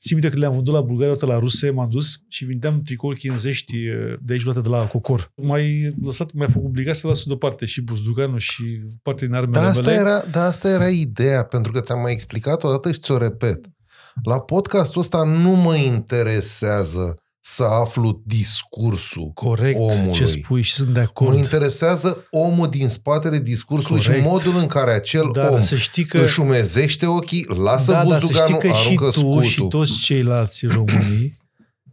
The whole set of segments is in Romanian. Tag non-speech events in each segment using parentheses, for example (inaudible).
Țin minte că le-am vândut la Bulgaria, la ruse, m-am dus și vindeam tricouri chinzești de aici luate de la Cocor. Mai lăsat, mi-a făcut obligat să las deoparte și buzduganul și parte din armele da, asta mele. Era, da, asta era ideea, pentru că ți-am mai explicat odată și ți-o repet. La podcastul ăsta nu mă interesează să aflu discursul Corect omului. ce spui și sunt de acord. Mă interesează omul din spatele discursului Corect. și modul în care acel Dar om să știi că... își umezește ochii, lasă da, buzduganul, dar să știi că și tu scutul. și toți ceilalți românii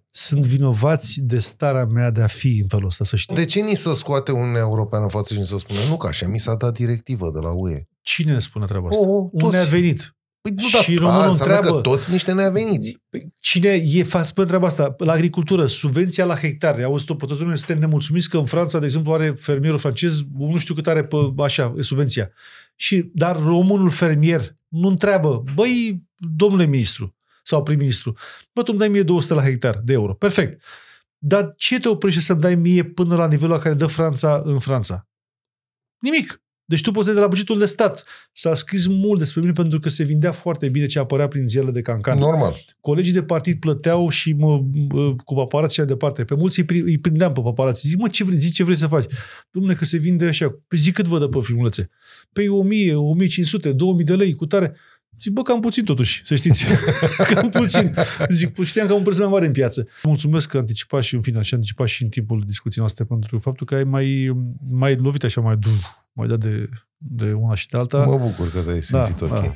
sunt vinovați de starea mea de a fi în felul ăsta, să știi. De ce ni se scoate un european în față și ni se spune nu, că așa mi s-a dat directivă de la UE? Cine ne spune treaba asta? Oh, oh, Unde a venit? Păi nu, Și dar românul a, înseamnă întreabă- că toți niște neaveniți. Păi, Cine e fa spune treaba asta? La agricultură, subvenția la hectare. Auzi-o pe toată lumea, suntem nemulțumiți că în Franța, de exemplu, are fermierul francez, nu știu cât are pe așa, e subvenția. Și, dar românul fermier nu întreabă, băi, domnule ministru sau prim-ministru, bă, tu îmi dai mie 200 la hectar de euro. Perfect. Dar ce te oprește să-mi dai mie până la nivelul la care dă Franța în Franța? Nimic. Deci tu poți să iei de la bugetul de stat. S-a scris mult despre mine pentru că se vindea foarte bine ce apărea prin ziarele de cancan. Normal. Colegii de partid plăteau și mă, mă cu paparați și mai departe. Pe mulți îi, pri- îi prindeam pe paparați. Zic, mă, ce vrei, zici ce vrei să faci? Dom'le, că se vinde așa. Păi zic cât vă dă pe filmulețe? Păi 1000, 1500, 2000 de lei cu tare. Zic, bă, cam puțin totuși, să știți. (laughs) cam puțin. Zic, păi știam că am un preț mai mare în piață. Mulțumesc că anticipat și în final și anticipat și în timpul discuției noastre pentru faptul că ai mai, mai lovit așa, mai, mai dat de, de una și de alta. Mă bucur că te-ai simțit Da, ok. da.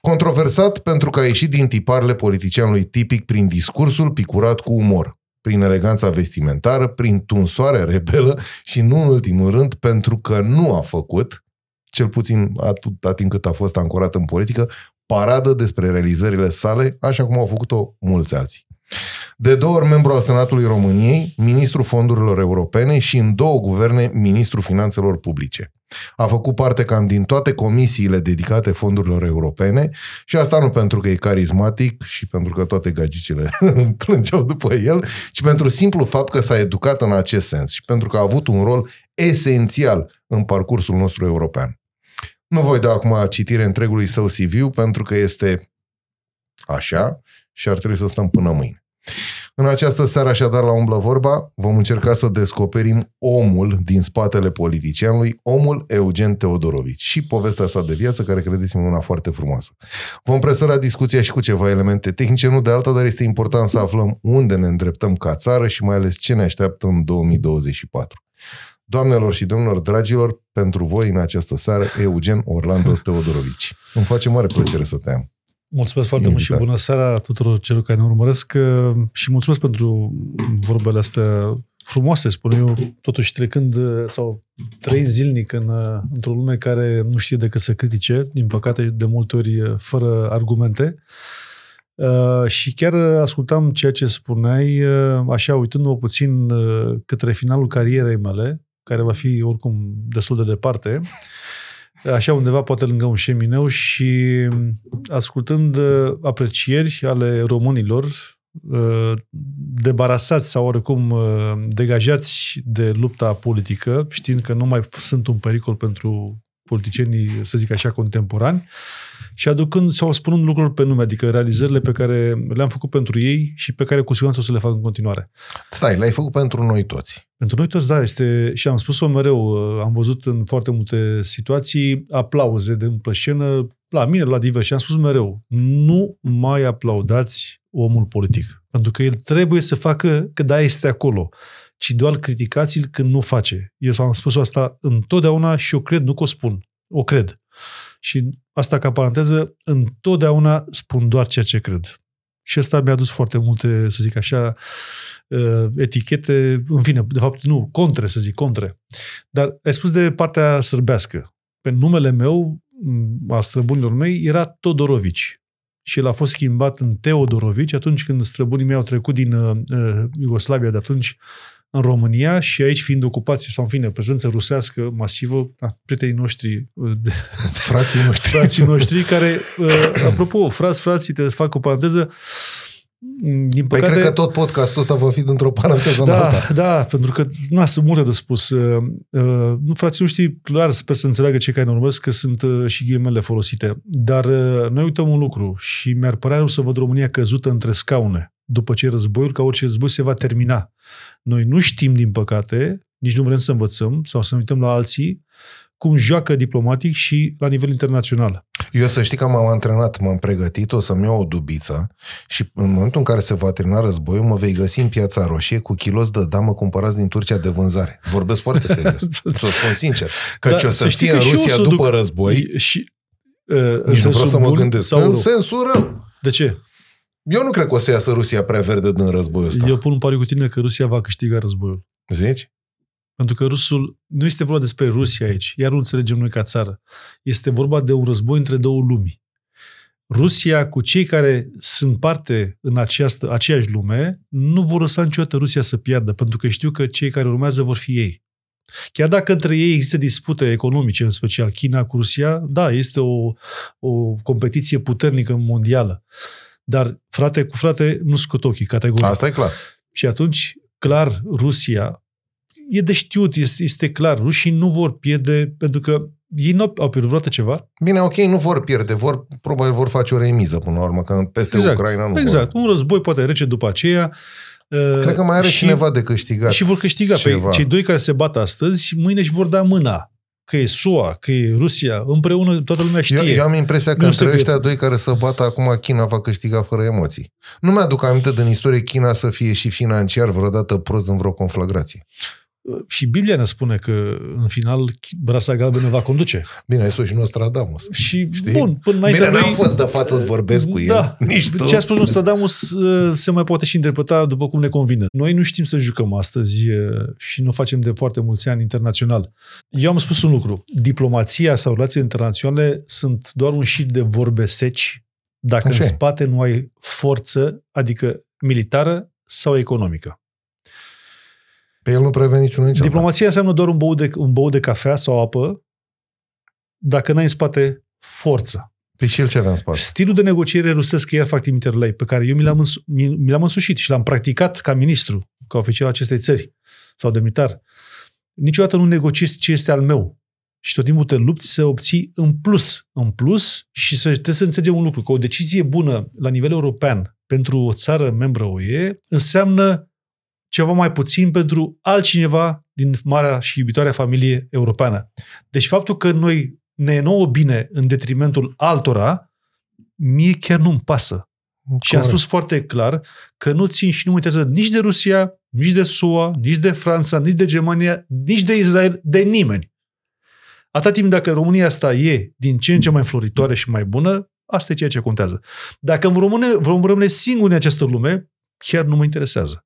Controversat pentru că a ieșit din tiparele politicianului tipic prin discursul picurat cu umor, prin eleganța vestimentară, prin tunsoarea rebelă și nu în ultimul rând pentru că nu a făcut, cel puțin atâta timp cât a fost ancorat în politică, paradă despre realizările sale, așa cum au făcut-o mulți alții. De două ori membru al Senatului României, ministru fondurilor europene și în două guverne ministru finanțelor publice. A făcut parte cam din toate comisiile dedicate fondurilor europene și asta nu pentru că e carismatic și pentru că toate gagicile (laughs) plângeau după el, ci pentru simplu fapt că s-a educat în acest sens și pentru că a avut un rol esențial în parcursul nostru european. Nu voi da acum citire întregului său CV pentru că este așa și ar trebui să stăm până mâine. În această seară, așadar, la Umblă Vorba, vom încerca să descoperim omul din spatele politicianului, omul Eugen Teodorovici și povestea sa de viață, care credeți-mă una foarte frumoasă. Vom presăra discuția și cu ceva elemente tehnice, nu de alta, dar este important să aflăm unde ne îndreptăm ca țară și mai ales ce ne așteaptă în 2024. Doamnelor și domnilor, dragilor, pentru voi în această seară, Eugen Orlando Teodorovici. Îmi face mare plăcere să te am. Mulțumesc foarte mult și Invitat. bună seara tuturor celor care ne urmăresc uh, și mulțumesc pentru vorbele astea frumoase, spun eu, totuși trecând uh, sau trăind zilnic în, uh, într-o lume care nu știe decât să critique, din păcate de multe ori uh, fără argumente. Uh, și chiar uh, ascultam ceea ce spuneai, uh, așa uitându-mă puțin uh, către finalul carierei mele, care va fi oricum destul de departe, așa undeva poate lângă un șemineu și ascultând uh, aprecieri ale românilor uh, debarasați sau oricum uh, degajați de lupta politică, știind că nu mai sunt un pericol pentru politicienii, să zic așa, contemporani, și aducând sau spunând lucruri pe nume, adică realizările pe care le-am făcut pentru ei și pe care cu siguranță o să le fac în continuare. Stai, l-ai făcut pentru noi toți. Pentru noi toți, da, este, și am spus-o mereu, uh, am văzut în foarte multe situații aplauze de în scenă, la mine, la divers, și am spus mereu, nu mai aplaudați omul politic. Pentru că el trebuie să facă, că da, este acolo, ci doar criticați-l când nu face. Eu am spus asta întotdeauna și eu cred, nu că o spun, o cred. Și asta ca paranteză, întotdeauna spun doar ceea ce cred. Și asta mi-a adus foarte multe, să zic așa, uh, etichete, în fine, de fapt nu, contre, să zic, contre. Dar ai spus de partea sârbească. Pe numele meu, m, a străbunilor mei, era Todorovici. Și el a fost schimbat în Teodorovici atunci când străbunii mei au trecut din uh, uh, Iugoslavia de atunci în România și aici fiind ocupație sau în fine, prezență rusească masivă, da, prietenii noștri uh, de, (laughs) Frații noștri. frații noștri care, uh, apropo, frați, frații, te fac o paranteză, din Păi păcate... cred că tot podcastul ăsta va fi dintr-o paranteză în da, alta. da, pentru că nu sunt multe de spus. Uh, uh, nu, frații noștri, clar, sper să înțeleagă cei care ne urmăresc că sunt uh, și ghimele folosite. Dar uh, noi uităm un lucru și mi-ar părea rău să văd România căzută între scaune după ce războiul, ca orice război, se va termina. Noi nu știm, din păcate, nici nu vrem să învățăm sau să ne uităm la alții, cum joacă diplomatic și la nivel internațional. Eu să știi că m-am antrenat, m-am pregătit, o să-mi iau o dubiță și în momentul în care se va termina războiul, mă vei găsi în Piața Roșie cu kilos de damă cumpărați din Turcia de vânzare. Vorbesc foarte serios. (laughs) Ți-o spun sincer. Că Da, ce o să să știi fie în că și eu o Rusia să după duc- război, Și, uh, în nici nu vreau sensul să mă bun gândesc. Sau În rău? sensul rău. De ce? Eu nu cred că o să iasă Rusia prea verde din războiul ăsta. Eu pun un pariu cu tine că Rusia va câștiga războiul. Zici? Pentru că rusul, nu este vorba despre Rusia aici, iar nu înțelegem noi ca țară. Este vorba de un război între două lumi. Rusia cu cei care sunt parte în această, aceeași lume nu vor lăsa niciodată Rusia să piardă, pentru că știu că cei care urmează vor fi ei. Chiar dacă între ei există dispute economice, în special China cu Rusia, da, este o, o competiție puternică mondială. Dar frate cu frate nu scot ochii, categoric. Asta e clar. Și atunci, clar, Rusia e de știut, este, este clar, rușii nu vor pierde, pentru că ei nu au pierdut vreodată ceva. Bine, ok, nu vor pierde, vor, probabil vor face o remiză până la urmă, că peste Exact. Ucraina nu exact. vor. Un război poate rece după aceea. uh, Cred că mai are și, cineva de câștigat. Și vor câștiga. ceva. Pe cei doi care se bat astăzi, mâine își vor da mâna. Că e SUA, că e Rusia, împreună toată lumea știe. Eu, eu am impresia că Nu între se ăștia doi care se bată acum, China va câștiga fără emoții. Nu mi-aduc aminte din istorie China să fie și financiar vreodată prost în vreo conflagrație. Și Biblia ne spune că, în final, brasa galbenă va conduce. Bine, ai spus și Nostradamus. Și, Știi? bun, până înainte Bine, n-am noi- fost de față să vorbesc cu el. Da. Nici tu. Ce a spus Nostradamus uh, se mai poate și interpreta după cum ne convine. Noi nu știm să jucăm astăzi uh, și nu facem de foarte mulți ani internațional. Eu am spus un lucru. Diplomația sau relațiile internaționale sunt doar un șir de vorbe seci dacă Așa în e. spate nu ai forță, adică militară sau economică. Pe el nu prevede niciunul nici alta. Diplomația înseamnă doar un băut de, un băut de cafea sau apă dacă n-ai în spate forță. Pe și el ce avea în spate. Stilul de negociere rusesc, iar fac trimitere la ei, pe care eu mi l-am, însu- mi, mi l-am însușit și l-am practicat ca ministru, ca oficial al acestei țări sau demnitar. Niciodată nu negociezi ce este al meu. Și tot timpul te lupți să obții în plus, în plus și să, trebuie să înțelegem un lucru, că o decizie bună la nivel european pentru o țară membră OE înseamnă ceva mai puțin pentru altcineva din marea și iubitoarea familie europeană. Deci faptul că noi ne e nouă bine în detrimentul altora, mie chiar nu-mi pasă. Și am Corect. spus foarte clar că nu țin și nu mă interesează nici de Rusia, nici de SUA, nici de Franța, nici de Germania, nici de Israel, de nimeni. Atât timp dacă România asta e din ce în ce mai floritoare și mai bună, asta e ceea ce contează. Dacă vom rămâne, vom rămâne singuri în această lume, chiar nu mă interesează.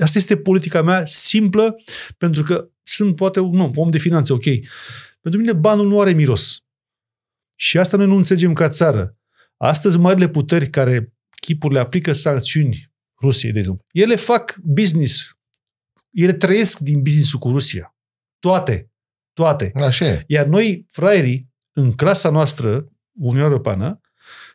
Asta este politica mea simplă, pentru că sunt poate un om de finanțe, ok. Pentru mine banul nu are miros. Și asta noi nu înțelegem ca țară. Astăzi, marile puteri care chipurile aplică sancțiuni Rusiei, de exemplu, ele fac business. Ele trăiesc din business cu Rusia. Toate. Toate. Așa e. Iar noi, fraierii, în clasa noastră, Uniunea Europeană,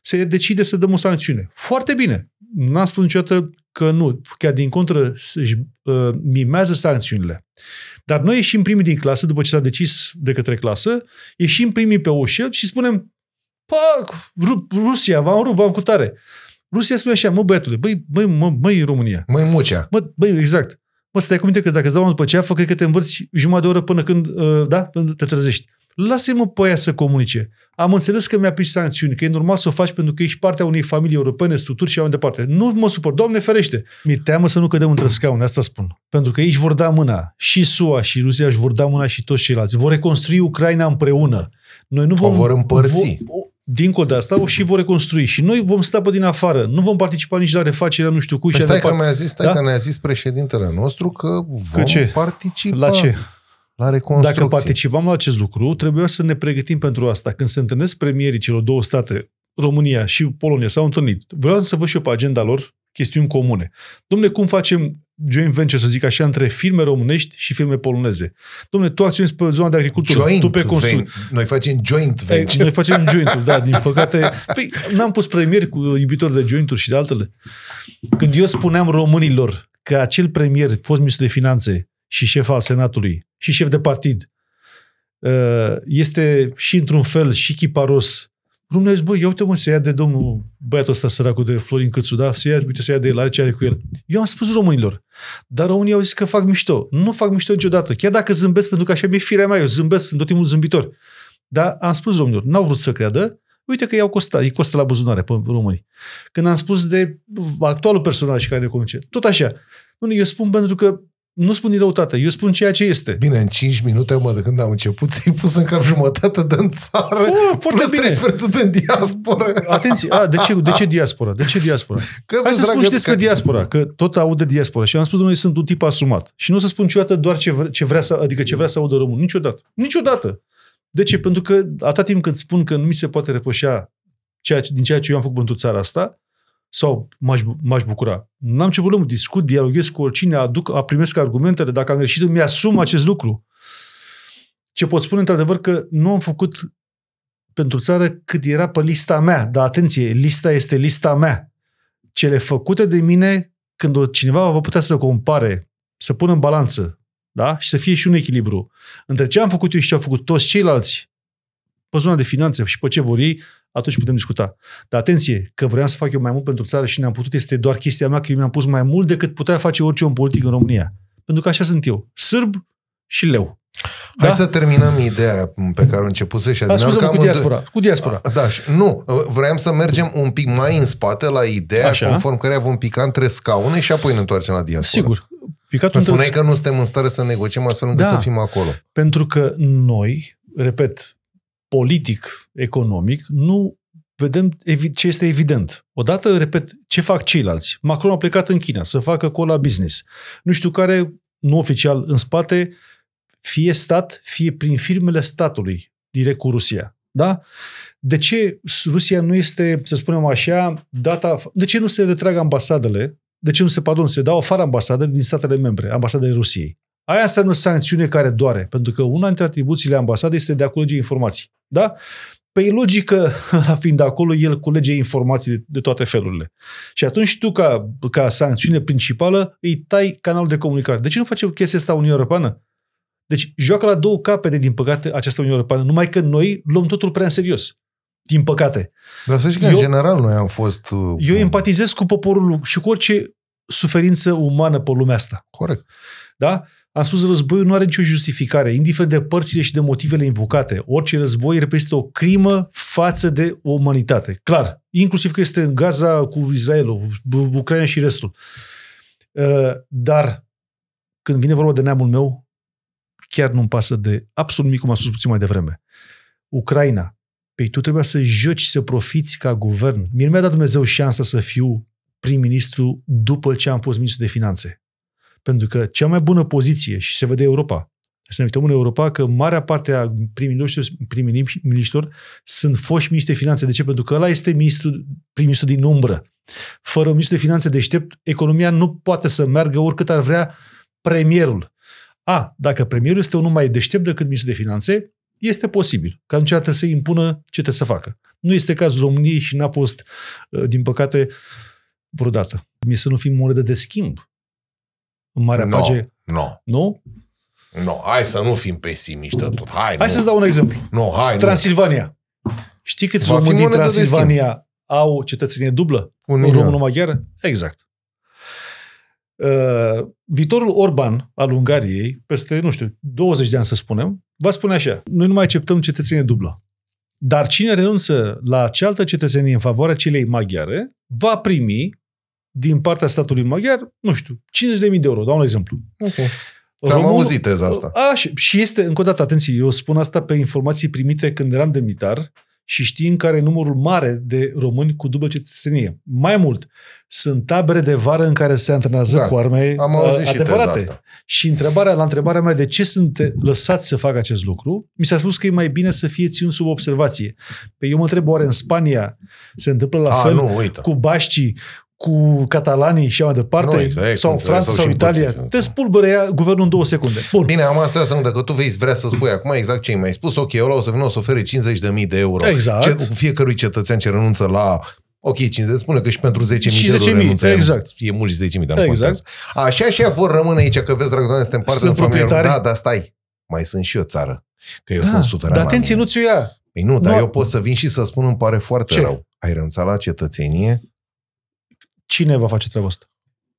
se decide să dăm o sancțiune. Foarte bine. N-am spus niciodată că nu. Chiar din contră, să-și uh, mimează sancțiunile. Dar noi ieșim primii din clasă, după ce s-a decis de către clasă, ieșim primii pe ușă și spunem Pac, Ru- Rusia, v-am rupt, v-am cu tare. Rusia spune așa, mă băiatule, băi, băi, mă, băi, România. Măi, Mucea. Mă, băi, exact. Mă, stai cu minte că dacă îți dau mă după ceafă, cred că te învârți jumătate de oră până când, uh, da, până te trezești. Lasă-mă pe aia să comunice. Am înțeles că mi-aplici sancțiuni, că e normal să o faci pentru că ești partea unei familii europene, structuri și așa mai departe. Nu mă supăr, Doamne ferește. Mi-e teamă să nu cădem între scaune, asta spun. Pentru că ei își vor da mâna. Și SUA și Rusia își vor da mâna și toți ceilalți. Vor reconstrui Ucraina împreună. Noi nu vom... vor împărți. Vo, o- dincolo de asta, o și vor reconstrui. Și noi vom sta pe din afară. Nu vom participa nici la refacerea nu știu cui Păi și stai așa că departe. mi-a zis, stai Da? că ne-a zis președintele nostru că vom ce? participa La ce? La reconstrucție. Dacă participam la acest lucru, trebuia să ne pregătim pentru asta. Când se întâlnesc premierii celor două state, România și Polonia, s-au întâlnit. Vreau să văd și eu pe agenda lor chestiuni comune. Domnule, cum facem joint venture, să zic așa, între firme românești și firme poloneze. Domnule, tu acționezi pe zona de agricultură, Joint tu pe construcții. ven- Noi facem joint Ei, venture. Noi facem (laughs) joint da, din păcate. Păi, n-am pus premier cu iubitori de jointuri și de altele. Când eu spuneam românilor că acel premier, fost ministru de finanțe și șef al Senatului și șef de partid, uh, este și într-un fel și chiparos, Românul zice, băi, ia uite mă, să ia de domnul băiatul ăsta săracul de Florin Câțu, da? Să ia, uite, să ia de el, are ce are cu el. Eu am spus românilor, dar românii au zis că fac mișto. Nu fac mișto niciodată. Chiar dacă zâmbesc, pentru că așa mi-e firea mea, eu zâmbesc, sunt tot timpul zâmbitor. Dar am spus românilor, n-au vrut să creadă, uite că i-au costat, îi costă la buzunare pe români. Când am spus de actualul personaj care ne conduce, tot așa. Nu, eu spun pentru că nu spun din răutate, eu spun ceea ce este. Bine, în 5 minute, mă, de când am început, ți-ai pus în cap jumătate de în țară, Oh, foarte plus bine. trei sferturi în diaspora. Atenție, a, de, ce, de ce diaspora? De ce diaspora? Că, Hai să spun dragă, și despre că- diaspora, că tot aud de diaspora. Și am spus, domnule, sunt un tip asumat. Și nu o să spun niciodată doar ce, vre, ce vrea să, adică ce vrea să audă român. Niciodată. Niciodată. De ce? Pentru că atâta timp când spun că nu mi se poate reproșa ceea, ce- din ceea ce eu am făcut pentru țara asta, sau m-aș, bu- m-aș bucura. N-am ce problemă, discut, dialoghez cu oricine, aduc, a primesc argumentele, dacă am greșit, mi-asum acest lucru. Ce pot spune, într-adevăr, că nu am făcut pentru țară cât era pe lista mea. Dar atenție, lista este lista mea. Cele făcute de mine, când o- cineva va putea să compare, să pună în balanță, da? și să fie și un echilibru între ce am făcut eu și ce au făcut toți ceilalți pe zona de finanțe și pe ce vor ei, atunci putem discuta. Dar atenție, că vreau să fac eu mai mult pentru țară și ne-am putut, este doar chestia mea că eu mi-am pus mai mult decât putea face orice om politic în România. Pentru că așa sunt eu. Sârb și leu. Hai Da? să terminăm ideea pe care a început să-și Da, scuză cu amândoi- diaspora. Cu diaspora. Da, și, nu, vreau să mergem un pic mai în spate la ideea Așa. conform care vom pica între scaune și apoi ne întoarcem la diaspora. Sigur. Picatul Îmi între spuneai că nu suntem în stare să negociem astfel încât Da. să fim acolo. Pentru că noi, repet, politic, economic, nu vedem evi- ce este evident. Odată, repet, ce fac ceilalți. Macron a plecat în China să facă cola business. Nu știu care, nu oficial, în spate, fie stat, fie prin firmele statului, direct cu Rusia. Da? De ce Rusia nu este, să spunem așa, data... De ce nu se retrag ambasadele? De ce nu se, pardon, se dau afară ambasadele din statele membre, ambasadele Rusiei? Aia înseamnă sancțiune care doare, pentru că una dintre atribuțiile ambasadei este de a culege informații. Da? Pe e logică, la (laughs) fiind acolo, el culege informații de, de toate felurile. Și atunci tu, ca, ca sancțiune principală, îi tai canalul de comunicare. De ce nu face chestia asta Uniunea Europeană? Deci joacă la două capete, din păcate, această Uniune Europeană, numai că noi luăm totul prea în serios. Din păcate. Dar să știi că, Eu- în general, noi am fost... uh, Eu empatizez cu poporul și cu orice suferință umană pe lumea asta. Corect. Da? Am spus, războiul nu are nicio justificare, indiferent de părțile și de motivele invocate. Orice război reprezintă o crimă față de umanitate. Clar. Inclusiv că este în Gaza cu Israelul, Bu- Ucraina și restul. Uh, Dar când vine vorba de neamul meu, chiar nu-mi pasă de absolut nimic, cum am spus puțin mai devreme. Ucraina. Păi tu trebuia să joci, să profiți ca guvern. Mie nu mi-a dat Dumnezeu șansa să fiu prim-ministru după ce am fost ministru de finanțe. Pentru că cea mai bună poziție, și se vede Europa, să ne uităm în Europa că marea parte a prim-ministrilor sunt foști miniștri de finanțe. De ce? Pentru că ăla este ministru, prim-ministru din umbră. Fără un ministru de finanțe deștept, economia nu poate să meargă oricât ar vrea premierul. A, dacă premierul este unul mai deștept decât ministrul de finanțe, este posibil. Că atunci trebuie să impună ce trebuie să facă. Nu este cazul României și n-a fost, uh, din păcate, vreodată. Mie să nu fim monedă de schimb în Marea No, Page. no, Nu? no. Hai să nu fim pesimiști de tot. Hai, Hai nu. să-ți dau un exemplu. Nu, hai, nu. Transilvania. Știi câți Va fi români din monedă de Transilvania au cetățenie dublă? Un Un milion. română-maghiară? Exact. Uh, viitorul Orban al Ungariei, peste, nu știu, 20 de ani să spunem, va spune așa, noi nu mai acceptăm cetățenie dublă. Dar cine renunță la cealaltă cetățenie în favoarea celei maghiare, va primi din partea statului maghiar, nu știu, 50.000 de euro, dau un exemplu. Ok. Ți-am Românul- auzit teza asta. A, și, și este, încă o dată, atenție, eu spun asta pe informații primite când eram demnitar și știind care e numărul mare de români cu dublă cetățenie. Mai mult, sunt tabere de vară în care se antrenează Da, cu arme Am auzit uh, și teza adevărate. asta. Și întrebarea, la întrebarea mea de ce sunt lăsați să facă acest lucru, mi s-a spus că e mai bine să fie ținut sub observație. Pe eu mă întreb, oare în Spania se întâmplă la A, fel nu, uite. cu bașcii, cu catalanii și așa mai departe, Nu, exact, sau înțeleg, Franța sau sau și Italia, pății. te spulbere ea guvernul în două secunde. Bun. Bine, am asta să că tu vei vrea să spui acum exact ce ai mai spus. Ok, ăla o să vină, o să ofere 50.000 de euro. Exact. Ce, fiecărui cetățean ce renunță la Ok, 50, spune că și pentru 10.000 Și de euro 10.000, renunță. exact. E mult și 10.000, dar nu Exact. contează. Așa și ea vor rămâne aici, că vezi, dragă doamne, suntem parte Sunt din familie. proprietari. Da, da, stai. Mai sunt și eu țară. Că eu Da, sunt suveran. Dar la atenție, mine. nu ți-o ia. Păi nu, dar Nu. eu pot să vin și să spun îmi pare foarte Ce? rău. Ai renunțat la cetățenie? Cine va face treaba asta?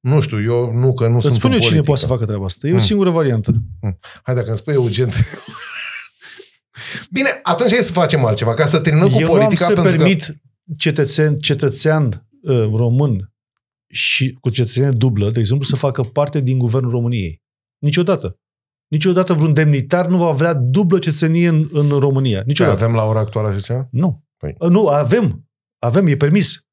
Nu știu, eu nu, că nu Îți sunt spun în eu cine politică. poate să facă treaba asta. E o Hmm. singură variantă. Hai, dacă îmi spui Eugen... (laughs) Bine, atunci hai să facem altceva, ca să terminăm cu Eu politica. nu am să pentru permit cetățean, cetățean uh, român și cu cetățenie dublă, de exemplu, să facă parte din guvernul României. Niciodată. Niciodată vreun demnitar nu va vrea dublă cetățenie în, în România. că Niciodată. avem la ora actuală așa ceva? Nu. Păi. Uh, Nu, avem. Avem, e permis.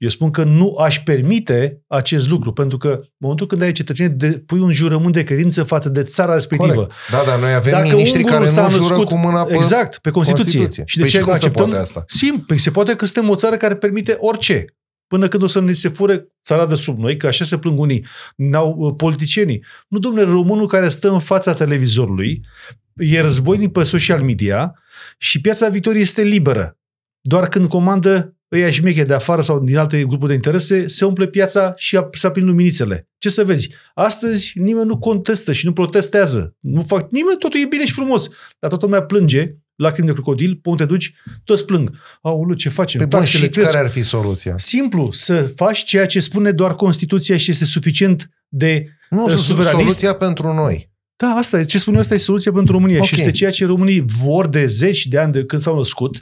Eu spun că nu aș permite acest lucru, pentru că în momentul când ai cetățenie, de, pui un jurământ de credință față de țara respectivă. Corect. Da, dar noi avem Dacă miniștri ungurul care s-a nu jură născut- cu mâna pe Exact, pe Constituție. Constituție. Și de Păi ce și cum se acceptăm? poate asta? Simplu, păi se poate că suntem o țară care permite orice. Până când o să ne se fure țara de sub noi, că așa se plâng unii, n-au uh, politicienii. Nu, domnule, românul care stă în fața televizorului, e războinic pe social media și piața Victoriei este liberă. Doar când comandă ăia șmeche de afară sau din alte grupuri de interese, se umple piața și ap- se aprind luminițele. Ce să vezi? Astăzi nimeni nu contestă și nu protestează. Nu fac nimeni, totul e bine și frumos. Dar toată lumea plânge, lacrimi de crocodil, pe unde te duci, toți plâng. Aoleu, ce facem? Pe bun, Taxele și cresc. care ar fi soluția? Simplu, să faci ceea ce spune doar Constituția și este suficient de... Nu, Uh, su- suveranist? soluția pentru noi. Da, asta e, ce spun eu, asta e soluția pentru România Ok. și este ceea ce românii vor de zeci de ani de când s-au născut,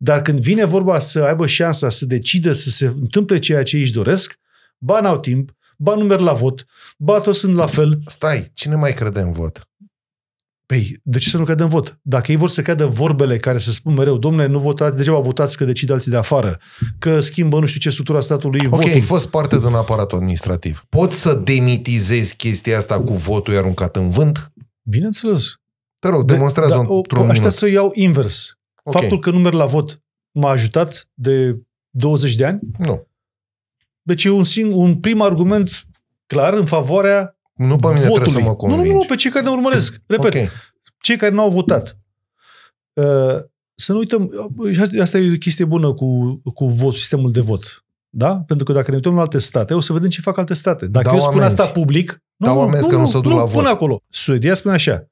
dar când vine vorba să aibă șansa să decidă să se întâmple ceea ce ei își doresc, ba n-au timp, ba nu merg la vot, ba toți sunt la fel. Stai, cine mai crede în vot? Păi, de ce să nu credem în vot? Dacă ei vor să creadă vorbele care se spun mereu, domnule, nu votați, degeaba votați că decid alții de afară, că schimbă nu știu ce structura statului Ok, votul. ai fost parte din aparatul administrativ. Poți să demitizezi chestia asta cu votul aruncat în vânt? Bineînțeles. Te rog, De- demonstrează da, într-un o, minut. Aștia să o iau invers. Ok. Faptul că nu merg la vot m-a ajutat de 20 de ani. Nu. Deci e un, sing, un prim argument clar în favoarea Nu pe mine votului. trebuie să mă nu, convingi. nu, nu, pe cei care ne urmăresc. (clears throat) Repet, Ok. cei care nu au votat. Uh, să nu uităm, uh, asta e o chestie bună cu, cu vot, sistemul de vot. Da? Pentru că dacă ne uităm la alte state, o să vedem ce fac alte state. Dacă Dau eu spun amenzi. asta public, Dau amenzi că nu se duc la pun vot. acolo. Suedia spune așa,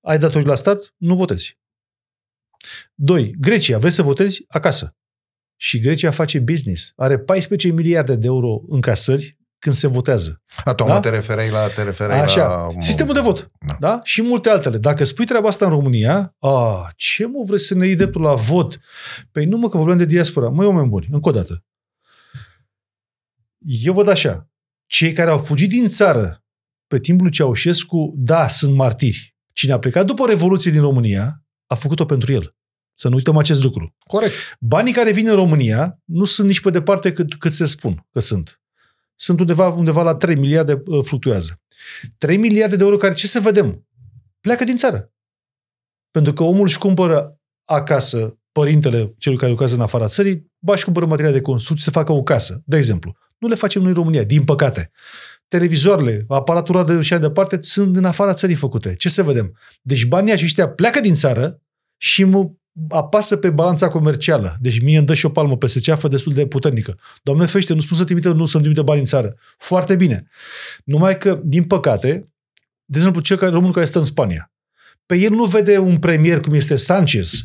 ai datorii la stat, nu votezi. Doi, Grecia, vrei să votezi? Acasă. Și Grecia face business. Are 14 miliarde de euro în casări când se votează. A, tu Da? da? te referai la... Te referai Așa. la... Sistemul de vot. Da. Da. Și multe altele. Dacă spui treaba asta în România, a, ce mă vreți să ne iei dreptul la vot? Păi nu mă, că vorbim de diaspora. Măi, oameni buni, încă o dată. Eu văd așa. Cei care au fugit din țară pe timpul lui Ceaușescu, da, sunt martiri. Cine a plecat după Revoluție din România, a făcut-o pentru el. Să nu uităm acest lucru. Corect. Banii care vin în România nu sunt nici pe departe cât, cât se spun că sunt. Sunt undeva, undeva la 3 miliarde uh, fluctuează. 3 miliarde de euro care, ce să vedem? Pleacă din țară. Pentru că omul își cumpără acasă, părintele celui care lucrează în afara țării, ba și cumpără materiale de construcție să facă o casă, de exemplu. Nu le facem noi în România, din păcate. Televizoarele, aparatura de și de departe sunt din afara țării făcute. Ce să vedem? Deci banii aceștia pleacă din țară și mă apasă pe balanța comercială. Deci mie îmi dă și o palmă peste ceafă destul de puternică. Doamne fește, nu spun să trimite, nu să-mi trimite bani în țară. Foarte bine. Numai că, din păcate, de exemplu, cel care, românul care stă în Spania, pe el nu vede un premier cum este Sanchez,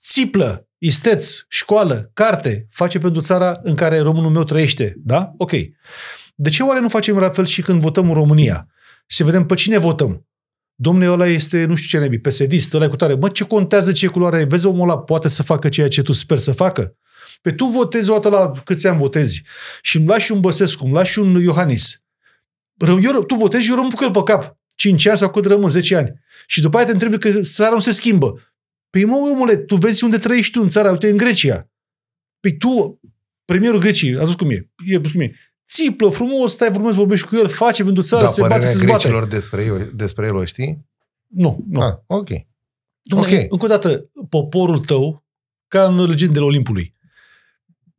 țiplă, isteț, școală, carte, face pentru țara în care românul meu trăiește. Da? Ok. De ce oare nu facem la fel și când votăm în România? Și să vedem pe cine votăm. Domnule, ăla este, nu știu ce nebi, PSD, ăla e cu tare. Mă, ce contează ce culoare e? Vezi, omul ăla poate să facă ceea ce tu sper să facă? Pe tu votezi o dată la câți ani votezi și îmi lași un Băsescu, îmi lași un Iohannis. Ră- Eu, tu votezi, eu rămân cu el pe cap. 5 ani sau cât rămân, 10 ani. Și după aia te întrebi că țara nu se schimbă. Păi mă, omule, tu vezi unde trăiești tu în țara, uite, în Grecia. Păi tu, premierul Greciei, a zis cum e, e cum e, țiplă frumos, stai frumos, vorbești cu el, face pentru țară, Da, se bate, părerea se zbate. grecilor despre, eu, despre el o știi? Nu, nu. Ah, ok. Dom'le, ok. Încă o dată, poporul tău, ca în legendele Olimpului.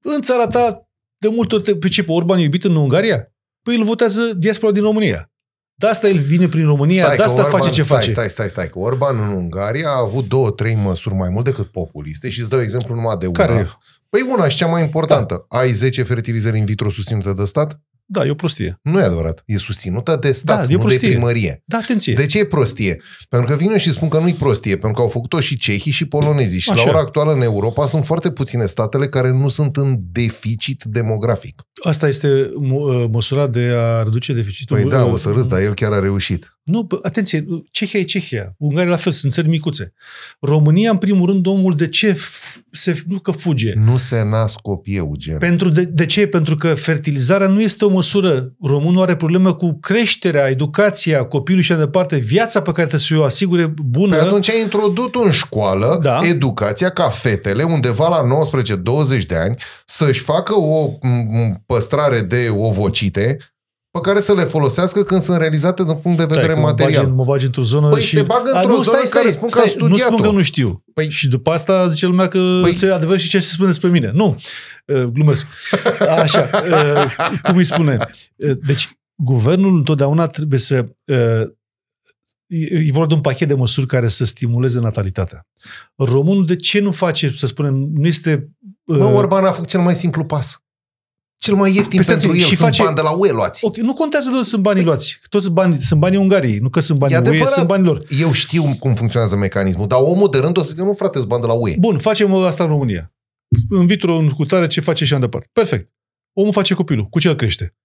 În țara ta, De multe ori, pe ce, pe Orban e iubit în Ungaria? Păi îl votează diaspora din România. De asta el vine prin România, Stai de că asta Orban, face ce stai, face. Stai, stai, stai, că Orban în Ungaria a avut două, trei măsuri mai mult decât populiste și îți dau exemplu numai de una. Care? Păi una și cea mai importantă. Ai 10 fertilizări in vitro susținute de stat? Da, e o prostie. Nu e adevărat. E susținută de stat, Da, e nu de prostie. primărie. Da, atenție. De ce e prostie? Pentru că vin și spun că nu-i prostie, pentru că au făcut-o și cehii și polonezii. Și Așa. la ora actuală în Europa sunt foarte puține statele care nu sunt în deficit demografic. Asta este mă- măsura de a reduce deficitul. Păi da, uh, o să râs, dar el chiar a reușit. Nu, bă, atenție, Cehia e Cehia. Ungaria la fel, sunt țări micuțe. România, în primul rând, omul de ce f- se, nu că fuge. Nu se nasc copii, Eugen. Pentru de, de ce? Pentru că fertilizarea nu este o măsură. Românul are problemă cu creșterea, educația copilului și așa departe, viața pe care trebuie să o asigure bună. Păi atunci ai introdus în școală Da. educația ca fetele, undeva la 19-20 de ani, să-și facă o m, păstrare de ovocite pe care să le folosească când sunt realizate din punct de vedere Stai, că mă material. bagi, mă bagi într-o zonă Păi și... te bag într-o nu, zonă care spun că am Nu studiat-o. spun că nu știu. Păi- și după asta zice lumea că Păi- păi... se adevăr și ce se spune despre mine. Nu, Uh, glumesc. (laughs) Așa, uh, cum îi spune? Uh, Deci, guvernul întotdeauna trebuie să... uh, E e vorba de un pachet de măsuri care să stimuleze natalitatea. Românul de ce nu face, să spunem, nu este... uh, Bă, Orban a făcut cel mai simplu pas. Cel mai ieftin Păi pentru el. stați, și Sunt face- bani de la UE luați. Ok, nu contează de unde sunt banii luați. Toți sunt bani, sunt banii Ungariei, nu că sunt E banii UE, adevărat. sunt banii lor. Eu știu cum funcționează mecanismul, dar omul de rând o să zică, nu frate, sunt bani de la UE. Bun, facem asta în România. În vitro, în cutare, ce face și așa departe. Perfect. Omul face copilul. Cu ce îl crește?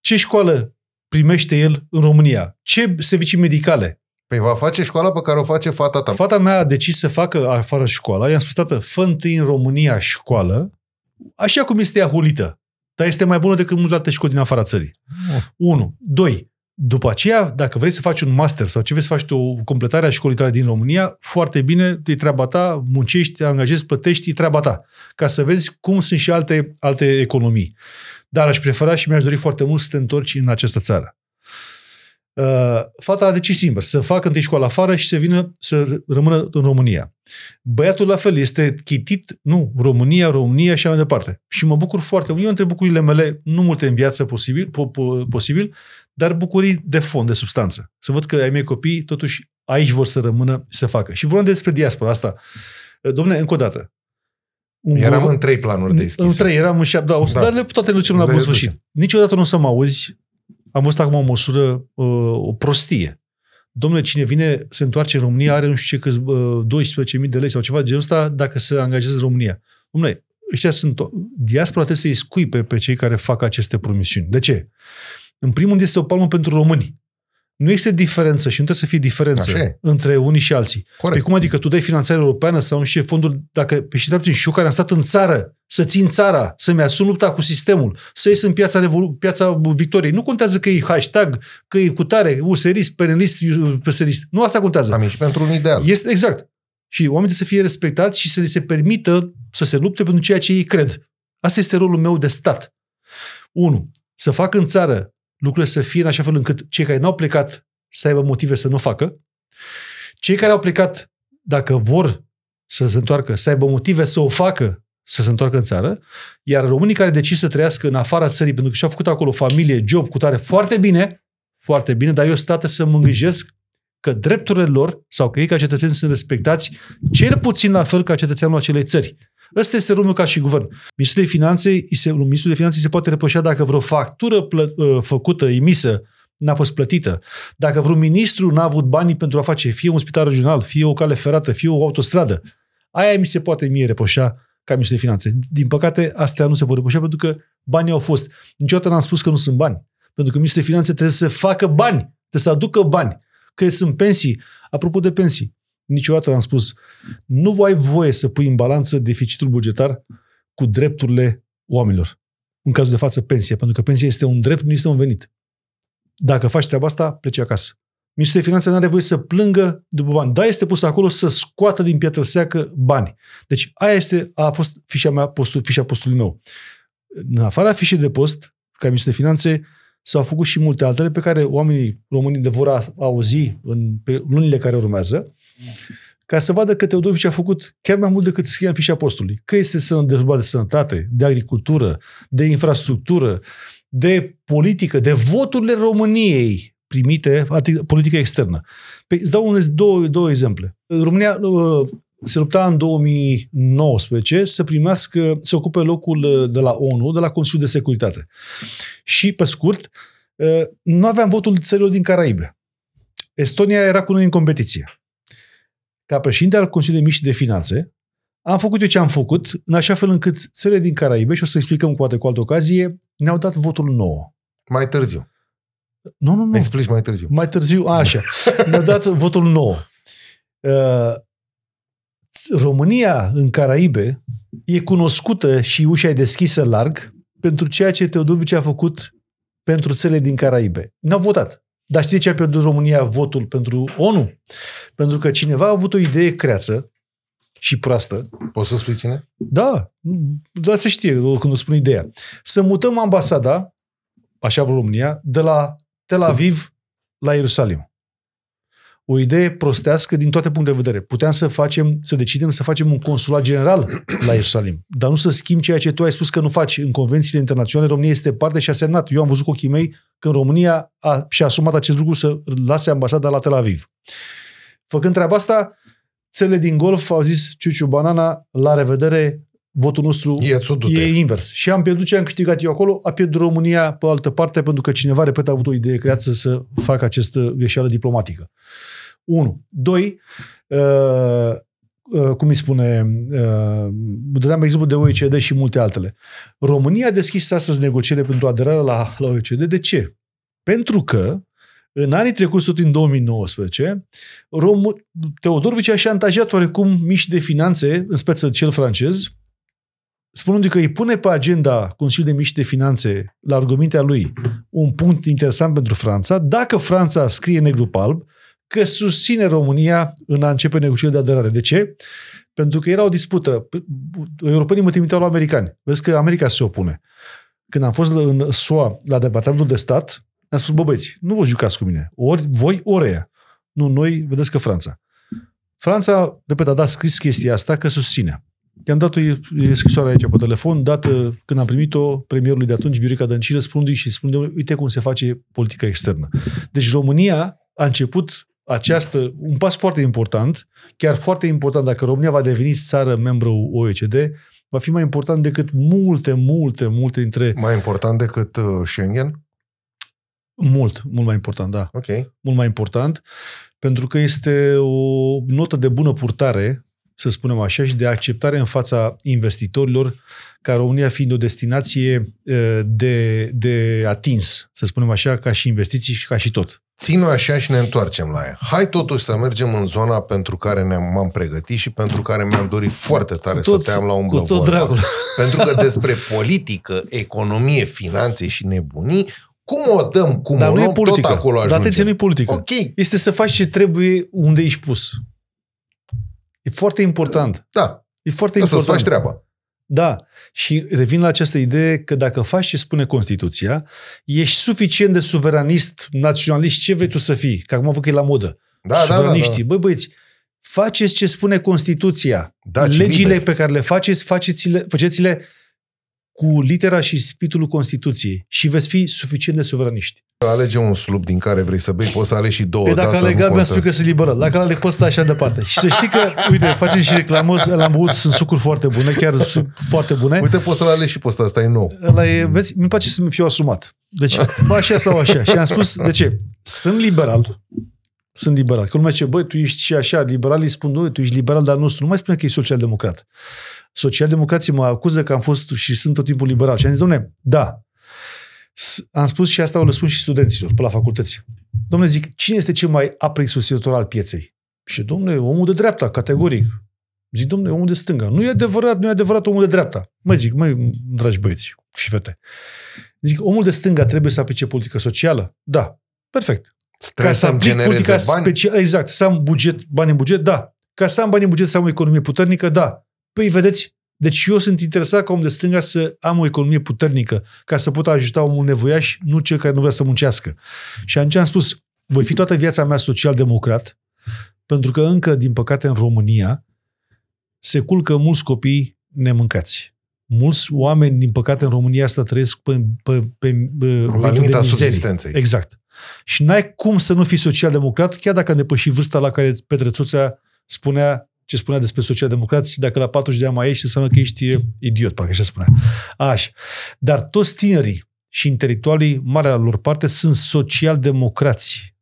Ce școală primește el în România? Ce servicii medicale? Păi va face școala pe care o face fata ta. Fata mea a decis să facă afară școala. I-am spus, tată, fă întâi în România școală, așa cum este ea hulită. Dar este mai bună decât multe alte școli din afara țării. Unu. Doi. După aceea, dacă vrei să faci un master sau ce vrei să faci tu, o completare a școlii tale din România, foarte bine, e treaba ta, muncești, te angajezi, plătești, e treaba ta. Ca să vezi cum sunt și alte, alte economii. Dar aș prefera și mi-aș dori foarte mult să te întorci în această țară. Uh, fata a decis singur să facă întâi școala afară și să vină să rămână în România. Băiatul la fel este chitit, nu, România, România și așa mai departe. Și mă bucur foarte mult. Eu între bucurile mele, nu multe în viață posibil, po, po, posibil, dar bucurii de fond, de substanță. Să văd că ai mei copii, totuși, aici vor să rămână și să facă. Și vorbeam despre diaspora asta. Domne, încă o dată. Un Eram guvern- în trei planuri deschise. în trei, eram în șapte, da, o să, Da. dar le, toate le ducem la Le bun ducem. sfârșit. Niciodată nu o să mă auzi, am văzut acum o măsură, uh, o prostie. Domnule, cine vine, se întoarce în România, are nu știu ce câți, uh, 12.000 de lei sau ceva de genul ăsta, dacă se angajează în România. Domnule, ăștia sunt, o- diaspora trebuie să-i scuipe pe cei care fac aceste promisiuni. De ce? În primul rând este o palmă pentru români. Nu există diferență și nu trebuie să fie diferență Așa e. între unii și alții. Corect. Păi cum adică tu dai finanțare europeană sau nu știu ce fonduri, dacă pe și și eu care am stat în țară, să țin țara, să-mi asum lupta cu sistemul, să ies în piața, revolu- piața victoriei. Nu contează că e hashtag, că e cutare, userist, penelist, psd Nu asta contează. Am ieșit pentru un ideal. Este exact. Și oamenii trebuie să fie respectați și să li se permită să se lupte pentru ceea ce ei cred. Asta este rolul meu de stat. Unu, să fac în țară lucrurile să fie în așa fel încât cei care n-au plecat să aibă motive să nu facă. Cei care au plecat, dacă vor să se întoarcă, să aibă motive să o facă, să se întoarcă în țară, iar românii care decid să trăiască în afara țării, pentru că și-au făcut acolo familie, job, cu tare, foarte bine, foarte bine, dar eu stată să mă îngrijesc că drepturile lor sau că ei ca cetățeni sunt respectați cel puțin la fel ca cetățeanul acelei țări. Ăsta este rolul ca și guvern. Ministrul de Finanțe, îi se, ministrul de Finanțe îi se poate reproșa dacă vreo factură plă, uh, făcută, emisă, n-a fost plătită. Dacă vreun ministru n-a avut banii pentru a face fie un spital regional, fie o cale ferată, fie o autostradă, aia mi se poate mie reproșa ca ministru de Finanțe. Din păcate, astea nu se pot reproșa pentru că banii au fost. Niciodată n-am spus că nu sunt bani. Pentru că ministrul de Finanțe trebuie să facă bani, trebuie să aducă bani. Că sunt pensii. Apropo de pensii, niciodată am spus, nu ai voie să pui în balanță deficitul bugetar cu drepturile oamenilor. În cazul de față, pensia. Pentru că pensia este un drept, nu este un venit. Dacă faci treaba asta, pleci acasă. Ministrul de Finanțe nu are voie să plângă după bani. Da, este pus acolo să scoată din piatră seacă bani. Deci aia este, a fost fișa, mea, postul, fișa postului meu. În afara fișei de post, ca ministru de Finanțe, s-au făcut și multe altele pe care oamenii români de vor a- auzi în pe lunile care urmează, ca să vadă că Teodorovici a făcut chiar mai mult decât scria în fișa postului. Că este să de sănătate, de agricultură, de infrastructură, de politică, de voturile României primite, adică politică externă. Păi, îți dau un, două, două exemple. România uh, se lupta în 2019 să primească, să ocupe locul uh, de la ONU, de la Consiliul de Securitate. Și, pe scurt, uh, nu aveam votul țărilor din Caraibe. Estonia era cu noi în competiție. Ca președinte al Consiliului Miști de Finanțe, am făcut eu ce am făcut, în așa fel încât țările din Caraibe, și o să explicăm cu cu altă ocazie, ne-au dat votul nou. Mai târziu. Nu, nu, nu. Explici mai târziu. Mai târziu, a, așa. ne-au dat votul nou. Uh, România în Caraibe e cunoscută și ușa e deschisă larg pentru ceea ce Teodovici a făcut pentru țările din Caraibe. N-au votat. Dar știi ce a pierdut România votul pentru ONU? Pentru că cineva a avut o idee creață și proastă. Poți să spui cine? Da, da se știe când o spun ideea. Să mutăm ambasada, așa vă România, de la Tel Aviv la Ierusalim o idee prostească din toate punctele de vedere. Puteam să facem, să decidem să facem un consulat general la Ierusalim, dar nu să schimbi ceea ce tu ai spus că nu faci în convențiile internaționale. România este parte și a semnat. Eu am văzut cu ochii mei că România a, și-a asumat acest lucru să lase ambasada la Tel Aviv. Făcând treaba asta, țările din Golf au zis Ciuciu Banana, la revedere, votul nostru e, e invers. Și am pierdut ce am câștigat eu acolo, a pierdut România pe altă parte, pentru că cineva, repet, a avut o idee creată să facă această greșeală diplomatică. 1. 2. Uh, uh, cum îi spune, uh, dădeam exemplu de OECD și multe altele. România a deschis astăzi negocierile pentru aderarea la, la OECD. De ce? Pentru că în anii trecuți, tot în 2019, Rom- Teodorovici a șantajat oarecum mici de finanțe, în speță cel francez, spunând că îi pune pe agenda Consiliului de Mici de Finanțe, la argumentea lui, un punct interesant pentru Franța, dacă Franța scrie negru pe alb, că susține România în a începe negocierile de aderare. De ce? Pentru că era o dispută. Europenii mă trimiteau la americani. Vezi că America se opune. Când am fost în SUA la Departamentul de Stat, am spus, bă băieți, nu vă jucați cu mine. Ori voi, ori ea. Nu, noi, vedeți că Franța. Franța, repet, a dat scris chestia asta că susține. I-am dat o scrisoare aici pe telefon, dată când am primit-o premierului de atunci, Viorica Dăncilă, spunându-i și spunându-i, uite cum se face politica externă. Deci România a început această, un pas foarte important, chiar foarte important dacă România va deveni țară membru OECD, va fi mai important decât multe, multe, multe dintre... Mai important decât uh, Schengen? Mult, mult mai important, da. Ok. Mult mai important, pentru că este o notă de bună purtare, să spunem așa, și de acceptare în fața investitorilor, ca România fiind o destinație uh, de, de atins, să spunem așa, ca și investiții și ca și tot țin așa și ne întoarcem la ea. Hai totuși să mergem în zona pentru care ne-am, m-am pregătit și pentru care mi-am dorit foarte tare tot, să te am la umblă tot vorba. Pentru că (laughs) despre politică, economie, finanțe și nebunii, cum o dăm, cum Dar o luăm, tot acolo ajungem. Dar atenție, nu e politică. Ok. Este să faci ce trebuie unde ești pus. E foarte important. Da. E foarte da important. să-ți faci treaba. Da. Și revin la această idee că dacă faci ce spune Constituția, ești suficient de suveranist, naționalist, ce vrei tu să fii, că acum văd că e la modă. Da, Suveraniștii. Da, da, da. Băi, băieți, faceți ce spune Constituția. Da, Legile liber. pe care le faceți, faceți-le, faceți-le cu litera și spiritul Constituției și veți fi suficient de suveraniști. Alege un slub din care vrei să bei, poți să alegi și două Pe dacă dată, aleg mi spui că sunt liberal. Dacă aleg poți sta așa departe. Și să știi că, uite, facem și reclamă, l-am băut, sunt sucuri foarte bune, chiar sunt foarte bune. Uite, poți să-l alegi și pe ăsta, ăsta e nou. Ăla e, vezi, mi place să mi fiu asumat. Deci, bă, așa sau așa. Și am spus, de ce? Sunt liberal, sunt liberal. Că lumea zice, băi, tu ești și așa, liberalii spun, nu, tu ești liberal, dar nostru. Nu mai spune că e social-democrat. Social-democrații mă acuză că am fost și sunt tot timpul liberal. Și am zis, domne, da, am spus și asta o răspund și studenților pe la facultăți. Domnule, zic, cine este cel mai aprig susținător al pieței? Și, domnule, omul de dreapta, categoric. Zic, domnule, omul de stânga. Nu e adevărat, nu e adevărat omul de dreapta. Mă zic, măi, dragi băieți și fete. Zic, omul de stânga trebuie să aplice politică socială? Da. Perfect. Ca să aplic politica bani? specială, exact, să am buget, bani în buget, da. Ca să am bani în buget, să am o economie puternică, da. Păi, vedeți, deci eu sunt interesat ca om de stânga să am o economie puternică, ca să pot ajuta omul nevoiaș, nu cel care nu vrea să muncească. Și atunci am spus, voi fi toată viața mea social-democrat, Pentru că încă, din păcate, în România se culcă mulți copii nemâncați. Mulți oameni, din păcate, în România asta trăiesc pe, pe, pe, pe La limita subsistenței. Exact. Și n-ai cum să nu fii social-democrat, chiar dacă a depășit vârsta la care Petre Țuțea spunea ce spunea despre social-democrați, dacă la 40 de ani mai ești, înseamnă că ești idiot, parcă așa spunea. Așa. Dar toți tinerii și intelectualii, marea lor parte, sunt social-democrați.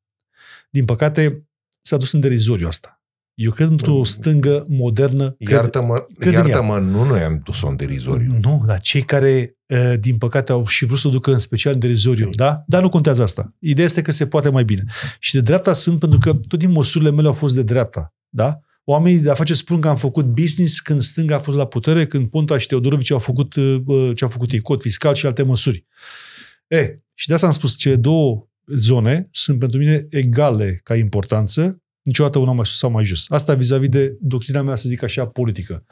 Din păcate, s-a dus în derizoriu asta. Eu cred într-o stângă modernă. Iartă-mă, cred iartă-mă nu noi am dus-o în derizoriu. Nu, dar cei care, din păcate, au și vrut să o ducă în special în derizoriu, da? Dar nu contează asta. Ideea este că se poate mai bine. Și de dreapta sunt pentru că tot din măsurile mele au fost de dreapta, da? Oamenii de afaceri spun că am făcut business când stânga a fost la putere, când Ponta și Teodorovici au făcut ce au făcut ei, cod fiscal și alte măsuri. E, și de asta am spus, cele două zone sunt pentru mine egale ca importanță niciodată una mai sus sau mai jos. Asta vis-a-vis de doctrina mea, să zic așa, politică.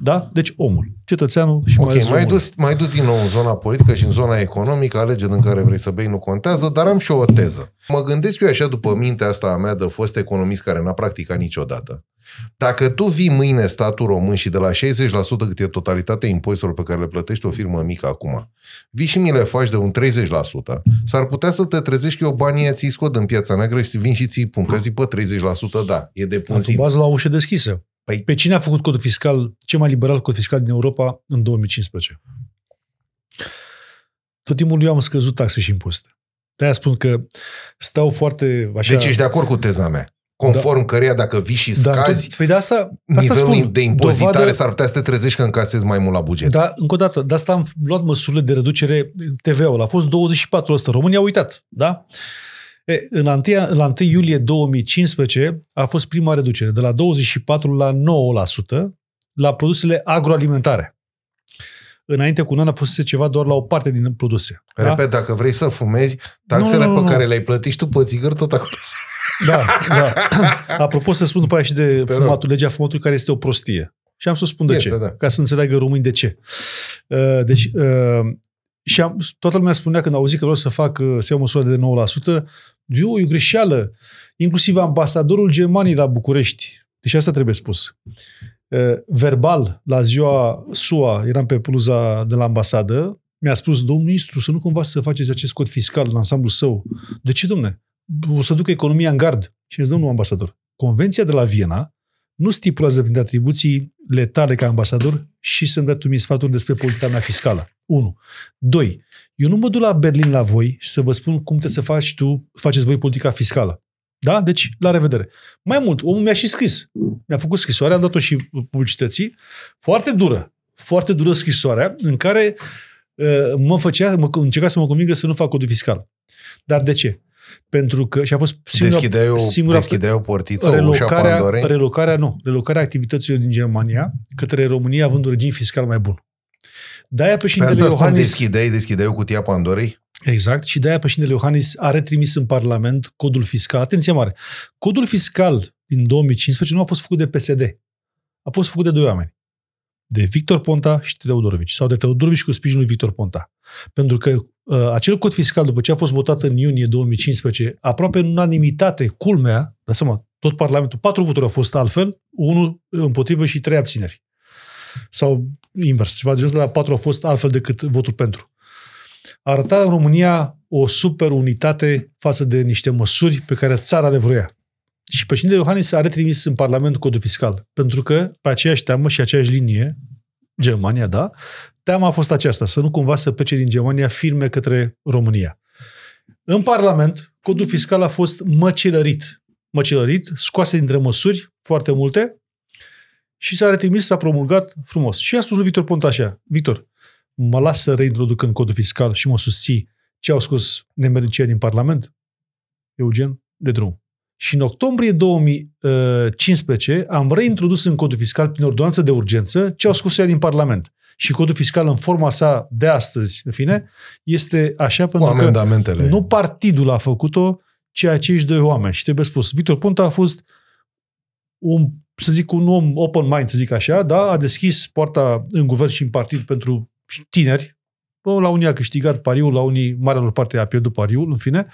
Da? Deci omul, cetățeanul și okay, mai mai dus, mai dus din nou în zona politică și în zona economică, alege în care vrei să bei, nu contează, dar am și o teză. Mă gândesc eu așa după mintea asta a mea de fost economist care n-a practicat niciodată. Dacă tu vii mâine statul român și de la 60% cât e totalitatea impozitelor pe care le plătești o firmă mică acum, vii și mi le faci de un 30%, s-ar putea să te trezești că eu banii ți scot în piața neagră și vin și ții pun, că zic, pe 30% da, e de pun bază la ușă deschisă. Păi... Pe cine a făcut codul fiscal, cel mai liberal cod fiscal din Europa în 2015? Tot timpul eu am scăzut taxe și impozite. De-aia spun că stau foarte așa... Deci ești de acord cu teza mea conform da. căreia dacă vii și scazi da, păi de asta, asta nivelul spun, de impozitare, dovadă, s-ar putea să te trezești că încasezi mai mult la buget. Da, încă o dată, de asta am luat măsurile de reducere TVA-ul. A fost 24%. România a uitat, da? E, în 1, la 1 iulie 2015 a fost prima reducere, de la 24 la 9% la produsele agroalimentare. Înainte cu un an a fost ceva doar la o parte din produse. Repet, da? dacă vrei să fumezi, taxele nu, nu, nu, pe care le-ai plătit tu pe țigări tot acolo da, da. (laughs) Apropo să spun după aia și de Pe fumatul, legea fumatului care este o prostie. Și am să spun de este, ce, da. ca să înțeleagă români de ce. Uh, deci, uh, și am, toată lumea spunea când au auzit că vreau să fac, uh, să iau măsură de 9%, eu, e o greșeală. Inclusiv ambasadorul Germaniei la București, deci asta trebuie spus, verbal, la ziua SUA, eram pe pluza de la ambasadă, mi-a spus, domnul ministru, să nu cumva să faceți acest cod fiscal în ansamblu său. De ce, domne? o să ducă economia în gard. Și îți domnul ambasador, Convenția de la Viena nu stipulează prin atribuții letale ca ambasador și să-mi dă tu mie sfaturi despre politica mea fiscală. 1. 2. Eu nu mă duc la Berlin la voi și să vă spun cum trebuie să faci tu, faceți voi politica fiscală. Da? Deci, la revedere. Mai mult, omul mi-a și scris. Mi-a făcut scrisoare, am dat-o și publicității. Foarte dură. Foarte dură scrisoarea în care uh, mă făcea, mă, încerca să mă convingă să nu fac codul fiscal. Dar de ce? pentru că și a fost singura, deschidei o, singura deschidei o portiță, relocarea, o ușa relocarea, nu, relocarea activităților din Germania către România având un regim fiscal mai bun. De-aia președintele pe asta Iohannis... deschideai, deschideai o cutia Pandorei? Exact, și de-aia președintele Iohannis a retrimis în Parlament codul fiscal. Atenție mare! Codul fiscal din 2015 nu a fost făcut de PSD. A fost făcut de doi oameni. De Victor Ponta și Teodorovici. Sau de Teodorovici cu sprijinul Victor Ponta. Pentru că Uh, acel cod fiscal, după ce a fost votat în iunie 2015, aproape în unanimitate, culmea, dați seama, tot Parlamentul, patru voturi au fost altfel, unul împotrivă și trei abțineri. Sau invers, ceva de genul la patru au fost altfel decât votul pentru. Arăta în România o super unitate față de niște măsuri pe care țara le vroia. Și președintele Iohannis a retrimis în Parlament codul fiscal, pentru că pe aceeași teamă și aceeași linie, Germania, da, teama a fost aceasta, să nu cumva să plece din Germania firme către România. În Parlament, codul fiscal a fost măcelărit. Măcelărit, scoase dintre măsuri, foarte multe, și s-a retrimis, s-a promulgat frumos. Și a spus lui Victor Ponta așa, Victor, mă las să reintroduc în codul fiscal și mă susții ce au scos nemernicia din Parlament? Eugen, de drum. Și în octombrie 2015 am reintrodus în codul fiscal prin ordonanță de urgență ce au scos ea din Parlament și codul fiscal în forma sa de astăzi, în fine, este așa pentru că nu partidul a făcut-o, ci acești doi oameni. Și trebuie spus, Victor Ponta a fost un, să zic, un om open mind, să zic așa, da, a deschis poarta în guvern și în partid pentru tineri, Bă, la unii a câștigat pariul, la unii, marea lor parte a pierdut pariul, în fine,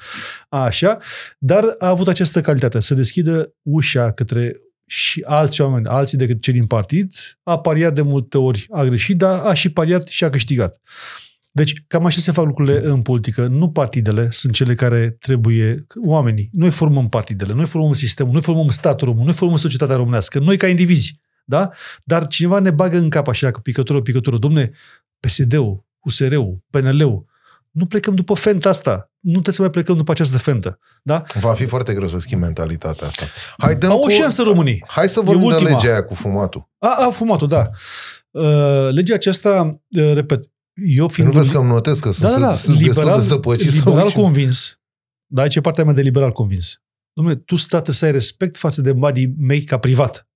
așa, dar a avut această calitate, să deschidă ușa către și alți oameni, alții decât cei din partid, a pariat de multe ori, a greșit, dar a și pariat și a câștigat. Deci, cam așa se fac lucrurile în politică. Nu partidele sunt cele care trebuie, oamenii. Noi formăm partidele, noi formăm sistemul, noi formăm statul român, noi formăm societatea românească, noi ca indivizi. Da? Dar cineva ne bagă în cap așa, cu picătură, picătură. Domne, PSD-ul, USR-ul, PNL-ul, nu plecăm după fenta asta. Nu trebuie să mai plecăm după această fentă. Da? Va fi foarte greu să schimbi mentalitatea asta. Hai, dăm Au o cu- șansă românii. Hai să E vorbim de ultima. legea aia cu fumatul. A, a fumat-o, da. Uh, legea aceasta, uh, repet, eu Nu fiind... vezi că îmi notez că sunt, da, da, da, sunt destul de zăpăcit să liberal uit și- convins, da, aici e partea mea de liberal convins. Dom'le, tu stat să ai respect față de banii mei ca privat.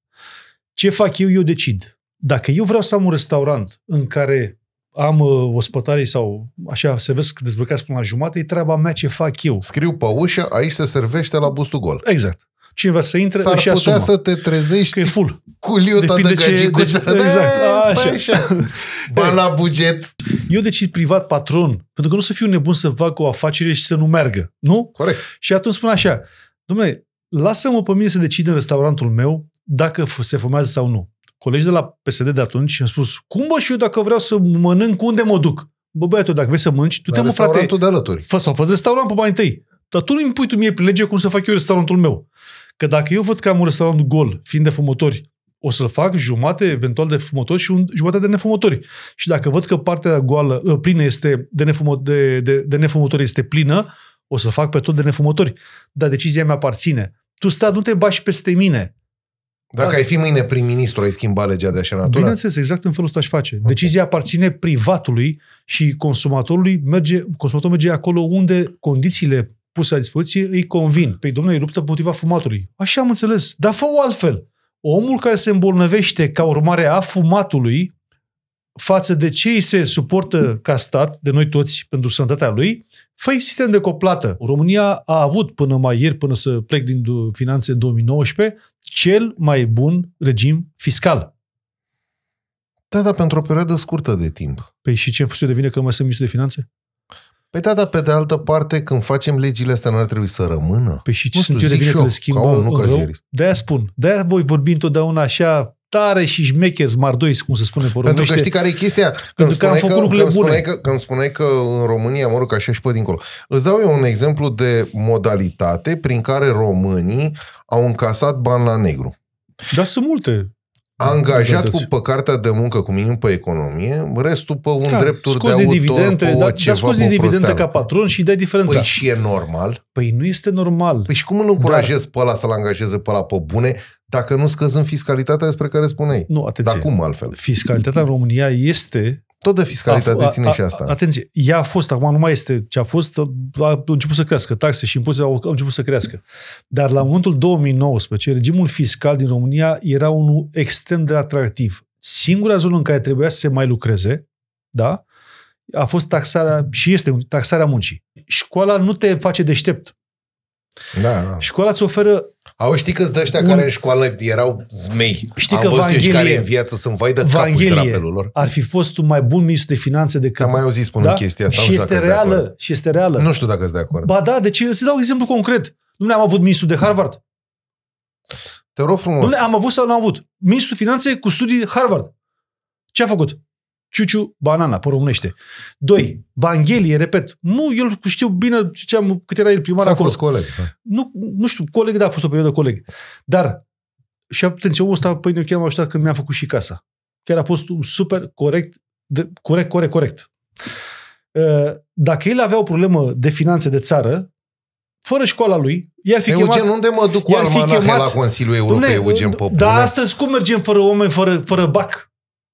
Ce fac eu, eu decid. Dacă eu vreau să am un restaurant în care am uh, ospătarii sau așa, se vezi că dezbrăcați până la jumate, e treaba mea ce fac eu. Scriu pe ușă, aici se servește la bustul gol. Exact. Cine vrea să intre, S-ar își putea asumă. să te trezești Că e full. cu liuta de Depinde ce- gagicuță. de ce- exact. Da, Așa. stai așa. Bani la buget. Eu decid privat patron, pentru că nu să fiu nebun să fac o afacere și să nu meargă. Nu? Corect. Și atunci spun așa, domnule, lasă-mă pe mine să decid în restaurantul meu dacă f- se fumează sau nu. Colegii de la PSD de atunci mi-au spus, cum bă și eu dacă vreau să mănânc, unde mă duc? Bă, băiatul, dacă vrei să mănânci, tu La te mă, frate, restaurantul de alături. fă sau fă restaurant pe banii tăi. Dar tu nu îmi pui tu mie prin lege cum să fac eu restaurantul meu. Că dacă eu văd că am un restaurant gol, fiind de fumători, o să-l fac jumate, eventual de fumători și un, jumătate de nefumători. Și dacă văd că partea goală, ă, plină este de, nefumă, de, de, de nefumători este plină, o să fac pe tot de nefumători. Dar decizia mea aparține. Tu stat, nu te bași peste mine. Dacă Da. ai fi mâine prim-ministru, ai schimba legea de așa natură? Bineînțeles, exact în felul ăsta aș face. Decizia aparține privatului și consumatorului merge, consumatorul merge acolo unde condițiile puse la dispoziție îi convin. Păi, domnule, e luptă împotriva fumatului. Așa am înțeles. Dar fă-o altfel. Omul care se îmbolnăvește ca urmare a fumatului față de ce îi se suportă ca stat, de noi toți, pentru sănătatea lui, fă sistem de coplată. România a avut până mai ieri, până să plec din do- finanțe în 2019, cel mai bun regim fiscal. Da, da, pentru o perioadă scurtă de timp. Păi și ce să devine că nu mai sunt ministru de finanțe? Păi da, dar pe de altă parte, când facem legile astea, nu ar trebui să rămână? Păi și ce Nu sunt știu, eu de zic vine și că le eu, schimbăm ca om, nu ca în rău? jurist. De-aia spun. De-aia voi vorbi întotdeauna așa tare și șmecher, smardoi, cum se spune pe Pentru că românește. știi care e chestia? Când Pentru că am spuneai făcut că, lucrurile când, spuneai bune. că, când spuneai că în România, mă rog, că așa și pe dincolo. Îți dau eu un exemplu de modalitate prin care românii au încasat bani la negru. Dar sunt multe. Angajat cu modalități. pe cartea de muncă, cu minim pe economie, restul pe un Da, drepturi de scoți autor, dividende, pe o da, dar ceva, scoți pe din o dividende prosteală. ca patron și dai diferența. Păi și e normal. Păi nu este normal. Păi și cum îl încurajezi pe ăla să-l angajeze pe ăla pe bune dacă nu scăzând fiscalitatea despre care spuneai? nu, atenție. Dar cum altfel? Fiscalitatea în România este... Tot de fiscalitate ține și asta. Atenție, ea a fost, acum nu mai este ce a fost, a început să crească, taxe și impozite au, au început să crească. Dar la momentul 2019, regimul fiscal din România era unul extrem de atractiv. Singura zonă în care trebuia să se mai lucreze, da, a fost taxarea, și este taxarea muncii. Școala nu te face deștept. Da, da. Școala îți oferă Au știi că de ăștia Un- care în școală erau zmei. Știi Am că văzut eu și Vanghelie- care în viață sunt vai de capul și Vanghelie drapelul lor. ar fi fost un mai bun ministru de finanțe decât... Am mai auzit spunând chestia asta. Și nu știu este dacă sunt de reală, acord. și este reală. Nu știu dacă sunt de acord. Ba da, deci să dau exemplu concret. Nu am avut ministru de Harvard. Te rog frumos. Nu am avut sau nu am avut. Ministrul Finanțe cu studii Harvard. Ce a făcut? Ciuciu Banana, pe românește. Doi, Vanghelie, repet. Nu, eu știu bine ce am, cât era el primar S-a acolo. fost coleg. Nu, nu știu, coleg, da, a fost o perioadă coleg. Dar, și atenție, omul ăsta, păi, chiar m-a ajutat când mi-am făcut și casa. Chiar a fost un super corect, de, corect, corect, corect. Uh, Dacă el avea o problemă de finanțe de țară, fără școala lui, i-ar fi Eugen, chemat... unde mă duc cu i-ar fi almanahe chemat- la Consiliul Europei, Dom'le, Eugen, pe bune? Dar astăzi cum mergem fără oameni, fără, fără bac?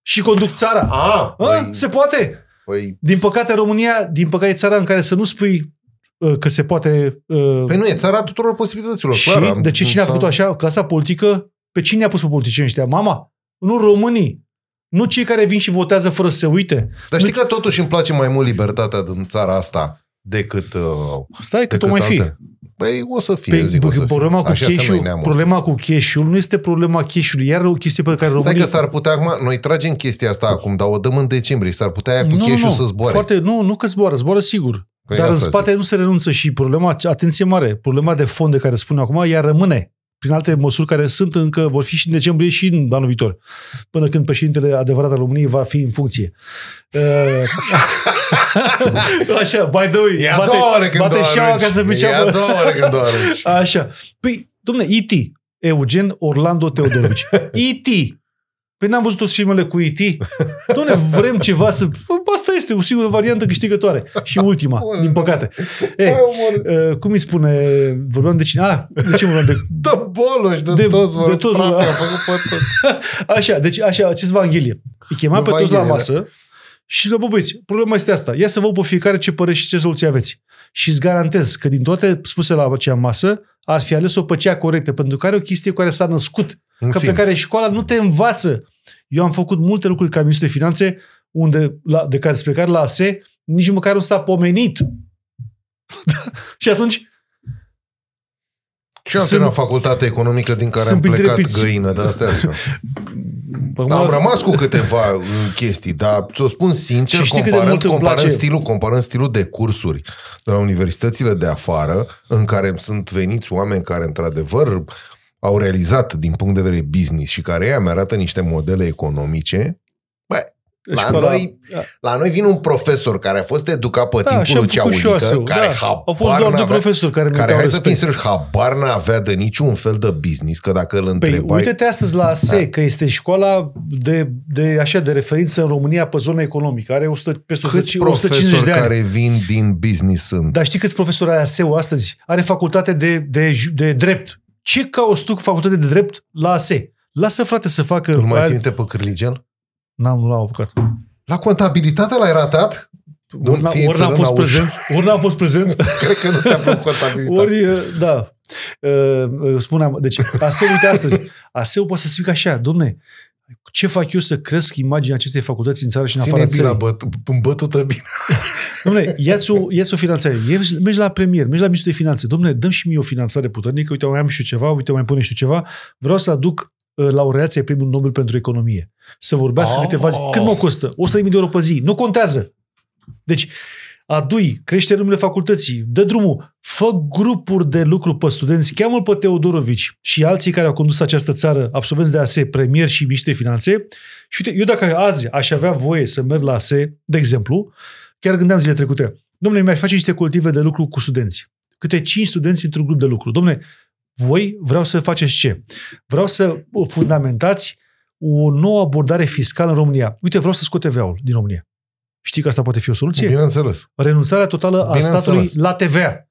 Și conduc țara. A, A, păi, se poate. păi, Din păcate, România, din păcate, e țara în care să nu spui uh, că se poate... uh, Păi nu, e țara tuturor posibilităților. și clar, am- de ce cine a s-a- făcut așa? Clasa politică? Pe cine a pus pe politicieni ăștia? Mama? Nu românii. Nu cei care vin și votează fără să se uite. Dar știi că totuși îmi place mai mult libertatea din țara asta decât... Uh, Stai că decât o mai fi. Alte. Păi o să fie, Pe, eu zic, o să problema, fie. cu Așa suntem cash noi neamul ăsta. problema cu cash nu este problema cash-ului. Iar o chestie pe care Stai românii... că s-ar putea acum, noi tragem chestia asta acum, dar o dăm în decembrie, s-ar putea aia cu nu, cash nu, nu. să zboare. Foarte, nu, nu că zboară, zboară sigur. Păi Dar în asta spate nu se renunță și problema, atenție mare, problema de fond de care spun acum, ea rămâne prin alte măsuri care sunt încă, vor fi și în decembrie și în anul viitor, până când președintele adevărat al României va fi în funcție. (laughs) Uh, Așa, by the way, E a bate, doua oară când bate doarme. șaua ca să E a mergea. doua oară când doarme. (laughs) Așa. Păi, domne, E.T. Eugen Orlando Teodorovici. (laughs) E.T. Păi n-am văzut toți filmele cu E.T. Doamne, vrem ceva să... Bă, Asta este o singură variantă câștigătoare. Și ultima, (laughs) din păcate. E, uh, cum îi spune... Vorbeam de cine? Ah, de ce vorbeam de... (laughs) Dă boloși, de, De- toți, mă, de toți, praf, mă. i-a făcut pe toți. (laughs) Așa, deci așa, acest Vanghelie. Îi chema pe toți la Evanghelie, masă și le bă, băieți, problema este asta. Ia să vă pe fiecare ce părere și ce soluție aveți. Și îți garantez că din toate spuse la acea masă, ar fi ales-o pe cea corectă, pentru că are o chestie cu care s-a născut, În că pe simț. care școala nu te învață. Eu am făcut multe lucruri ca ministru de finanțe, unde, la, de care, spre care la ASE nici măcar nu s-a pomenit. (laughs) și atunci, Și eu am Sunt- terminat facultate economică din care sunt am printre plecat piți- găină de astea. așa. acum, Am rămas cu câteva uh, chestii, dar ți-o spun sincer, Și știi cât de comparând, mult îmi comparând, place? stilul, comparând stilul de cursuri de la universitățile de afară, în care sunt veniți oameni care, într-adevăr, au realizat din punct de vedere business și care ea mi arată niște modele economice, bă, la școala- noi, la noi vine un profesor care a fost educat pe Da, timpul și am lui făcut și eu Ceaulică, ASEU, care da. habar Au fost doar doi n-avea- profesori care care, mi-au hai să fim respect. serios, habar n-avea de niciun fel de business, că dacă îl Păi întrebai... uite-te astăzi la ASE, Da. că este școala de, de, așa, de referință în România pe zona economică. Are 100, peste Câți 150 profesori de ani. care vin din business sunt? Dar știi câți profesori are ASE-ul astăzi? Are facultate de, de, ju- de drept. Ce cauți tu cu facultate de drept la ASE? Lasă, frate, să facă... Îl mai Aia- ții minte pe Cârligel? N-am, nu l-am apucat. La contabilitate l-ai ratat? Ori, n- fie ori n-am țărân fost la ușă. prezent, ori n-am fost prezent, (laughs) Cred că nu ți-a plăcut contabilitate. ori, uh, da. Uh, uh, Spuneam, deci ASE, uite astăzi, ASE-ul poate să zică așa, domne, ce fac eu să cresc imaginea acestei facultăți în țară și în Ține afara bine la țării? băt, în bătută bine. (laughs) Dom'le, ia-ți o, ia-ți o finanțare. Mergi, mergi la premier, mergi la ministru de finanțe. Dom'le, dăm și mie o finanțare puternică. Uite, mai am și eu ceva, uite, mai pune și eu ceva. Vreau să aduc uh, laureații ai premiului Nobel pentru economie. Să vorbească Oh. câteva zi. Cât mă costă? 100.000 de euro pe zi. Nu contează. Deci, adui, crește numele facultății, dă drumul, fă grupuri de lucru pe studenți, cheamă pe Teodorovici și alții care au condus această țară, absolvenți de ASE, premier și miște de finanțe. Și uite, eu dacă azi aș avea voie să merg la ASE, de exemplu, chiar gândeam zile trecute, domnule, mi-aș face niște cultive de lucru cu studenți. Câte cinci studenți într-un grup de lucru. Domnule, voi vreau să faceți ce? Vreau să fundamentați o nouă abordare fiscală în România. Uite, vreau să scot TVA-ul din România. Știi că asta poate fi o soluție? Bineînțeles. renunțarea totală a Bineînțeles. statului la TVA.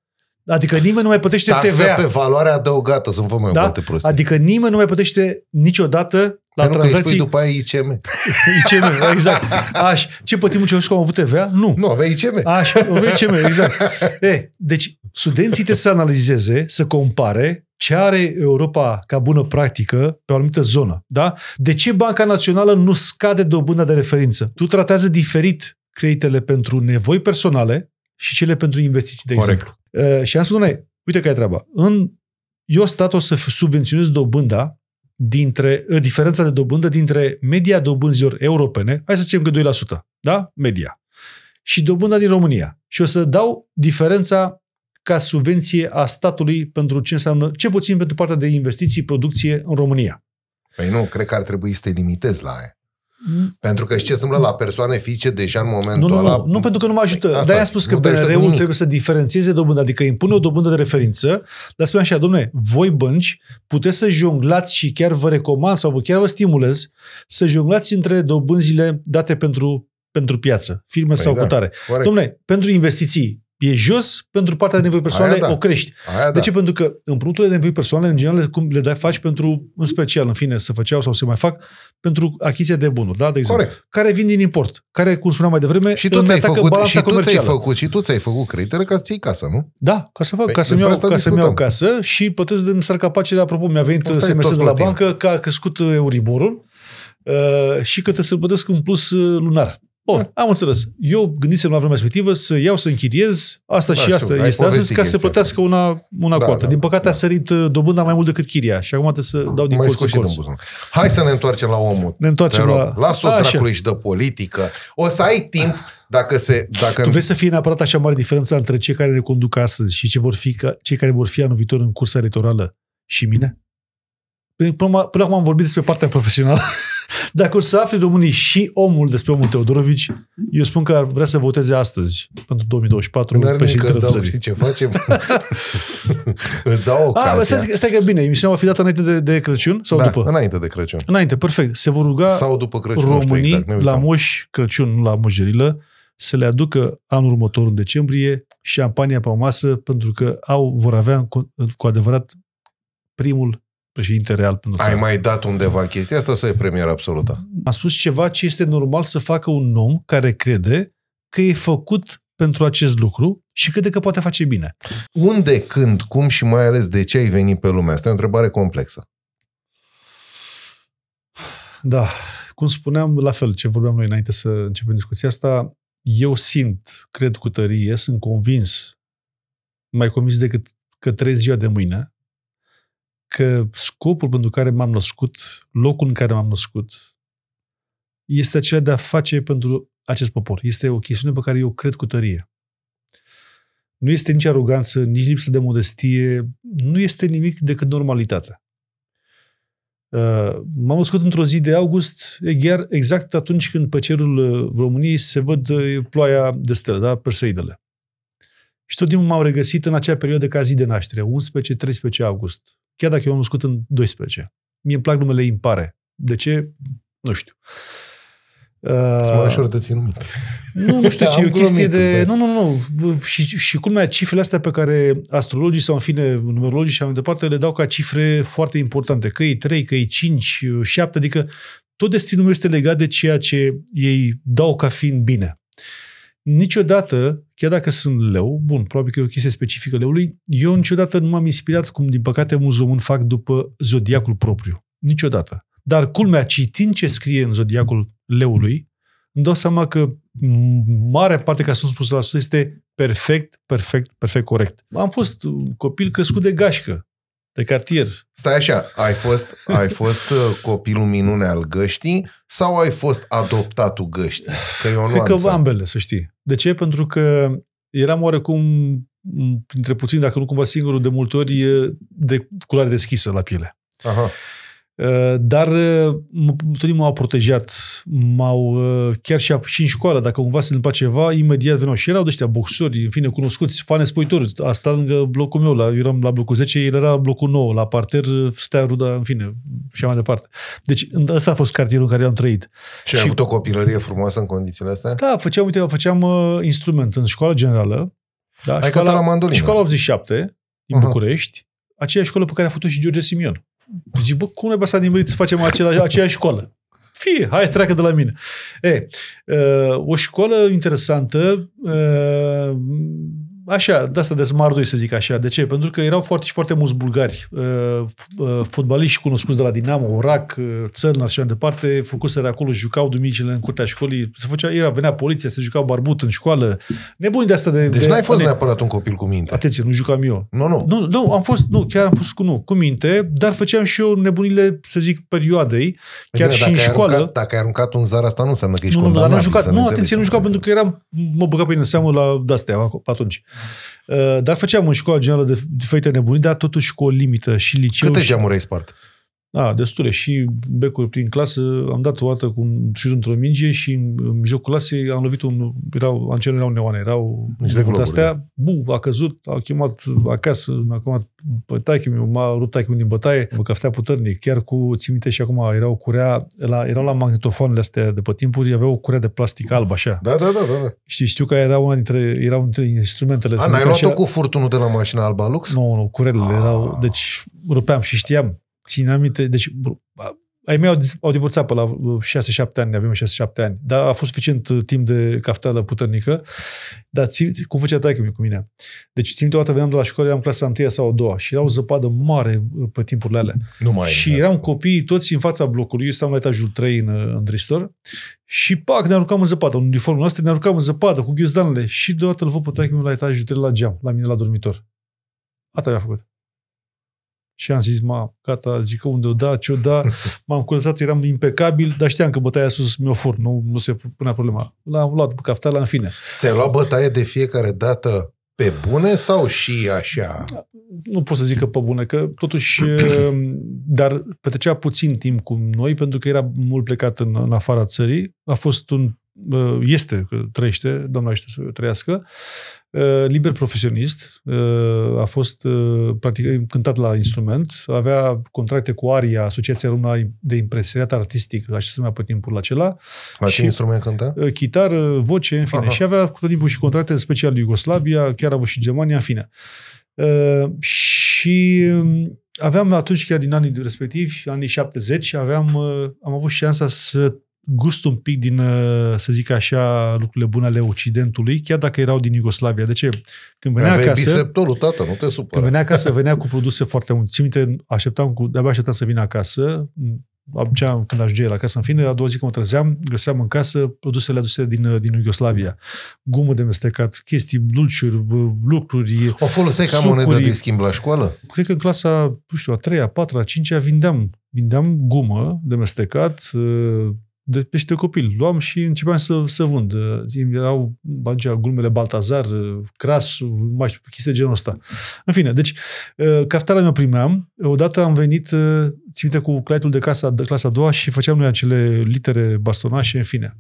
Adică nimeni nu mai plătește Taxă TVA. pe valoare adăugată, să nu vă mai Da? multe prostii. Adică nimeni nu mai plătește niciodată la Pentru că îi spui tranzacții după aia ICM. (laughs) ICM. Exact. Aș. Ce plătim în că am avut TVA? Nu. Nu, aveai ICM. Aș. ICM, exact. (laughs) E, deci, studenții trebuie să analizeze, să compare ce are Europa ca bună practică pe o anumită zonă. Da? De ce Banca Națională nu scade dobânda de referință? Tu tratează diferit creditele pentru nevoi personale și cele pentru investiții, de Corect. exemplu. Uh, și am spus, doamne, uite care e treaba. În, eu stat o să subvenționez dobânda dintre, uh, diferența de dobândă dintre media dobânzilor europene, hai să zicem că 2%, da? Media. Și dobânda din România. Și o să dau diferența ca subvenție a statului pentru ce înseamnă, ce puțin pentru partea de investiții, producție în România. Păi nu, cred că ar trebui să te limitezi la aia. Pentru că știi ce se întâmplă la persoane fizice deja în momentul Nu, nu, ăla... nu, nu pentru că nu mă ajută. Asta, Dar am spus că nu te ajută cu BNR-ul nimic. trebuie să diferențieze dobânda, adică impune o dobândă de referință, dar spune așa, domne, voi bănci puteți să jonglați și chiar vă recomand sau vă chiar vă stimulez să jonglați între dobânzile date pentru, pentru piață, firme Păi sau da, cutare. Corect. Domne, pentru investiții e jos, pentru partea de nevoi personale Aia da. o crești. Aia De da. ce? Pentru că împrumuturile de nevoi personale, în general, cum le dai faci pentru, în special, în fine, să făceau sau se mai fac, pentru achiziția de bunuri, da, de exemplu. Corect. Care vin din import, care, cum spuneam mai devreme, Și tu îmi ți-ai atacă făcut, balanța și tu ți-ai comercială. făcut, și tu ți-ai făcut creditele ca să-ți iei casă, nu? Da, ca să fac, Păi, ca să-mi despre iau, asta ca să-mi iau discutăm. casă și plătesc de sarcapacele. Apropo, mi-a venit Asta e SMS toți de la plătim. bancă că a crescut Euriborul uh, și că trebuie să plătesc un plus uh, lunar. Bun, am înțeles. Eu gândisem la vremea respectivă să iau, să închiriez, asta Da, și știu, asta ai este astăzi, povestit ca să chestia plătească una, una Da, cu alta. da, Din păcate da. a sărit uh, dobânda mai mult decât chiria și acum trebuie să dau din mai colț în scos și din colț. buzunar. Hai să ne întoarcem la omul. Ne întoarcem Te rog, la- Lasă-o Așa. dracului și de politică. O să ai timp dacă se... Dacă Tu vrei să fie neapărat așa mare diferența între cei care ne conduc astăzi și ce vor fi, ca- cei care vor fi anul viitor în cursa electorală și mine? Până, până, până acum am vorbit despre partea profesională. (laughs) Dacă o să afli românii și omul despre omul Teodorovici, eu spun că ar vrea să voteze astăzi, pentru 2024, Nu are nimic că președintele îți dau, țării. știi ce facem? (laughs) îți dau A, ocazia. stai, stai că e bine. Emisiunea va fi dată înainte de, de Crăciun sau da, după? înainte de Crăciun. Înainte, perfect. Se vor ruga Sau după Crăciun, nu știu românii exact, ne la uităm. Moș Crăciun, nu la Moșgerilă, să le aducă anul următor, în decembrie, șampania pe o masă, pentru că au, vor avea cu, cu adevărat primul președinte real pentru Ai țară. mai dat undeva chestia asta sau e premieră absolută? Am spus ceva ce este normal să facă un om care crede că e făcut pentru acest lucru și crede că poate face bine. Unde, când, cum și mai ales de ce ai venit pe lumea? Asta e o întrebare complexă. Da, cum spuneam, la fel, ce vorbeam noi înainte să începem discuția asta, eu simt, cred cu tărie, sunt convins, mai convins decât că trăiesc ziua de mâine, că scopul pentru care m-am născut, locul în care m-am născut, este acela de a face pentru acest popor. Este o chestiune pe care eu cred cu tărie. Nu este nici aroganță, nici lipsă de modestie, nu este nimic decât normalitate. Uh, M-am născut într-o zi de august, chiar exact atunci când pe cerul uh, României se văd uh, ploaia de stele, da? Perseidele. Și tot timpul m-am regăsit în acea perioadă ca zi de naștere, 11-13 august. Chiar dacă eu m-am născut în 12. Mie îmi plac numele impare. De ce? Nu știu. Sunt mai ușor de ținut minte. Nu, nu știu ce, (laughs) Am e o chestie glumit, de... îți dai Nu, nu, nu. Și, și culmea, cifrele astea pe care astrologii sau, în fine, numerologii și așa mai departe le dau ca cifre foarte importante. Că e 3, că e 5, 7, adică tot destinul meu este legat de ceea ce ei dau ca fiind bine. Niciodată, chiar dacă sunt leu, bun, probabil că e o chestie specifică leului, eu niciodată nu m-am inspirat, cum din păcate mulți români fac, după zodiacul propriu. Niciodată. Dar culmea, citind ce scrie în zodiacul leului, îmi dau seama că m- mare parte, ca să nu spun la sută, este perfect, perfect, perfect corect. Am fost un copil crescut de gașcă, de cartier. Stai așa, ai fost, ai fost uh, copilul minune al găștii sau ai fost adoptatul găștii? Că e o Cred că nuanță. ambele, să știi. De ce? Pentru că eram oarecum, m, printre puțini, dacă nu cumva singurul, de multe ori, e de culoare deschisă la piele. Aha. Uh, Dar uh, m- tot timpul m-au protejat. M-au, uh, chiar și, și în școală, dacă cumva se întâmpla ceva, imediat veneau. Și erau de ăștia boxori, în fine, cunoscuți, fane spăitori. Asta lângă blocul meu, la, eu eram la blocul 10, el era la blocul 9, la parter, uh, stea ruda, în fine, și așa mai departe. Deci ăsta a fost cartierul în care am trăit. Și ai Și- avut o copilărie frumoasă în condițiile astea? Da, făceam, uite, făceam uh, instrument în școala generală. Da, Ai cântat la mandolină. Școala 87, din Aha. București, aceeași școală pe care a făcut și George Simion. Zic, bă, cum ne să din să facem același, aceeași școală? Fie, hai, treacă de la mine. E, uh, o școală interesantă, uh, așa, de asta de Smart 2, să zic așa. De ce? Pentru că erau foarte și foarte mulți bulgari, uh, f- uh, fotbaliști cunoscuți de la Dinamo, Orac, uh, Țărnar și așa mai departe, făcuseră acolo, jucau duminicile în curtea școlii, se făcea, era, venea poliția, se jucau barbut în școală. Nebuni de asta de... Deci de, n-ai fost de, neapărat un copil cu minte. Atenție, nu jucam eu. Nu, nu. Nu, nu, am fost, nu, chiar am fost cu, nu, cu minte, dar făceam și eu nebunile, să zic, perioadei, chiar Bine, și dacă în ai școală. Aruncat, dacă ai aruncat un zar, asta nu înseamnă că ești Nu, nu, dar condamnabil. nu am jucat. să Nu, ne atenție, nu înțelegem. jucat pentru că eram, mă băga pe mine în seamă la de-astea atunci. Uh, Dar făceam în școala generală de diferite nebunii, dar totuși cu o limită și liceu. Câte și, geamuri ai spart? A, destule. Și becuri prin clasă. Am dat o dată cu un șut într-o minge și în, în mijlocul clasei am lovit un... Erau, ancenul erau neoane, erau Niște globuri, astea. Bu, a căzut, a chemat acasă, m-a chemat pe taică m-a rupt taică din bătaie, mă căftea puternic. Chiar cu, țin minte și acum, erau curea, la, erau la magnetofoanele astea de pe timpuri, aveau o curea de plastic alb, așa. Da, da, da, da. da. Și știu că era una dintre, erau dintre instrumentele. A, să n-ai zic luat-o așa. cu furtunul de la mașina Alba Lux? Nu, nu, curelele Ah. erau, deci rupeam și știam, țineam minte, deci ai mei au, au divorțat pe la 6-7 ani, avem 6-7 ani, dar a fost suficient uh, timp de caftală puternică. Dar țin, cum făcea taică cu mine. Deci țin o dată veneam de la școală, eram clasa 1 sau a doua și era o zăpadă mare uh, pe timpurile alea. Nu mai și eram copii toți în fața blocului, eu stăm la etajul 3 în, în Dristor și pac, ne aruncam în zăpadă, în uniformul noastră, ne aruncam în zăpadă cu ghiozdanele și deodată îl văd pe taică la etajul 3 la geam, la mine la dormitor. Atât mi-a făcut. Și am zis, ma, gata, zic că unde o da, ce o da, (laughs) m-am curățat, eram impecabil, dar știam că bătaia sus mi-o fur, nu, nu se punea problema. L-am luat pe caftea, în fine. Ți-ai luat bătaie de fiecare dată pe bune sau și așa? Nu pot să zic că pe bune, că totuși, (clears throat) dar petrecea puțin timp cu noi, pentru că era mult plecat în, în afara țării. A fost un, este, că trăiește, doamna știe să trăiască, Uh, liber profesionist, uh, a fost uh, practic cântat la instrument, avea contracte cu ARIA, Asociația Română de Impresariat Artistic, așa se numea pe timpul acela. La ce instrument cânta? Chitară, voce, în fine. Aha. Și avea tot timpul și contracte special Iugoslavia, chiar a avut și Germania, în fine. Și um, aveam atunci, chiar din anii respectivi, anii 70, aveam, am avut șansa să gust un pic din, uh, să zic așa, lucrurile bune ale Occidentului, chiar dacă erau din Iugoslavia. De ce? Când venea Aveai acasă... Biseptorul, tată, nu te supăra. Când venea acasă, venea cu produse foarte multe. Țin minte, așteptam cu, de-abia așteptam să vină acasă, aduceam, când ajungeai la casă, în fine, a doua zi când mă trezeam, găseam în casă produsele aduse din, uh, din Iugoslavia. Gumă de mestecat, chestii, dulciuri, lucruri, O foloseai ca monedă de schimb la școală? Cred că în clasa, nu știu, a treia, a patra, a cincea, vindeam, vindeam gumă de mestecat, uh, de pește copil. Luam și începeam să, să vând. Erau bagea glumele Baltazar, Cras, mai știu, chestii de genul ăsta. În fine, deci, caftala mea primeam. Odată am venit, țin cu claitul de, casa, de clasa a doua și făceam noi acele litere bastonașe, în fine.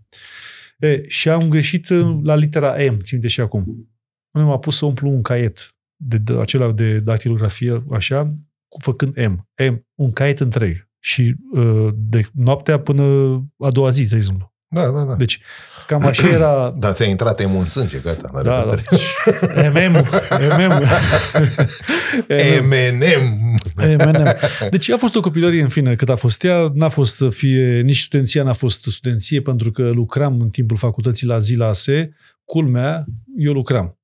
E, și am greșit la litera M, țin și acum. Nu m-a pus să umplu un caiet de, de acela de dactilografie, așa, făcând M. M, un caiet întreg și uh, de noaptea până a doua zi, de exemplu. Da, da, da. Deci, cam așa (clears throat) era... Da, ți-a intrat emun în sânge, gata. La da, da. MM. MM. M&M. M&M. Deci a fost o copilărie, în fine, cât a fost ea. N-a fost să fie, nici studenția n-a fost studenție, pentru că lucram în timpul facultății la zi la ASE. Culmea, eu lucram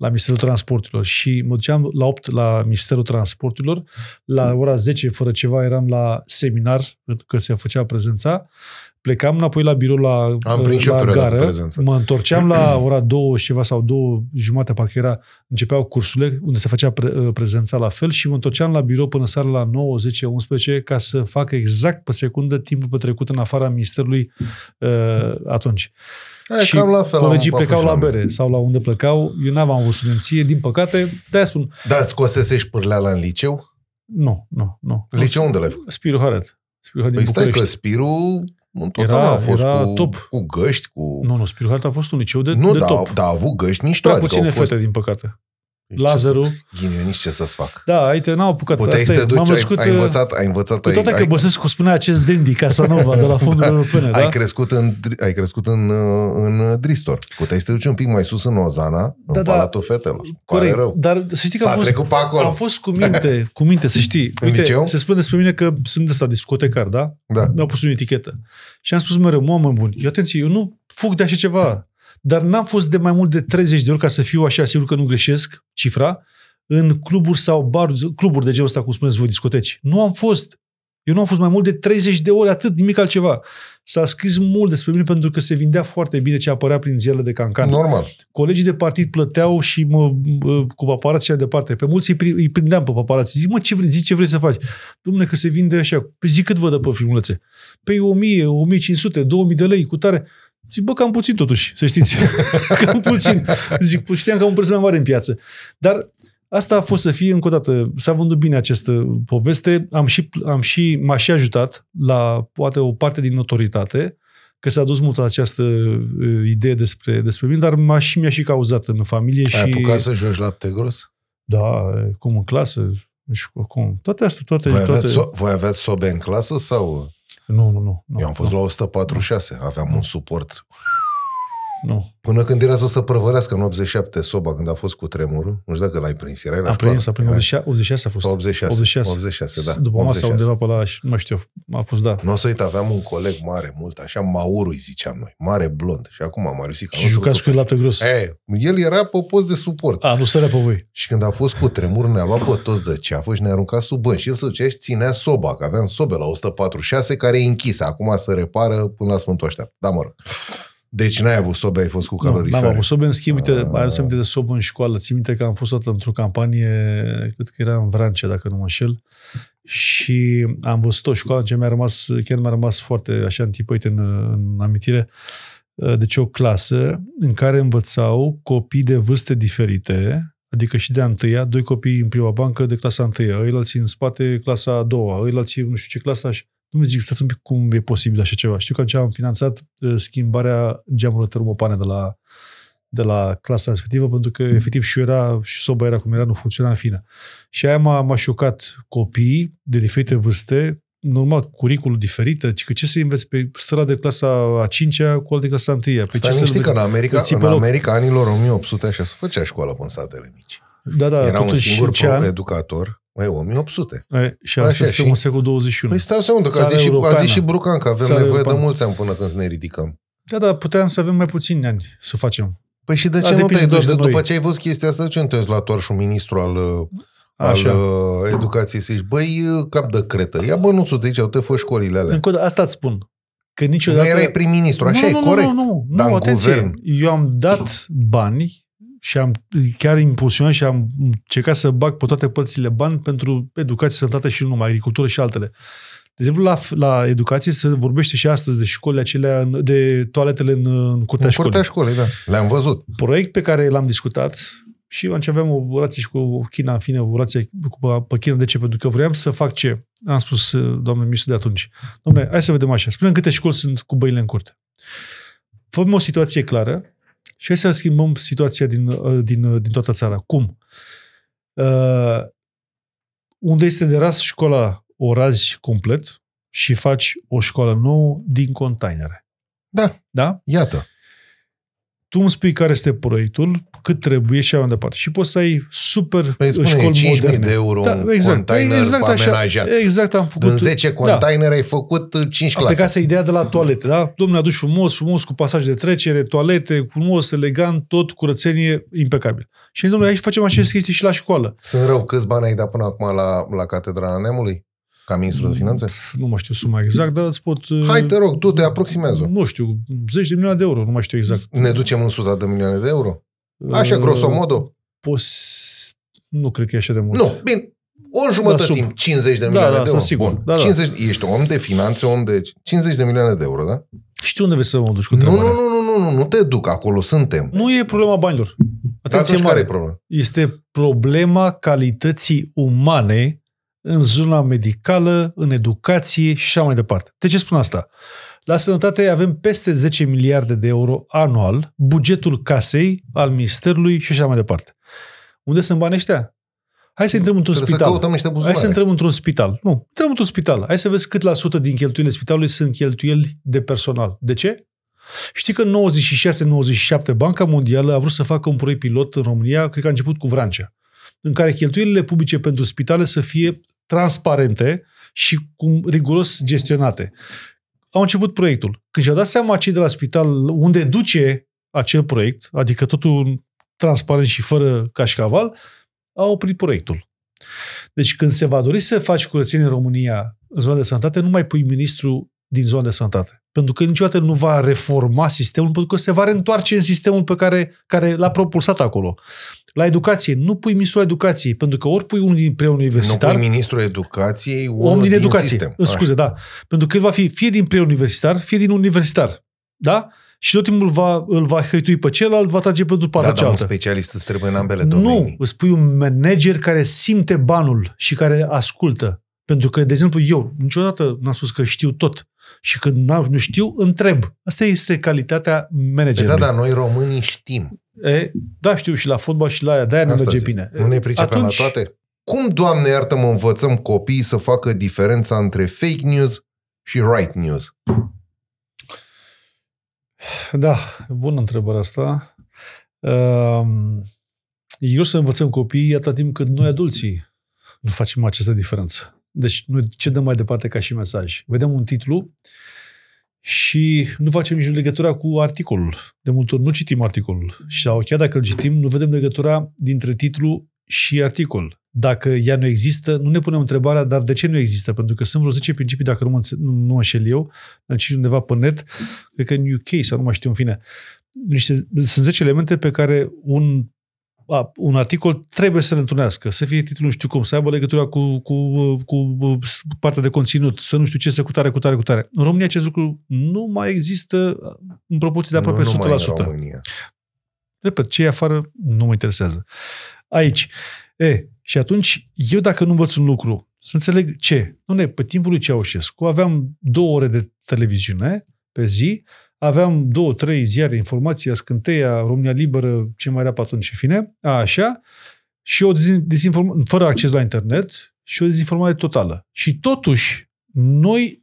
la Ministerul Transporturilor. Și mă duceam la 8 la Ministerul Transporturilor, la ora 10 fără ceva eram la seminar, pentru că se făcea prezența, plecam înapoi la birou la, Am la gară, mă întorceam la ora 2 și ceva sau 2 jumate, parcă era, începeau cursurile unde se făcea pre, uh, prezența la fel și mă întorceam la birou până seara la 9, 10, 11 ca să fac exact pe secundă timpul petrecut în afara ministerului uh, atunci. Aia și cam la fel, colegii plecau la bere sau la unde plecau. Eu n-aveam avut studenție, din păcate, de-aia spun. Da, scosese și pârleala în liceu? Nu, nu, nu. Liceu unde l-ai făcut? Spiru Haret. Spiru Haret păi stai că Spiru era, a fost era cu, top. cu găști, cu... Nu, nu, Spiru Haret a fost un liceu de, nu, de da, top. Da, a avut găști mișto. Prea adică puține fost... fete, din păcate. Lazarul. Ghinionici ce să-ți fac. Da, uite, n-au apucat. Puteai Asta să te duci, ai, născut, ai, învățat, ai învățat. Cu toate ai, că Băsescu spunea acest dandy, Casanova, de la (laughs) fondul europene, da? Ai crescut în, ai crescut în, în Dristor. Puteai să te duci un pic mai sus în Ozana, da, în da, Palatul Fetelor. Corect, rău. dar să știi că am fost, pe acolo. am fost cu minte, cu minte, să știi. Uite, în liceu? se spune despre mine că sunt ăsta discotecar, da? Da. Mi-au pus o etichetă. Și am spus mereu, mă, bun, eu atenție, eu nu fug de așa ceva. Dar n-am fost de mai mult de 30 de ori ca să fiu așa sigur că nu greșesc cifra în cluburi sau baruri, cluburi de genul ăsta, cum spuneți voi, discoteci. Nu am fost. Eu nu am fost mai mult de 30 de ore, atât, nimic altceva. S-a scris mult despre mine pentru că se vindea foarte bine ce apărea prin ziarele de cancan. Normal. Colegii de partid plăteau și mă, cu paparați și departe. Pe mulți îi, îi prindeam pe paparați. Zic, mă, ce vrei, zic ce vrei să faci. Dom'le, că se vinde așa. Păi zic cât vă dă pe filmulețe. Păi 1000, 1500, 2000 de lei cu tare. Zic, bă, cam puțin totuși, să știți. (laughs) cam puțin. Zic, știam că am un preț mai mare în piață. Dar Asta a fost să fie, încă o dată, s-a vândut bine această poveste, am și, am și, m-a și ajutat la poate o parte din notoritate, că s-a dus mult această uh, idee despre, despre mine, dar m-a și, mi-a și cauzat în familie. Ai și... apucat să joci lapte gros? Da, cum în clasă, și cum, toate astea, toate... Voi, toate... Aveați, so- voi aveați sobe în clasă sau... Nu, nu, nu. Eu am fost nu. la 146, aveam un suport Nu. Până când era să se prăvălească în 87 soba, când a fost cu tremurul. Nu știu dacă l-ai prins. Erai la Am școală. prins, a prins Erai- 86, 86 a fost. Sau 86. 86. 86, da. După masa 86. undeva pe la, nu mai știu, a fost da. Nu o să uit, aveam un coleg mare, mult, așa, Mauru îi ziceam noi, mare blond. Și acum Mariusica. Și jucați cu el lapte gros. E, el era pe post de suport. A, nu sărea pe voi. Și când a fost cu tremur, ne-a luat pe toți de ceafă și ne-a aruncat sub bani. Și el se ducea și ținea soba, că aveam sobe la 146 care e închisă. Acum se repară până la Sfântul Aștept. Da, mă rog. Deci n-ai avut sobe, ai fost cu Nu, calorifere. n-am avut sobe, în schimb, uite, Ah. mai adus aminte de sobă în școală. Țin minte că am fost odată într-o campanie, cred că era în Vrancea, dacă nu mă înșel, și am văzut o școală ce mi-a rămas, chiar mi-a rămas foarte așa întipăit în, în amintire, deci o clasă în care învățau copii de vârste diferite, adică și de a întâia, doi copii în prima bancă de clasa a întâia, îi alții în spate clasa a doua, îi alții nu știu ce clasa și nu mi zic, stați un pic cum e posibil așa ceva. Știu că atunci am finanțat uh, schimbarea geamurilor termopane de la, de la clasa respectivă, pentru că efectiv și eu era, și soba era cum era, nu funcționa în fine. Și aia m-a, m-a șocat copiii de diferite vârste, normal, curiculul diferită, ci că ce să înveți pe strada de clasa a 5-a cu al de clasa a 1 Pe Stai ce să știi că în înveți? America, Îți ții în pe loc. America, anilor 1800, așa, se făcea școală până satele mici. Da, da, Era un totuși singur în ce pro- an? educator. Mai 1800. E, și Așa, asta suntem și- în secolul 21. Păi stai o secundă, că a Țara zis, și, a europeană. zis și Brucan că avem Țara nevoie europeană. de mulți ani până când să ne ridicăm. Da, da, puteam să avem mai puțini ani să facem. Păi și de Da, ce nu depinde te-ai dus? doar de După noi. ce ai văzut chestia asta, de ce nu te la torșul ministru al, uh, al Așa. uh, educației să zici, băi, uh, cap de cretă, ia bănuțul de aici, au te fă școlile alea. Încă o dată, asta îți spun. Că Nu niciodată... erai prim-ministru, așa nu, e nu, corect. Nu, nu, nu, Dar nu în atenție. guvern. Eu am dat bani și am chiar impulsionat și am încercat să bag pe toate părțile bani pentru educație, sănătate și nu numai, agricultură și altele. De exemplu, la, la educație se vorbește și astăzi de școlile acelea, în- de toaletele în, în curtea În școlii. curtea școlii, da. Le-am văzut. Proiect pe care l-am discutat și atunci aveam o relație și cu China, în fine, o relație cu pe China. De ce? Pentru că vreau să fac ce? Am spus, doamne ministru de atunci, domnule, hai să vedem așa. Spunem câte școli sunt cu băile în curte. Făm o situație clară și hai să schimbăm situația din, uh, din, uh, din toată țara. Cum? Uh, unde este de ras școala, o razi complet și faci o școală nouă din containere. Da, Da? iată. tu îmi spui care este proiectul, cât trebuie și așa mai departe. Și poți să ai super Păi spune, școli 5.000 moderne. de euro da, un exact, container exact așa, amenajat. Exact, am făcut. Din 10 containere ai făcut 5 Da. Am plecat clase. să ideea de la toalete, da? Domnule, aduci frumos, frumos, cu pasaj de trecere, toalete, frumos, elegant, tot, curățenie, impecabil. Și domnule, aici facem aceste chestii și la școală. Sunt rău, câți bani ai dat până acum la, la Catedrala Neamului? Ca ministru de finanțe? Nu mai știu suma exact, dar îți pot... uh, Hai, te rog, tu te aproximează. Nu știu, zeci de milioane de euro, nu mai știu exact. Ne ducem în 100 de milioane de euro? Așa, Uh, grosomodo? Pos... Nu cred că e așa de mult. Nu, bine. O înjumătățim, sub. 50 de Da, milioane da, de sunt euro. sigur. Bun. Da, da. 50, ești om de finanțe, om de 50 de milioane de euro, da? Știu unde vrei să mă duci cu Nu, întrebarea. nu, nu, nu, nu, nu, nu te duc, acolo suntem. Nu e problema banilor. Dar Atenție atunci care mare. e problema? Este problema calității umane în zona medicală, în educație și așa mai departe. De ce spun asta? La sănătate avem peste 10 miliarde de euro anual, bugetul casei, al ministerului și așa mai departe. Unde sunt banii ăștia? Hai să intrăm într-un Trebuie să spital. căutăm niște Hai să buzunare. intrăm într-un spital. Nu, intrăm într-un spital. Hai să vezi cât la sută din cheltuielile spitalului sunt cheltuieli de personal. De ce? Știi că în 96-97 Banca Mondială a vrut să facă un proiect pilot în România, cred că a început cu Vrancea, în care cheltuielile publice pentru spitale să fie transparente și cum riguros gestionate. Au început proiectul. Când și-au dat seama cei de la spital unde duce acel proiect, adică totul transparent și fără cașcaval, au oprit proiectul. Deci când se va dori să faci curățenie în România în zona de sănătate, nu mai pui ministru din zona de sănătate. Pentru că niciodată nu va reforma sistemul, pentru că se va reîntoarce în sistemul pe care, care l-a propulsat acolo. La educație, nu pui ministrul educației, pentru că ori pui unul din Nu preuniversitar, pui ministrul educației, unul om din din educație. sistem. Scuze, da. Pentru că el va fi fie din preuniversitar, fie din universitar. Da? Și tot timpul va, îl va hăitui pe celălalt, va trage pe după Da, partea dar un cealaltă. specialist îți trebuie în ambele Nu, domenii. îți pui un manager care simte banul și care ascultă. Pentru că, de exemplu, eu niciodată n-am spus că știu tot. Și când n-am- nu știu, întreb. Asta este calitatea Păi managerului. da, dar noi românii știm. E, da, știu și la fotbal și la aia, de-aia nu Asta merge zic. bine. Nu ne pricepem Atunci, la toate? Cum, Doamne iartă-mă, învățăm copiii să facă diferența între fake news și right news? Da, bună întrebarea asta. Uh, e greu să învățăm copiii atât timp cât noi adulții nu facem această diferență. Deci noi ce dăm mai departe ca și mesaj? Vedem un titlu și nu facem nici legătura cu articolul. De multe ori nu citim articolul. Sau chiar dacă îl citim, nu vedem legătura dintre titlu și articol. Dacă ea nu există, nu ne punem întrebarea, dar de ce nu există? Pentru că sunt vreo 10 principii, dacă nu mă, nu, nu mă înșel eu, am citit undeva pe net, cred că în UK sau nu mai știu, în fine. Niște, sunt 10 elemente pe care un a, un articol trebuie să le întunească, să fie titlul nu știu cum, să aibă legătura cu, cu, cu partea de conținut, să nu știu ce, să cutare, cutare, cutare. În România acest lucru nu mai există în proporție de aproape nu, 100%. numai în România. Repet, ce e afară nu mă interesează. Aici. E, și atunci, eu dacă nu învăț un lucru, să înțeleg ce. Nu ne, pe timpul lui Ceaușescu aveam două ore de televiziune pe zi, aveam două, trei ziare, informația, Scânteia, România Liberă, ce mai era pe atunci, în fine, a, așa, și o dezinformare, fără acces la internet, și o dezinformare totală. Și totuși, noi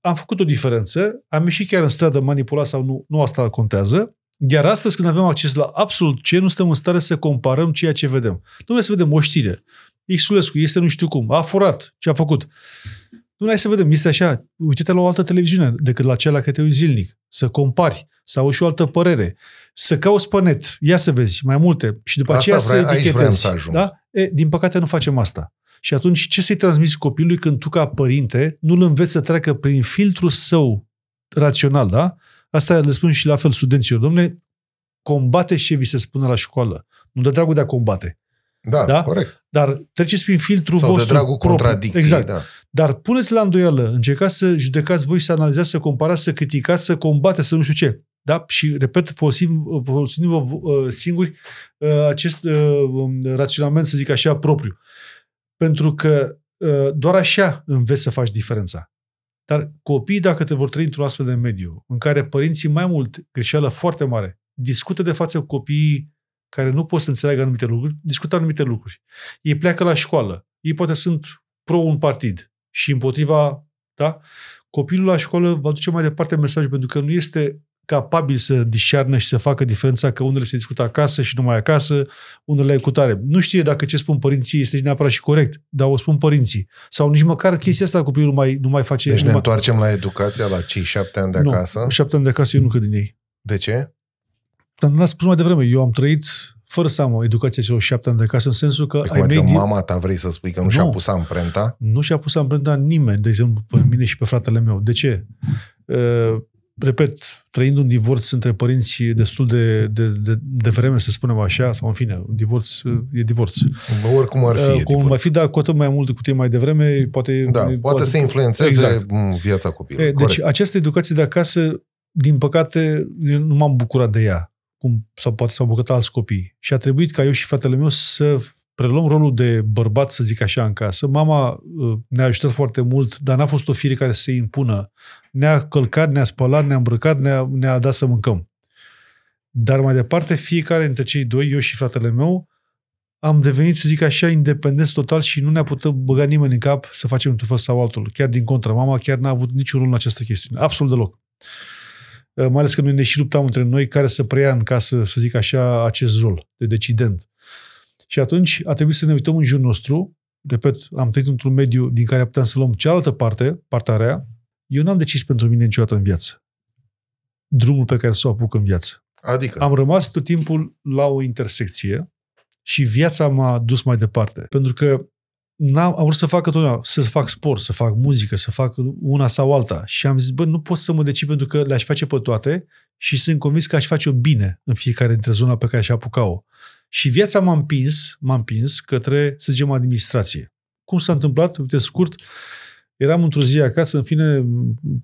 am făcut o diferență, am ieșit chiar în stradă manipulat sau nu, nu asta contează, iar astăzi, când avem acces la absolut ce, nu suntem în stare să comparăm ceea ce vedem. Nu să vedem o știre. Xulescu este nu știu cum, a furat ce a făcut. Nu, hai să vedem, este așa, uite-te la o altă televiziune decât la cea la care te uiți zilnic, să compari, să auzi și o altă părere, să cauți pe net, ia să vezi mai multe și după Asta aceea vrea, să etichetezi. Să ajung. da? E, din păcate nu facem asta. Și atunci ce să-i transmiți copilului când tu ca părinte nu-l înveți să treacă prin filtrul său rațional, da? Asta le spun și la fel studenților. Domnule, combate ce vi se spune la școală. Nu de dragul de a combate. Da, Da? corect. Dar treceți prin filtrul Sau de vostru dragul propriu. contradicției. Exact. Da. Dar puneți la îndoială, încercați să judecați voi, să analizați, să comparați, să criticați, să combateți, să nu știu ce. Da? Și, repet, folosim, folosim uh, singuri uh, acest uh, um, raționament, să zic așa, propriu. Pentru că uh, doar așa înveți să faci diferența. Dar copiii, dacă te vor trăi într-un astfel de mediu, în care părinții mai mult, greșeală foarte mare, discută de față cu copiii care nu pot să înțeleagă anumite lucruri, discută anumite lucruri. Ei pleacă la școală, ei poate sunt pro un partid și împotriva, da? Copilul la școală va duce mai departe mesajul pentru că nu este capabil să discearnă și să facă diferența că unele se discută acasă și numai acasă, unele cu tare. Nu știe dacă ce spun părinții este neapărat și corect, dar o spun părinții. Sau nici măcar chestia asta copilul mai, nu mai face... Deci nu ne mai... întoarcem la educația, la cei șapte ani de acasă. Nu, șapte ani de acasă eu nu cred din ei. De ce? Dar nu a spus mai devreme, eu am trăit fără să am o educație celor șapte ani de acasă, în sensul că De ai cum adică mei din- mama ta vrei să spui că nu, Nu. și-a pus amprenta? nu și-a pus amprenta nimeni, de exemplu, pe mine și pe fratele meu. De ce? Uh, repet, trăind un divorț între părinți destul de, de, de, de vreme, să spunem așa, sau în fine, un divorț uh, e divorț. Oricum ar fi. Uh, e cum divorț. ar fi, dar cu atât mai mult cât e mai devreme, poate... Da, poate să influențeze Exact. exact. viața E, copilului. deci această educație de acasă, din păcate, eu nu m-am bucurat de ea, cum sau poate s-au bucurat alți copii. Și a trebuit ca eu și fratele meu să preluăm rolul de bărbat, să zic așa, în casă. Mama uh, ne-a ajutat foarte mult, dar n-a fost o fire care să se impună. Ne-a călcat, ne-a spălat, ne-a îmbrăcat, ne-a, ne-a dat să mâncăm. Dar mai departe, fiecare dintre cei doi, eu și fratele meu, am devenit, să zic așa, independenți total și nu ne-a putut băga nimeni în cap să facem într-un fel sau altul. Chiar din contră, mama chiar n-a avut niciun rol în această chestiune. Absolut deloc. Uh, Mai ales că noi ne și luptam între noi care să preia în casă, să zic așa, acest rol de decident. Și atunci a trebuit să ne uităm în jurul nostru. Repet, am trăit într-un mediu din care puteam să luăm cealaltă parte, partea rea. Eu n-am decis pentru mine niciodată în viață drumul pe care să o apuc în viață. Adică, Am rămas tot timpul la o intersecție și viața m-a dus mai departe. Pentru că n-am, am vrut să fac întotdeauna, să fac sport, să fac muzică, să fac una sau alta. Și am zis, bă, nu pot să mă decid pentru că le-aș face pe toate și sunt convins că aș face-o bine în fiecare dintre zona pe care aș apuca-o. Și viața m-a împins, m-a împins către, să zicem, administrație. Cum s-a întâmplat? Uite, scurt, eram într-o zi acasă, în fine,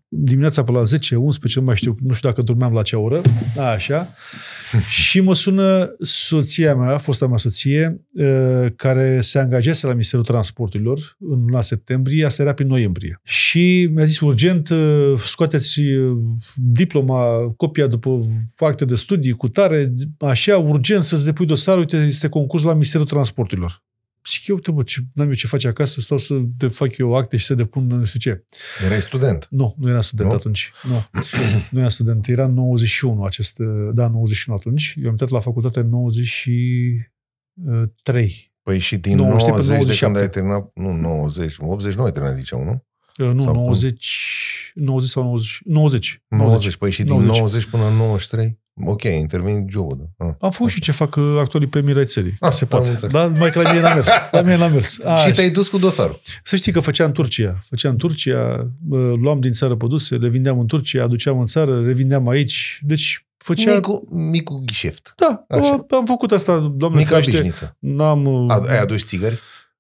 dimineața pe la 10, 11, nu mai știu, nu știu dacă dormeam la ce oră, a, așa, (laughs) și mă sună soția mea, fosta mea soție, uh, care se angajase la Ministerul Transporturilor în luna septembrie, asta era prin noiembrie. Și mi-a zis urgent, uh, scoateți uh, diploma, copia după acte de studii cu tare, așa, urgent să-ți depui dosarul, uite, este concurs la Ministerul Transporturilor. Zic eu, te bă, ce, n-am eu ce face acasă, stau să te fac eu acte și să depun nu știu ce. Erai student. Nu, nu era student Nu? atunci. Nu, (coughs) nu era student. Era 91 acest, da, 91 atunci. Eu am intrat la facultate în 93. Păi și din 90 90, pe de când 97. ai terminat, nu, 90, 89 ai terminat liceu, nu? Uh, Nu, Sau cum? 90, 90 sau 90, 90. 90, păi și din 90. 90 până în 93? Ok, interveni jobul, da. Ah. Am făcut și ce fac uh, actualii premii ai țării. Ah, se am poate. înțeles. Da, mai că la mine n-a mers. La mine n-a mers. A, (laughs) și te-ai dus cu dosarul. Să știi că făceam în Turcia. Făceam în Turcia, uh, luam din țară produse, le vindeam în Turcia, aduceam în țară, revindeam aici. Deci făceam... Micu, micu ghișeft. Da, Așa. am făcut asta, doamne Mica ferește. bișniță. N-am... uh, Ad- Ai adus țigări?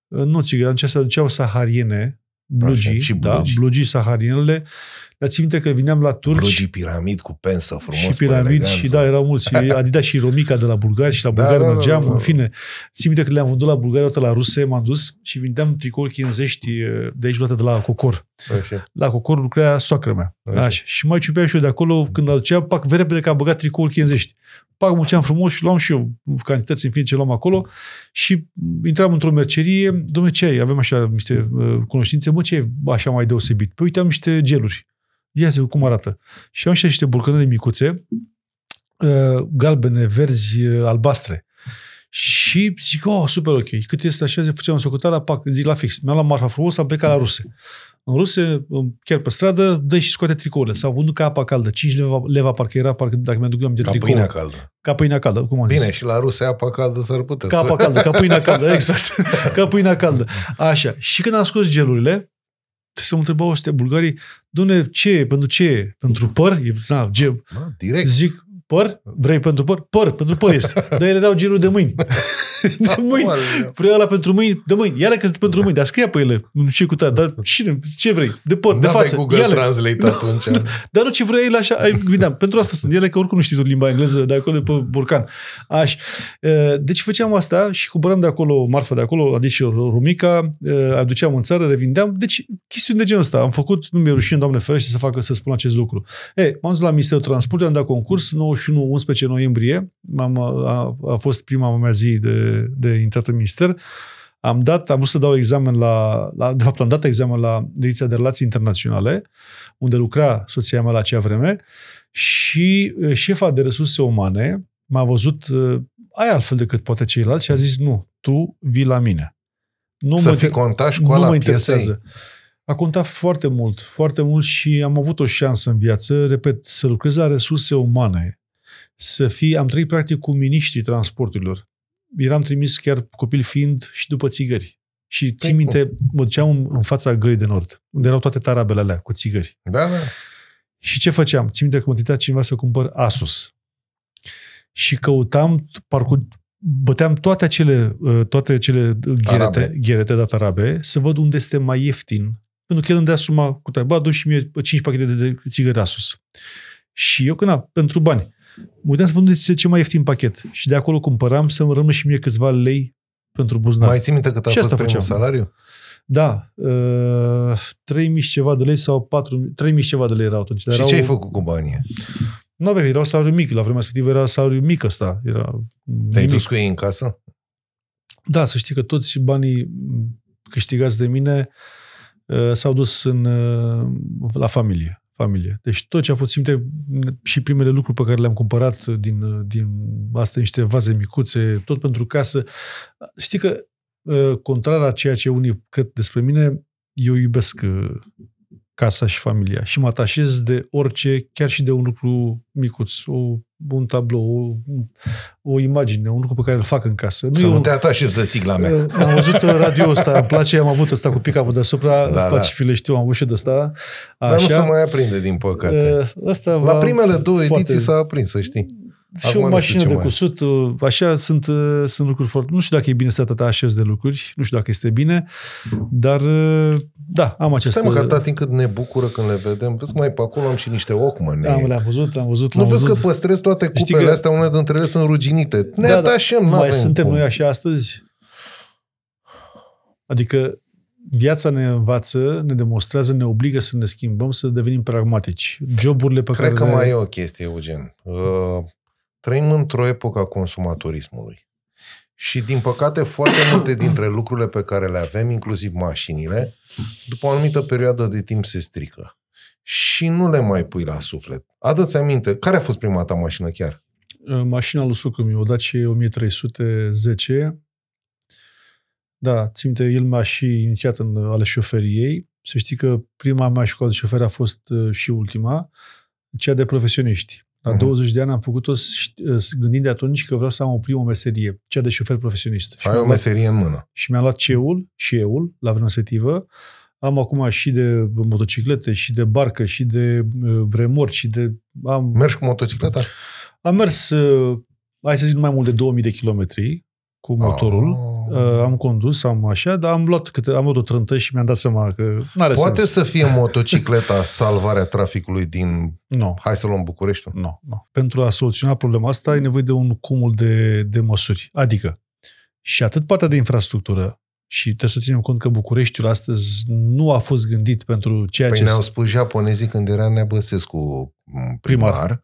Nu țigări, atunci se aduceau sahariene, blugii, Așa, și da, blugi. blugii saharienele. Dar țin minte că vineam la turci Blugii piramid cu pensă frumos, și cu piramid eleganță. și da, erau mulți. (laughs) Adidas și Romica de la bulgari și la Da, bulgari da, da, mergeam, da, da. în fine. Țin minte că le-am vândut la bulgari, odată la ruse, m-am dus și vindeam tricouri chinzești eh, de aici luate de la Cocor. Așa. La Cocor lucrea soacră mea. Așa. Așa. Și mai ciupeam și eu de acolo, când aducea, pac, repede că a băgat tricouri chinzești. Pac, munceam frumos și luam și eu cantități în fine ce luam acolo și intram într-o mercerie, domne, ce ai? Avem așa niște uh, cunoștințe, mă, ce e așa mai deosebit? Păi uite, am niște geluri. Ia zi cum arată. Și am și niște burcănele micuțe, uh, galbene, verzi, uh, albastre. Și zic, oh, super ok. Cât este așa, zic, făceam socoteala, pac, zic la fix. Mi-am luat marfa frumos, am plecat la ruse. În ruse, chiar pe stradă, dă și scoate tricourile. S-au vândut ca apa caldă. 5 leva, leva parcă era, parcă, dacă mi-aduc eu aminte, Ca tricoul. pâinea caldă. Ca pâinea caldă, cum am Bine, zis. și la ruse apa caldă s-ar putea Ca să... apa caldă, ca pâinea caldă, (laughs) exact. ca pâinea caldă. Așa. Și când am scos gelurile, să mă întrebau ăștia bulgarii, Doamne, ce e? Pentru ce e? Pentru păr? E, na, gel. Da, direct. Zic, păr? Vrei pentru păr? Păr, pentru păr este. (laughs) Dar ele erau geluri de mâini. (laughs) de mâini. Vreau ăla pentru mâini, de mâini. Ia-le că sunt pentru mâini, dar scrie pe ele. Nu știu cu tare, dar cine, ce vrei? De păr, de N-aveai față. Google Ia-le. Translate atunci. Dar nu ce vrei el așa, ai, vedeam, pentru asta sunt ele, că oricum nu știi tu limba engleză de acolo, de pe burcan. Așa. E, Deci făceam asta și cumpăram de acolo, marfa de acolo, adică romica, e, aduceam în țară, revindeam. Deci chestiuni de genul ăsta. Am făcut, nu mi-e rușine, Doamne ferește, să facă, să spun acest lucru. E, m-am dus la Ministerul Transportului, am dat concurs, 91-11 noiembrie, am, a, a, fost prima mea zi de, de intrat în minister. Am dat, am vrut să dau examen la, la, de fapt am dat examen la Direcția de Relații Internaționale, unde lucra soția mea la acea vreme și uh, șefa de resurse umane m-a văzut, uh, ai altfel decât poate ceilalți și a zis, nu, tu vii la mine. Nu Să mă fii inter- contaș cu nu ala mă piesei. interesează. A contat foarte mult, foarte mult și am avut o șansă în viață, repet, să lucrez la resurse umane, să fii, am trăit practic cu miniștrii transporturilor. Eram trimis chiar copil fiind și după țigări. Și țin Păi, minte, mă duceam în- în fața gării de nord, unde erau toate tarabele alea cu țigări. Da, da. Și ce făceam? Țin minte că mă tritea cineva să cumpăr Asus. Și căutam, parcur, băteam toate acele, uh, toate acele gherete, Tarabe. gherete de tarabe, să văd unde este mai ieftin. Pentru că el îmi dea suma cu tare. Bă, adu și mie 5 pachete de, de țigări Asus. Și eu, când na, pentru bani, mă uitam să văd unde este ce mai ieftin pachet. Și de acolo cumpăram să-mi rămână și mie câțiva lei pentru buzunar. Mai ții minte cât a Și fost asta primul făceam. salariu? Da, uh, 3000 și ceva de lei sau 4000, 3000 și ceva de lei erau atunci. Dar Și erau, ce ai făcut cu banii? Nu aveam, era salariu mic, la vremea respectivă era salariu mic ăsta. Era Te-ai nimic. dus cu ei în casă? Da, să știi că toți banii câștigați de mine uh, s-au dus în, uh, la familie. Familie. Deci tot ce a fost simte și primele lucruri pe care le-am cumpărat din, uh, din astea niște vaze micuțe, tot pentru casă. Știi că, uh, contrar a ceea ce unii cred despre mine, eu iubesc uh, casa și familia și mă atașez de orice, chiar și de un lucru micuț, o, un tablou, o, o imagine, un lucru pe care îl fac în casă. Să e nu un- te atașezi de sigla mea. Uh, Am văzut uh, radio ăsta, îmi place, am avut ăsta cu pick-up deasupra, Da, da, da. place file, știu, am avut și de ăsta. Dar nu se Așa. mai aprinde, din păcate. Uh, Ăsta La va- primele două foarte- ediții s-a aprins, să știi. Și Acum o nu mașină știu ce de mai. cusut, uh, așa sunt, uh, sunt lucruri foarte... Nu știu dacă e bine să te așezi de lucruri, nu știu dacă este bine, dar uh, da, am acest... Stai mă, că atâta timp cât ne bucură când le vedem. Vezi, mai pe acolo am și niște Walkman. Da, mă, le-am văzut, am văzut, Nu l-am vezi că văzut. păstrezi toate Știi cupele că- astea, unele dintre ele sunt ruginite. Ne Da, da. atașăm, nu Mai avem suntem cum. noi așa astăzi? Adică viața ne învață, ne demonstrează, ne obligă să ne schimbăm, să devenim pragmatici. Joburile pe Cred care că le... mai e o chestie, Eugen. Uh, trăim într-o epocă a consumatorismului. Și din păcate foarte multe dintre lucrurile pe care le avem, inclusiv mașinile, după o anumită perioadă de timp se strică. Și nu le mai pui la suflet. Adă-ți aminte, care a fost prima ta mașină chiar? Uh, Mașina lui sucru meu, o Dacia 1310. Da, țin minte, el m-a și inițiat în ale șoferiei. Să știi că prima mea școală de șofer a fost uh, și ultima, cea de profesioniști. La Mhm. 20 de ani am făcut-o ș- uh, gândind de atunci că vreau să am o primă meserie, cea de șofer profesionist. Să Și ai mi-am o luat- meserie în mână. și mi-am luat ceul și eul la vremea respectivă. Am acum și de motociclete, și de barcă, și de uh, remorci, și de... Am, Mergi cu motocicleta? am mers, uh, hai să zic, nu mai mult de 2000 de kilometri cu motorul. Ah. Uh, am condus, am așa, dar am luat, câte, am luat o trântă și mi-am dat seama că n-are Poate sens. să fie motocicleta (laughs) salvarea traficului din... Nu, Hai să luăm Bucureștiul? nu, nu. Pentru a soluționa problema asta ai nevoie de un cumul de, de măsuri. Adică, și atât partea de infrastructură, și trebuie să ținem cont că Bucureștiul astăzi nu a fost gândit pentru ceea Păi ce... ne-au spus japonezii când era Nea Băsescu m, primar, Primar.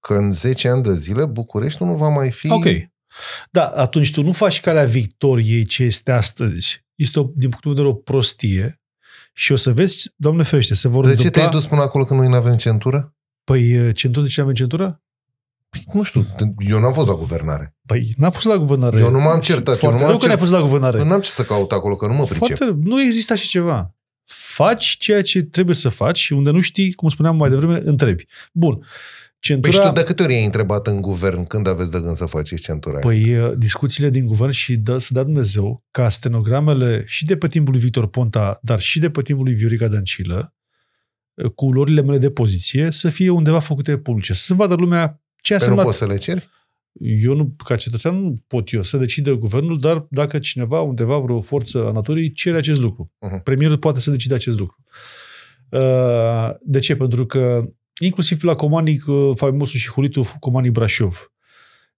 că în 10 ani de zile Bucureștiul nu va mai fi... Ok. Da, atunci tu nu faci calea victoriei ce este astăzi. Este, o, din punctul de vedere, o prostie și o să vezi, Doamne ferește, se vor De ce întâmpla... te-ai dus până acolo când noi nu avem centură? Păi, centură de ce avem centură? Păi, nu știu, eu n-am fost la guvernare. Păi, n-a fost la guvernare. Eu nu m-am certat, eu Foarte nu m-am rău că n-ai cer- fost la guvernare. Eu n-am ce să caut acolo, că nu mă pricep. Foarte, rău. nu există așa ceva. Faci ceea ce trebuie să faci și unde nu știi, cum spuneam mai devreme, întrebi. Bun. Păi Centura... și tu de câte ori ai întrebat în guvern când aveți de gând să faceți centura aia? Păi uh, discuțiile din guvern și dă, să dea Dumnezeu ca stenogramele și de pe timpul lui Victor Ponta, dar și de pe timpul lui Viorica Dăncilă, uh, cu luările mele de poziție, să fie undeva făcute publice. Să vadă lumea ce a Păi nu semnat. poți să le ceri? Eu nu, ca cetățean, nu pot eu să decide guvernul, dar dacă cineva, undeva, vreo forță a naturii cere acest lucru. Mhm. Premierul poate să decide acest lucru. Uh, De ce? Pentru că inclusiv la Comanic, uh, faimosul și hulitul Comanic Brașov,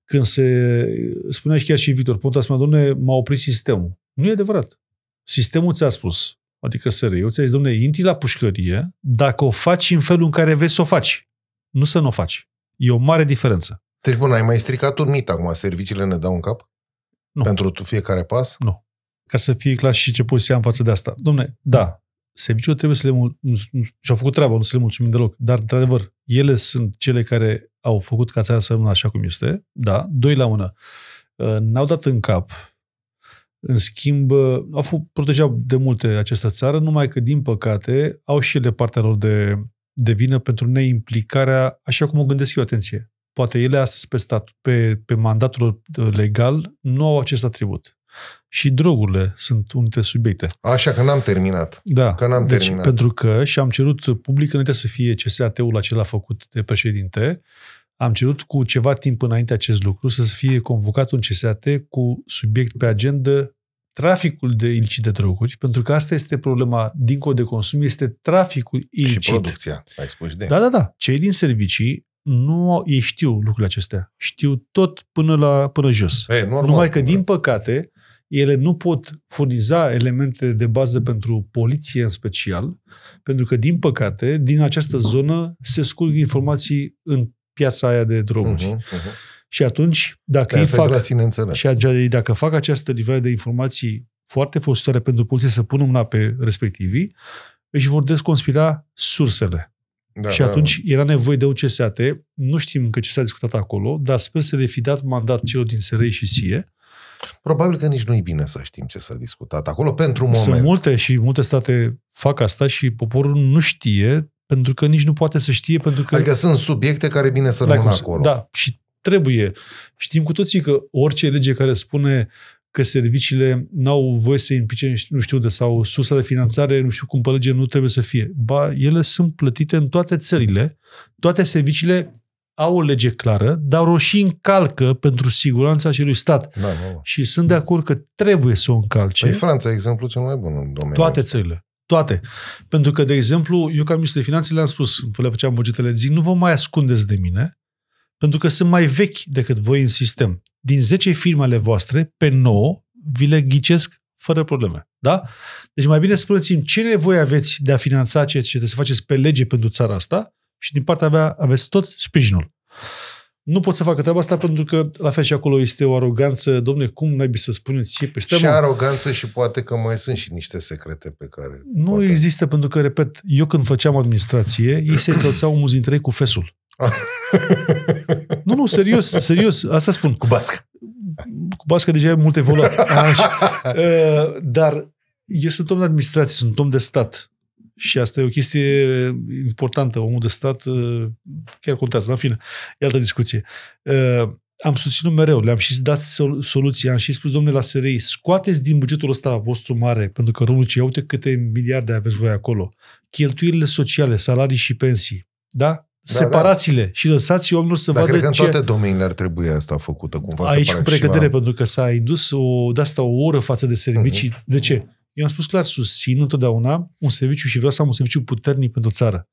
când se spunea și chiar și Victor Ponta, spunea, domne, m-a oprit sistemul. Nu e adevărat. Sistemul ți-a spus, adică SRI-ul ți-a zis, domne, intri la pușcărie dacă o faci în felul în care vrei să o faci. Nu să nu o faci. E o mare diferență. Deci, bun, ai mai stricat un mit acum. Serviciile ne dau în cap? Nu. Pentru tu fiecare pas? Nu. Ca să fie clar și ce poziție am față de asta. Domne, da, serviciul trebuie să le... Mul- nu- nu- și-au făcut treaba, nu să le mulțumim deloc. Dar, într-adevăr, ele sunt cele care au făcut ca țara să rămână așa cum este. Da, doi la mână. Uh, N-au dat în cap. În schimb, uh, au fost protejat de multe această țară, numai că, din păcate, au și ele partea lor de, de vină pentru neimplicarea, așa cum o gândesc eu, atenție. Poate ele astăzi pe, stat, pe, pe mandatul lor legal nu au acest atribut. Și drogurile sunt unul dintre subiecte. Așa că n-am terminat. Da. Că n-am deci, terminat. Pentru că și am cerut public înainte să fie CSAT-ul acela făcut de președinte, am cerut cu ceva timp înainte acest lucru să fie convocat un CSAT cu subiect pe agenda traficul de ilicit de droguri, pentru că asta este problema dincolo de consum, este traficul Și ilicit. producția. Ai spus de. Da, da, da. Cei din servicii nu au- ei știu lucrurile acestea. Știu tot până la până jos. E, normal. Numai că, din păcate, ele nu pot furniza elemente de bază pentru poliție în special, pentru că, din păcate, din această zonă se scurg informații în piața aia de droguri. Uh-huh, uh-huh. Și atunci, dacă De ei asta e de fac, la sine înțeles. și atunci, dacă fac această livrare de informații foarte folositoare pentru poliție să pună mâna pe respectivii, își vor desconspira sursele. Da, și da. atunci era nevoie de un CSAT, nu știm încă ce s-a discutat acolo, dar sper să le fi dat mandat celor din SRI și SIE, Probabil că nici nu e bine să știm ce s-a discutat acolo pentru un Sunt moment. multe și multe state fac asta și poporul nu știe pentru că nici nu poate să știe pentru că... Adică sunt subiecte care e bine să Da, rămână cum să- acolo. Da, și trebuie. Știm cu toții că orice lege care spune că serviciile n-au voie să implice, nu știu de, sau sursa de finanțare, nu știu cum pe lege, nu trebuie să fie. Ba, ele sunt plătite în toate țările. Toate serviciile au o lege clară, dar o și încalcă pentru siguranța acelui stat. Da, nu. Și sunt de acord că trebuie să o încalce. Păi Franța e exemplu cel mai bun în domeniul Toate ăsta. țările. Toate. Pentru că, de exemplu, eu ca ministru de finanțe le-am spus, când le făceam bugetele, zic, nu vă mai ascundeți de mine, pentru că sunt mai vechi decât voi în sistem. Din 10 firme ale voastre, pe 9, vi le ghicesc fără probleme. Da? Deci mai bine spuneți-mi ce nevoie aveți de a finanța ceea ce trebuie să faceți pe lege pentru țara asta și din partea mea aveți tot sprijinul. Nu pot să facă treaba asta pentru că, la fel și acolo, este o aroganță. Domne, cum n-ai să spuneți ție? Păi, stai, și mă, aroganță și poate că mai sunt și niște secrete pe care... nu poate... există pentru că, repet, eu când făceam administrație, ei se încălțau mulți dintre ei cu fesul. (laughs) nu, nu, serios, serios, asta spun. Cu basca. Cu bască deja e mult evoluat. (laughs) Așa. Uh, Dar eu sunt om de administrație, sunt om de stat. Și asta e o chestie importantă. Omul de stat uh, chiar contează. În fine, e altă discuție. Uh, Am susținut mereu, le-am și dat sol- soluții, am și spus, domnule, la SRI, scoateți din bugetul ăsta vostru mare, pentru că românul ce uite câte miliarde aveți voi acolo. Cheltuielile sociale, salarii și pensii. Da? Separați-le și lăsați oamenilor să Dar vadă cred că în ce... toate domeniile ar trebui asta făcută cumva. Aici separat cu și precădere, la- pentru că s-a indus o, de asta o oră față de servicii. Mhm. De ce? Eu am spus clar, susțin întotdeauna un serviciu și vreau să am un serviciu puternic pentru țară.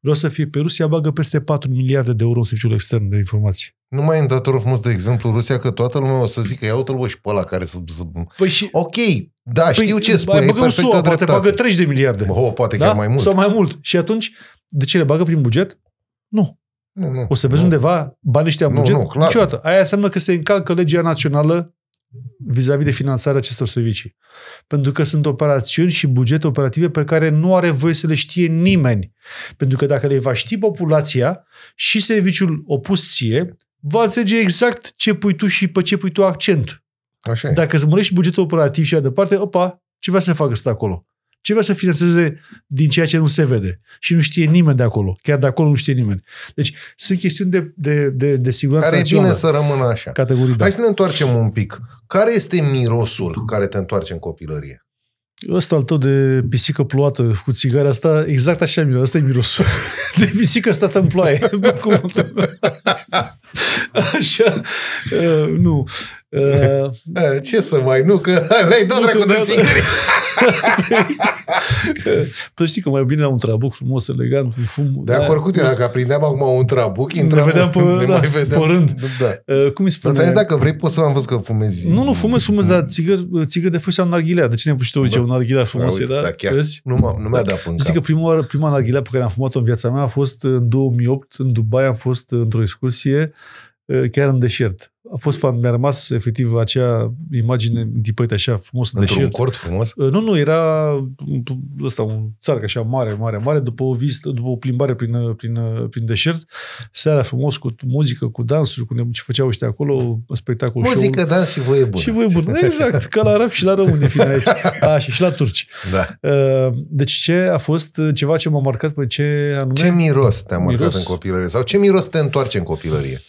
Vreau să fie pe Rusia bagă peste 4 miliarde de euro în serviciul extern de informații. Nu mai îmi dator frumos de exemplu Rusia, că toată lumea o să zică, ia uite-l bă, și pe ăla care să... să... Păi și Ok, da, știu ce mai spui, ai băgăm perfectă SUA, poate dreptate. bagă 30 de miliarde. Bă, oh, poate da? chiar mai mult. Sau mai mult. Și atunci, de ce le bagă prin buget? Nu. Nu, nu, O să vezi nu. undeva banii ăștia în Nu, buget? nu, clar. Niciodată. Aia înseamnă că se încalcă legea națională vis-a-vis de finanțarea acestor servicii. Pentru că sunt operațiuni și bugete operative pe care nu are voie să le știe nimeni. Pentru că dacă le va ști populația și serviciul opus ție, va înțelege exact ce pui tu și pe ce pui tu accent. Așa e. Dacă îți mărești bugetul operativ și mai departe, opa, ce vrea să facă ăsta acolo? Ce vrea să finanțeze din ceea ce nu se vede? Și nu știe nimeni de acolo. Chiar de acolo nu știe nimeni. Deci sunt chestiuni de, de, de, de siguranță Care e bine națională. să rămână așa. Categorii, da. Hai să ne întoarcem un pic. Care este mirosul care te întoarce în copilărie? Ăsta al tău de pisică ploată cu țigara asta, exact așa miros. Asta e mirosul. (laughs) De pisică stată în ploaie. (laughs) Cum- (laughs) Așa. Uh, nu. Uh, E, Ce să mai, nu, că le-ai dat Nu, dracu că de da, țigări. (laughs) tu știi că mai bine la un trabuc frumos, elegant, cu fum. De acord cu tine, dacă aprindeam acum un trabuc, intram, vedeam pe- (laughs) ne da, mai vedeam. pe rând. Da. Uh, cum îi Dar spune? ți-am zis, dacă vrei, poți să am văzut că fumezi. Nu, nu, fumez, fumez, dar țigăr, țigăr de foc sau narghilea. De ce ne-ai pus și tu ce Bă, un narghilea frumos Da, uite, era? da, chiar. Vezi? Nu, m- nu mi-a dat până Știi că prima, oară, prima narghilea pe care am fumat-o în viața mea a fost în 2008, în Dubai, am fost într-o excursie, uh, chiar în deșert. A fost fan, mi-a rămas efectiv acea imagine tipăită așa frumos în Într-un deșert. cort frumos? Uh, Nu, nu, era ăsta, un țarc așa mare, mare, mare, după o vizită, după o plimbare prin, prin, prin deșert, seara frumos cu muzică, cu dansuri, cu ne- ce făceau ăștia acolo, spectacol Muzică, show. dans și voie bună. Și voi bună, exact, ca la arab și la români, fiind aici. (laughs) A, și, și la turci. Da. Uh, Deci ce a fost ceva ce m-a marcat pe ce anume? Ce miros te-a marcat Miros? în copilărie? Sau ce miros te întoarce în copilărie?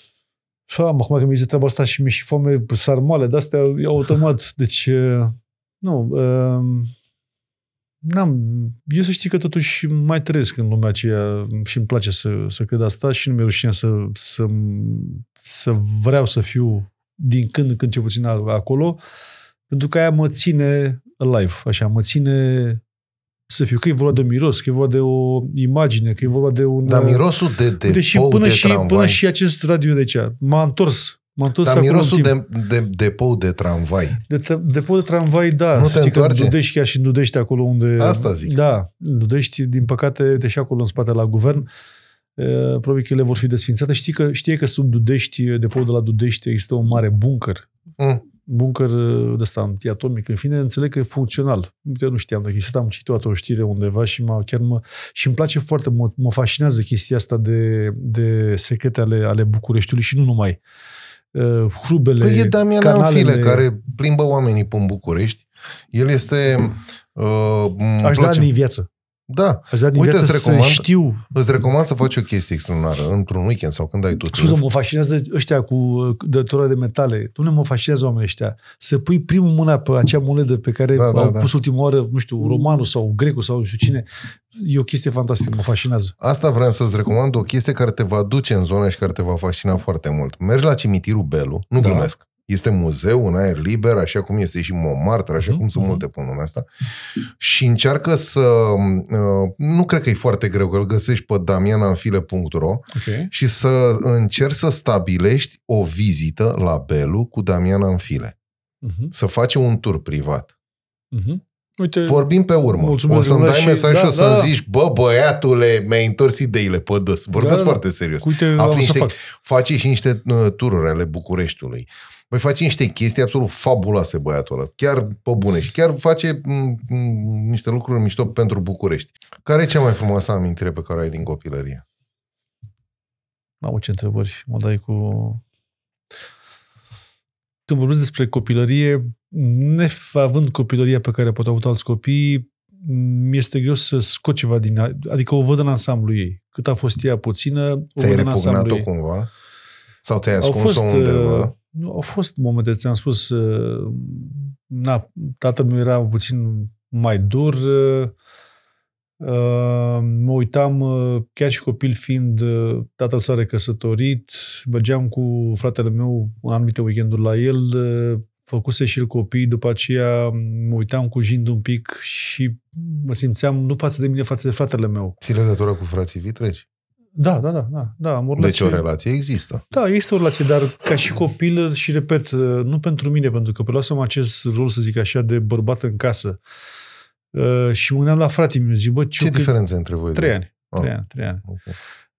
Fam, acum că mi-ai zis treaba asta și mi-e și foame sarmale, de-astea iau automat. Deci, uh, nu, uh, n-am, eu să știi că totuși mai trăiesc în lumea aceea și îmi place să, să cred asta și nu mi-e rușine să, să, să vreau să fiu din când în când ce puțin acolo, pentru că aia mă ține live, așa, mă ține să fiu, că e vorba de un miros, că e vorba de o imagine, că e vorba de un... Dar mirosul de Uite, depou și până, de și, tramvai... până și acest radio de aici. M-a întors. M-a întors Dar acum mirosul în timp. de, de depou de tramvai. De, de depot de tramvai, da. Nu Să te știi că întoarce? în Dudești, chiar și în Dudești, acolo unde... Asta zic. Da, în Dudești, din păcate, deși acolo în spate la guvern, e, probabil că ele vor fi desfințate. Știi că, știi că sub Dudești, depotul de la Dudești, există un mare bunker. Mm. Bunker de ăsta antiatomic. În fine, înțeleg că e funcțional. Eu nu știam dacă există, am citit o știre undeva și mă, chiar mă... Și îmi place foarte, mă, mă fascinează chestia asta de, de secrete ale, ale Bucureștiului și nu numai. Uh, hrubele, Păi e Damian canalele... Anfile, care plimbă oamenii pe București. El este... Uh, îmi Aș da place- din viață. Da, Aș da din Uite, viață îți să recomand- știu. îți recomand să faci o chestie extraordinară într-un weekend sau când ai tu Scuză, timp. mă fascinează ăștia cu dătora de metale. Nu mă fascinează oamenii ăștia. Să pui primul mâna pe acea monedă pe care Da, da, au da. pus ultima oară, nu știu, romanul sau grecul sau nu știu cine. E o chestie fantastică, mă fascinează. Asta vreau să-ți recomand o chestie care te va duce în zona și care te va fascina foarte mult. Mergi la cimitirul Belu, nu Da. glumesc. Este muzeu în aer liber, așa cum este și Montmartre, așa Mhm, cum sunt mhm. multe pe lumea asta. Și încearcă să... uh, Nu cred că e foarte greu, că îl găsești pe damiananfile.ro Ok. și să încerci să stabilești o vizită la Belu cu Damian Anfile. Uh-huh. Să faci un tur privat. Uh-huh. Uite, Vorbim pe urmă. Mulțumesc, o să-mi domnule, dai și- mesajul da, să-mi da. zici, bă, băiatule, mi-ai întors ideile pe dos. Vorbesc Da, da. foarte serios. uite, am Afli să niște, fac. faci și niște uh, tururi ale Bucureștiului. Băi, face niște chestii absolut fabuloase băiatul ăla. Chiar pe bune. Și chiar face m, m, niște lucruri mișto pentru București. Care e cea mai frumoasă amintire pe care o ai din copilărie? Mamă, ce întrebări mă dai cu... Când vorbesc despre copilărie, neavând copilăria pe care poate au avut alți copii, mi este greu să scot ceva din ea. Adică o văd în ansamblu ei. Cât a fost ea puțină, o Ți-ai văd în ansamblu repugnat-o ei. cumva? Sau ți-ai Au ascuns-o fost, undeva? Uh, nu, au fost momente, ți-am spus, uh, na, tatăl meu era puțin mai dur, uh, uh, mă uitam, uh, chiar și copil fiind, uh, tatăl s-a recăsătorit, mergeam cu fratele meu în anumite weekenduri la el, uh, făcuse și el copii, după aceea mă uitam cu jind un pic și mă simțeam, nu față de mine, față de fratele meu. Ții legătură cu frații vitregi? Da, da, da, da, da am o Deci o relație- relație există. da, este o relație, dar ca și copil, și repet, nu pentru mine, pentru că preluasem acest rol, să zic așa, de bărbat în casă. Uh, și mă gândeam la fratele meu, zic, bă, ce, Ce diferență între voi? Trei doi? ani, Ah. trei ani, trei ani. Ok.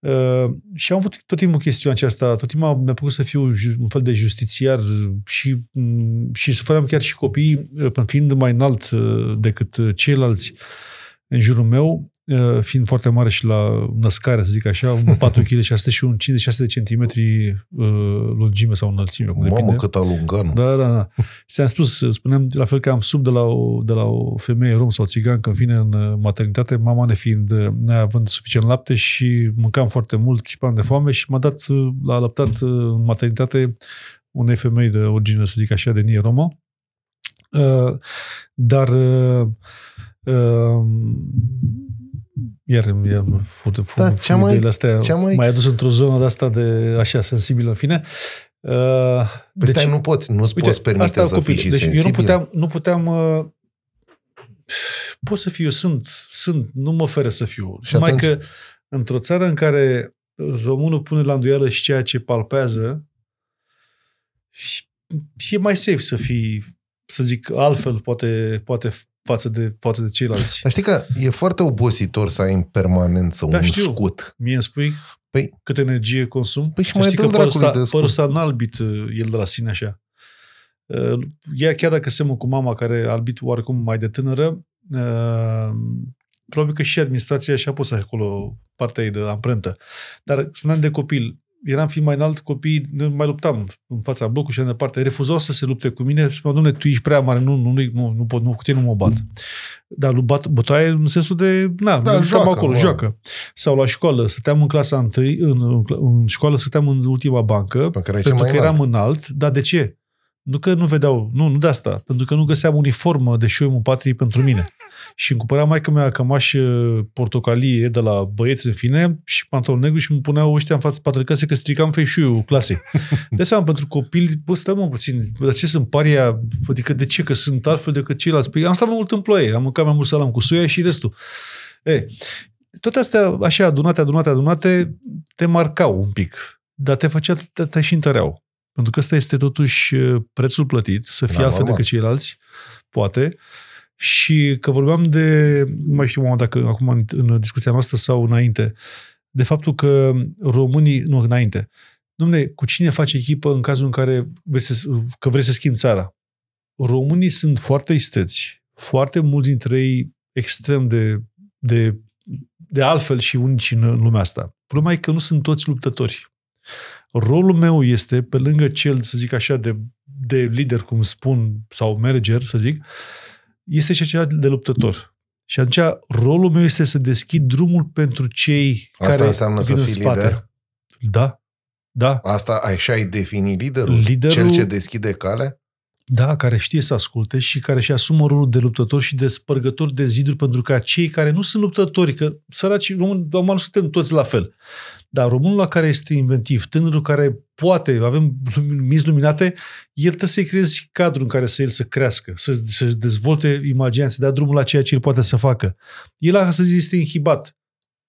Uh, și am avut tot timpul chestiunea aceasta, tot timpul mi-a plăcut să fiu ju- un fel de justițiar și, m, și suferam chiar și copiii, uh, fiind mai înalt uh, decât uh, ceilalți în jurul meu, uh, fiind foarte mare și la născare, să zic așa, un 4 kg și asta și un 56 de centimetri uh, lungime sau înălțime. cum Mamă, depinde. cât alungan. Da, da, da. Și ți-am spus, spuneam la fel că am sub de la o, de la o femeie rom sau țigan când vine în uh, maternitate, mama ne fiind uh, neavând suficient lapte și mâncam foarte mult, țipam de foame și m-a dat, uh, l-a alăptat uh, în maternitate unei femei de origine, să zic așa, de nie romă. Uh, dar uh, uh, iar iar fut, fut, Da, fut, cea mai- ideile astea, cea mai- m-ai adus într-o zonă de asta de așa sensibilă în fine. Uh, Păi stai, nu poți, nu-ți poți permite asta să copil. fii și deci sensibil. eu nu puteam, nu puteam uh, pot să fiu, eu sunt, sunt, nu mă oferă să fiu. Și Numai atunci? că într-o țară în care românul pune la îndoială și ceea ce palpează, e mai safe să fii, să zic, altfel, poate, poate față de, față de ceilalți. Dar știi că e foarte obositor să ai în permanență Da, un știu. scut. Mie îmi spui Păi- cât energie consum? Păi și Să mai știi dă-l că părul dracului ăsta, de părul scurt. ăsta n-albit uh, el de la sine așa. Uh, Ea chiar dacă semă cu mama care a albit oarecum mai de tânără, uh, probabil că și administrația și-a pus acolo partea ei de amprentă. Dar spuneam de copil, eram fiind mai înalt, copiii, noi mai luptam în fața blocului și așa mai departe, refuzau să se lupte cu mine, spuneau, domnule, tu ești prea mare, nu, nu, nu, nu, nu pot, nu, cu tine nu mă bat. Dar lu- bat, bătaie în sensul de, na, Da, da, joacă, acolo, mă. joacă. Sau la școală, stăteam în clasa întâi, în, în, în școală stăteam în ultima bancă, Pe care ai cel pentru mai că înalt. eram înalt, dar de ce? Nu că nu vedeau, nu, nu de asta, pentru că nu găseam uniformă de șoimul patriei pentru mine. (laughs) Și îmi cumpăra maica mea cămaș uh, portocalie de la băieți, în fine, și pantalon negru și îmi puneau ăștia în față patru case că stricam feișuiul clasei. (laughs) De seama, pentru copii, bă, stai mă puțin, de ce sunt paria, adică de ce, că sunt altfel decât ceilalți? Păi am stat mai mult în ploaie, am mâncat mai mult salam cu soia și restul. E, toate astea, așa, adunate, adunate, adunate, te marcau un pic, dar te făcea, te, te și întăreau. Pentru că ăsta este totuși uh, prețul plătit, să fie Da, altfel normal. decât ceilalți, poate. Și că vorbeam de, nu mai știu mama, dacă acum în, în discuția noastră sau înainte, de faptul că românii, nu, înainte, domne, cu cine faci echipă în cazul în care vrei să, că vrei să schimbi țara? Românii sunt foarte isteți, foarte mulți dintre ei extrem de, de, de altfel și unici în, în lumea asta. Problema e că nu sunt toți luptători. Rolul meu este, pe lângă cel, să zic așa, de, de lider, cum spun, sau manager, să zic, este și acela de luptător. Și atunci rolul meu este să deschid drumul pentru cei Asta care înseamnă să vin în fii spate. lider? Da, da, Asta așa ai defini liderul? Liderul- Cel ce deschide cale? da, care știe să asculte și care și asumă rolul de luptător și de spărgător de ziduri pentru ca cei care nu sunt luptători, că săraci români, normal, nu suntem toți la fel. Dar românul la care este inventiv, tânărul care poate, avem minți luminate, el trebuie să-i creezi cadrul în care să el să crească, să, să dezvolte imaginea, să dea drumul la ceea ce el poate să facă. El astăzi este inhibat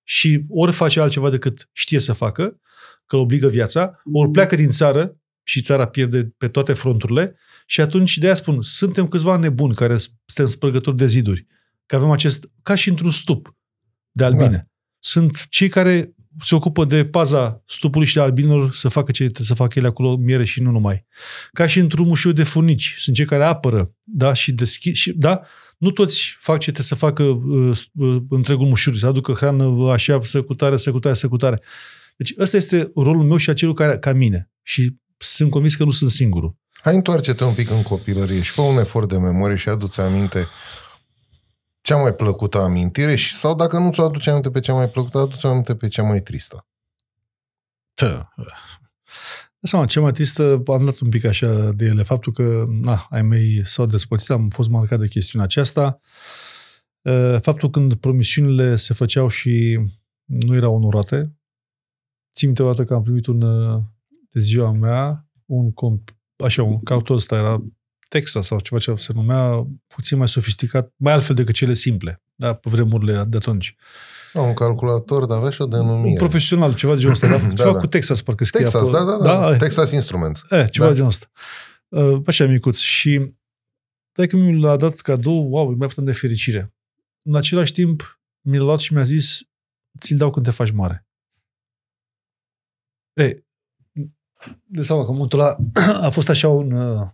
și ori face altceva decât știe să facă, că îl obligă viața, ori pleacă din țară și țara pierde pe toate fronturile și atunci de aia spun, suntem câțiva nebuni care suntem spărgători de ziduri, că avem acest, ca și într-un stup de albine. Da. Sunt cei care se ocupă de paza stupului și de albinilor să facă ce să facă ele acolo, miere și nu numai. Ca și într-un mușiu de furnici. Sunt cei care apără, da, și deschid, și, da, nu toți fac ce trebuie să facă uh, uh, întregul mușiu, să aducă hrană așa, săcutare, săcutare, săcutare. Deci ăsta este rolul meu și acelul care, ca mine. Și sunt convins că nu sunt singurul. Hai întoarce-te un pic în copilărie și fă un efort de memorie și adu-ți aminte cea mai plăcută amintire și, sau dacă nu ți-o aduce aminte pe cea mai plăcută, aduce aminte pe cea mai tristă. Da. Seama, cea mai tristă, am dat un pic așa de ele, faptul că na, ai mei s-au despărțit, am fost marcat de chestiunea aceasta. Faptul când promisiunile se făceau și nu erau onorate. Țin o dată că am primit un, de ziua mea, un, așa, un carton ăsta era Texas sau ceva ce se numea puțin mai sofisticat, mai altfel decât cele simple, da, pe vremurile de atunci. Da, un calculator, dar avea și o denumire. Un profesional, ceva de genul ăsta, (clears throat) da, ceva da. cu Texas, parcă scria. Texas, pe... da, da, da, da. Texas Instruments. Eh, ceva da. de genul ăsta. Uh, așa micuț. Și dacă mi l-a dat cadou, wow, mai putem de fericire. În același timp, mi l-a luat și mi-a zis, ți-l dau când te faci mare. Ei, de seama că momentul ăla (clears throat) a fost așa un, uh,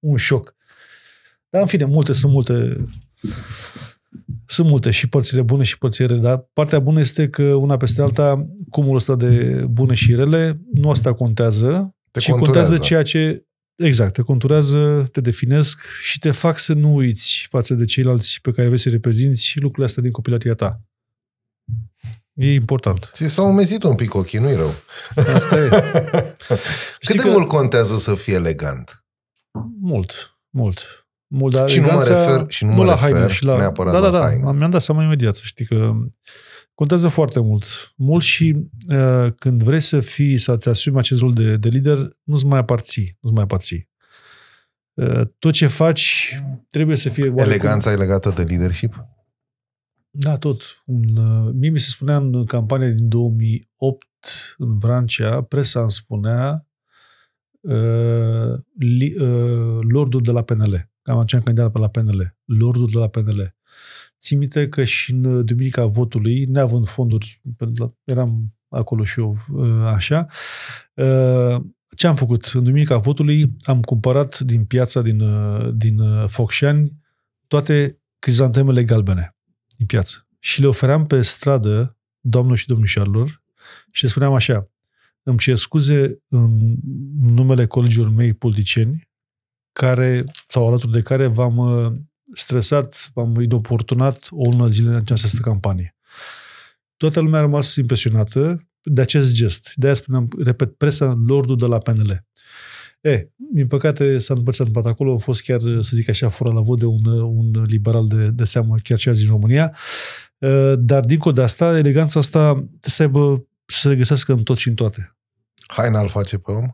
un șoc. Dar, în fine, multe sunt multe. Sunt multe și părțile bune și părțile rele, dar partea bună este că una peste alta, cumul ăsta de bune și rele, nu asta contează, te ci conturează. contează ceea ce Exact, te conturează, te definesc și te fac să nu uiți față de ceilalți pe care vrei să reprezinți lucrurile astea din copilăria ta. E important. Ți s-au umezit un pic ochii, nu-i rău. Asta e. (laughs) Cât de că... mult contează să fii elegant? Mult, mult. Mult, dar și nu mă refer, și nu, nu mă la refer haine, și la, neapărat da, da, da, haine. Mi-am dat seama imediat, știi că contează foarte mult. Mult și uh, când vrei să fii, să-ți asumi acest rol de, de lider, nu-ți mai aparții. Nu-ți mai aparții. Uh, tot ce faci trebuie să fie... Oarecum... Eleganța e legată de leadership? Da, tot. Un, uh, mie mi se spunea în campania din 2008 în Vrancea, presa îmi spunea uh, li, uh, Lordul de la PNL. Cam aceea am candidat pe la PNL. Lordul de la PNL. Țin minte că și în duminica votului, neavând fonduri, eram acolo și eu uh, așa, uh, ce am făcut? În duminica votului am cumpărat din piața din, uh, din uh, Focșani toate crizantemele galbene din piață. Și le ofeream pe stradă doamnelor și domnișoarelor și le spuneam așa, îmi cer scuze în numele colegilor mei politicieni care, sau alături de care v-am uh, stresat, v-am inoportunat o lună zile în această campanie. Toată lumea a rămas impresionată de acest gest. De aia spuneam, repet, presa lordul de la PNL. E, din păcate s-a întâmplat acolo, a fost chiar, să zic așa, fără la vot de un, un liberal de, de seamă, chiar ce azi în România. Dar, dincolo de asta, eleganța asta trebuie să aibă, să se regăsească în tot și în toate. Haina îl face pe om?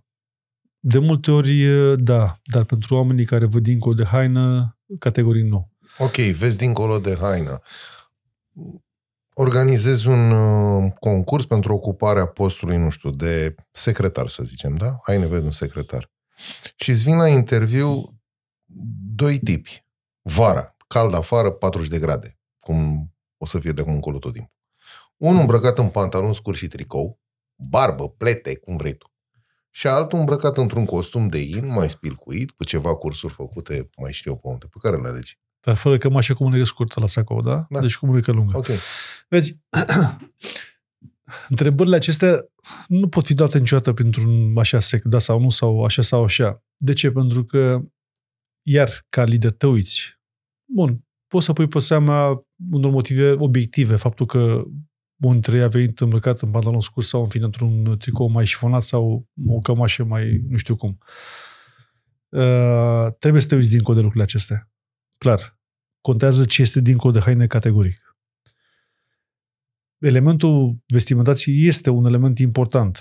De multe ori, da, dar pentru oamenii care văd dincolo de haină, categorii nu. Ok, vezi dincolo de haină. Organizezi un uh, concurs pentru ocuparea postului, nu știu, de secretar, să zicem, da? Hai nevoie de un secretar. Și îți vin la interviu doi tipi. Vara, cald afară, 40 de grade, cum o să fie de acum încolo tot timpul. Unul îmbrăcat în pantaloni scurt și tricou, barbă, plete, cum vrei tu. Și altul îmbrăcat într-un costum de in, mai spilcuit, cu ceva cursuri făcute, mai știu eu pe unde, pe care le alegi. Dar fără cămașă cu mânecă scurtă la sacou, da? da. Deci cu mânecă lungă. Ok. Vezi, (clears throat) întrebările acestea nu pot fi date niciodată printr-un așa sec, da sau nu, sau așa sau așa. De ce? Pentru că, iar ca lider te uiți. Bun, poți să pui pe seama unor motive obiective, faptul că unul dintre ei a venit îmbrăcat în pantalon scurs sau în fine într-un tricou mai șifonat sau o cămașă mai nu știu cum. Uh, trebuie să te uiți dincolo de lucrurile acestea. Clar. Contează ce este dincolo de haine categoric. Elementul vestimentației este un element important.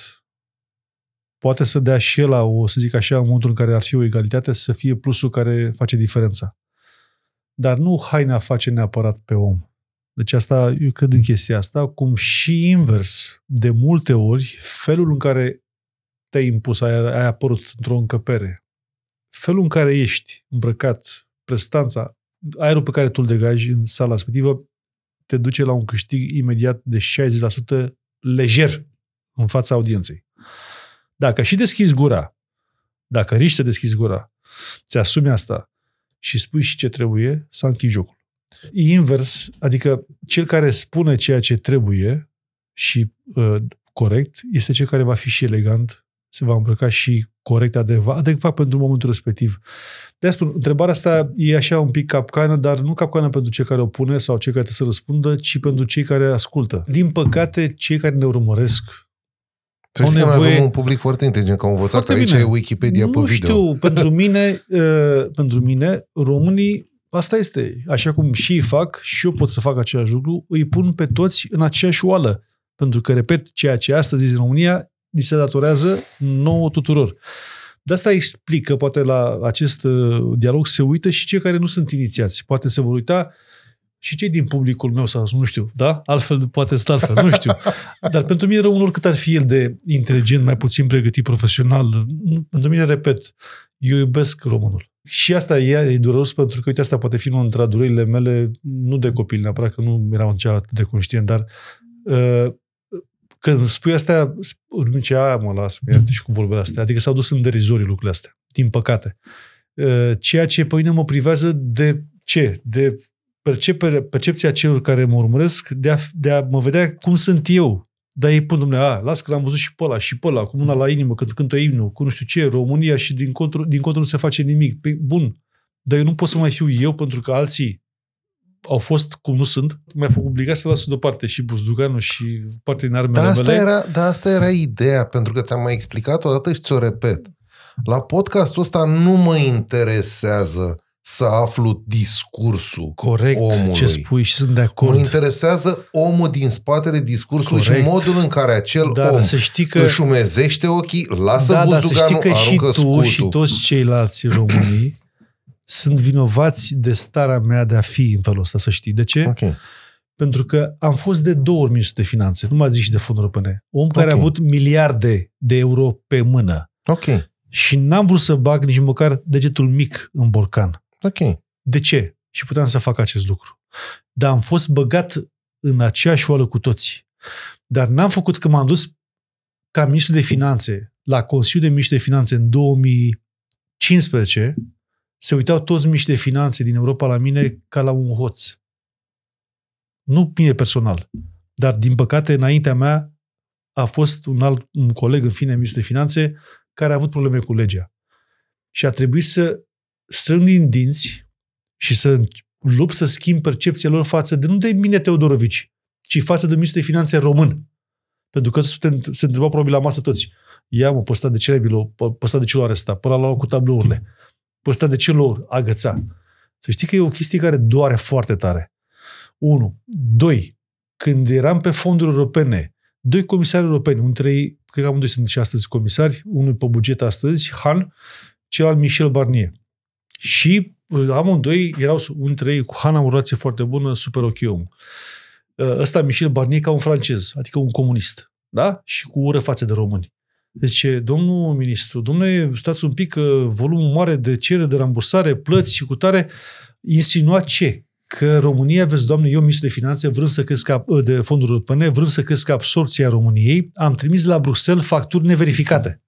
Poate să dea și el la o, să zic așa, în momentul în care ar fi o egalitate, să fie plusul care face diferența. Dar nu haina face neapărat pe om. Deci asta, eu cred în chestia asta, cum și invers, de multe ori, felul în care te-ai impus, ai, ai apărut într-o încăpere, felul în care ești îmbrăcat, prestanța, aerul pe care tu îl degaji în sala respectivă, te duce la un câștig imediat de 60% lejer în fața audienței. Dacă și deschizi gura, dacă riști să deschizi gura, ți asumi asta și spui și ce trebuie, să închid jocul. Invers, adică cel care spune ceea ce trebuie și uh, corect, este cel care va fi și elegant, se va îmbrăca și corect, adecvat, adecvat pentru momentul respectiv. De spun, întrebarea asta e așa un pic capcană, dar nu capcană pentru cei care o pune sau cei care trebuie să răspundă, ci pentru cei care ascultă. Din păcate, cei care ne urmăresc să știi nevoie... că noi avem un public foarte inteligent, că am învățat foarte că aici bine. e Wikipedia nu pe video. Nu știu, pentru mine, (laughs) uh, pentru mine, românii, asta este, așa cum și ei fac, și eu pot să fac același lucru, îi pun pe toți în aceeași oală. Pentru că, repet, ceea ce astăzi în România ni se datorează nouă tuturor. De asta explică, poate la acest uh, dialog se uită și cei care nu sunt inițiați. Poate se vor uita și cei din publicul meu sau nu știu, da? Altfel poate este altfel, nu știu. (laughs) Dar pentru mine rău oricât ar fi el de inteligent, mai puțin pregătit profesional, pentru mine, repet, eu iubesc românul. Și asta e, e dureros pentru că, uite, asta poate fi unul dintre durerile mele, nu de copil neapărat, că nu eram atât de conștient, dar uh, când spui asta, urmi ce aia mă las, mi și cu vorbele astea. Adică s-au dus în derizoriu lucrurile astea, din păcate. Uh, ceea ce pe mine mă privează de ce? De percepere, percepția celor care mă urmăresc, de a, de a mă vedea cum sunt eu. Dar ei pun, domnule, a, las că l-am văzut și pe ăla, și pe ăla, cu mâna la inimă, când cântă imnul, cu nu știu ce, România și din contră, din contră nu se face nimic. Păi, bun, dar eu nu pot să mai fiu eu pentru că alții au fost cum nu sunt, mi-a făcut obligat să las deoparte și Buzduganul și parte din armele da, asta mele. Era, da, asta era ideea, pentru că ți-am mai explicat o dată și ți-o repet. La podcastul ăsta nu mă interesează să aflu discursul Corect omului. ce spui și sunt de acord. Mă interesează omul din spatele discursului Corect. și modul în care acel dar om să știi că... își umezește ochii, lasă da, buzduganul, dar să știi că și tu scutul. și toți ceilalți românii (clears throat) sunt vinovați de starea mea de a fi în felul ăsta, să știi. De ce? Okay. Pentru că am fost de două ori ministru de finanțe, nu m-a zis și de fonduri europene. Om care okay. a avut miliarde de euro pe mână. Ok. Și n-am vrut să bag nici măcar degetul mic în borcan. Ok. De ce? Și puteam să fac acest lucru. Dar am fost băgat în aceeași oală cu toții. Dar n-am făcut că m-am dus ca ministru de finanțe la Consiliul de Ministri de Finanțe în 2015, se uitau toți miști de finanțe din Europa la mine ca la un hoț. Nu mine personal, dar din păcate înaintea mea a fost un alt un coleg, în fine, ministru de finanțe, care a avut probleme cu legea. Și a trebuit să strâng din dinți și să lupt să schimb percepția lor față de, nu de mine Teodorovici, ci față de ministrul de finanțe român. Pentru că se întrebau probabil la masă toți. Ia mă, pe de ce l-a pe de ce l-a arestat, pe ăla cu tablourile, pe de ce l-a agățat. Să știi că e o chestie care doare foarte tare. Unu. Doi. Când eram pe fonduri europene, doi comisari europeni, între ei, cred că amândoi sunt și astăzi comisari, unul pe buget astăzi, Han, celălalt Michel Barnier. Și uh, amândoi erau între ei, cu Han am o relație foarte bună, super ok om. Uh, ăsta, Michel Barnier, ca un francez, adică un comunist. Da? Și cu ură față de români. Deci, domnul ministru, domnule, stați un pic, volumul mare de cerere de rambursare, plăți și cu tare, insinua ce? Că România, vezi, doamne, eu, ministru de finanțe, vrând să cresc de fonduri europene, vrând să cresc absorpția României, am trimis la Bruxelles facturi neverificate.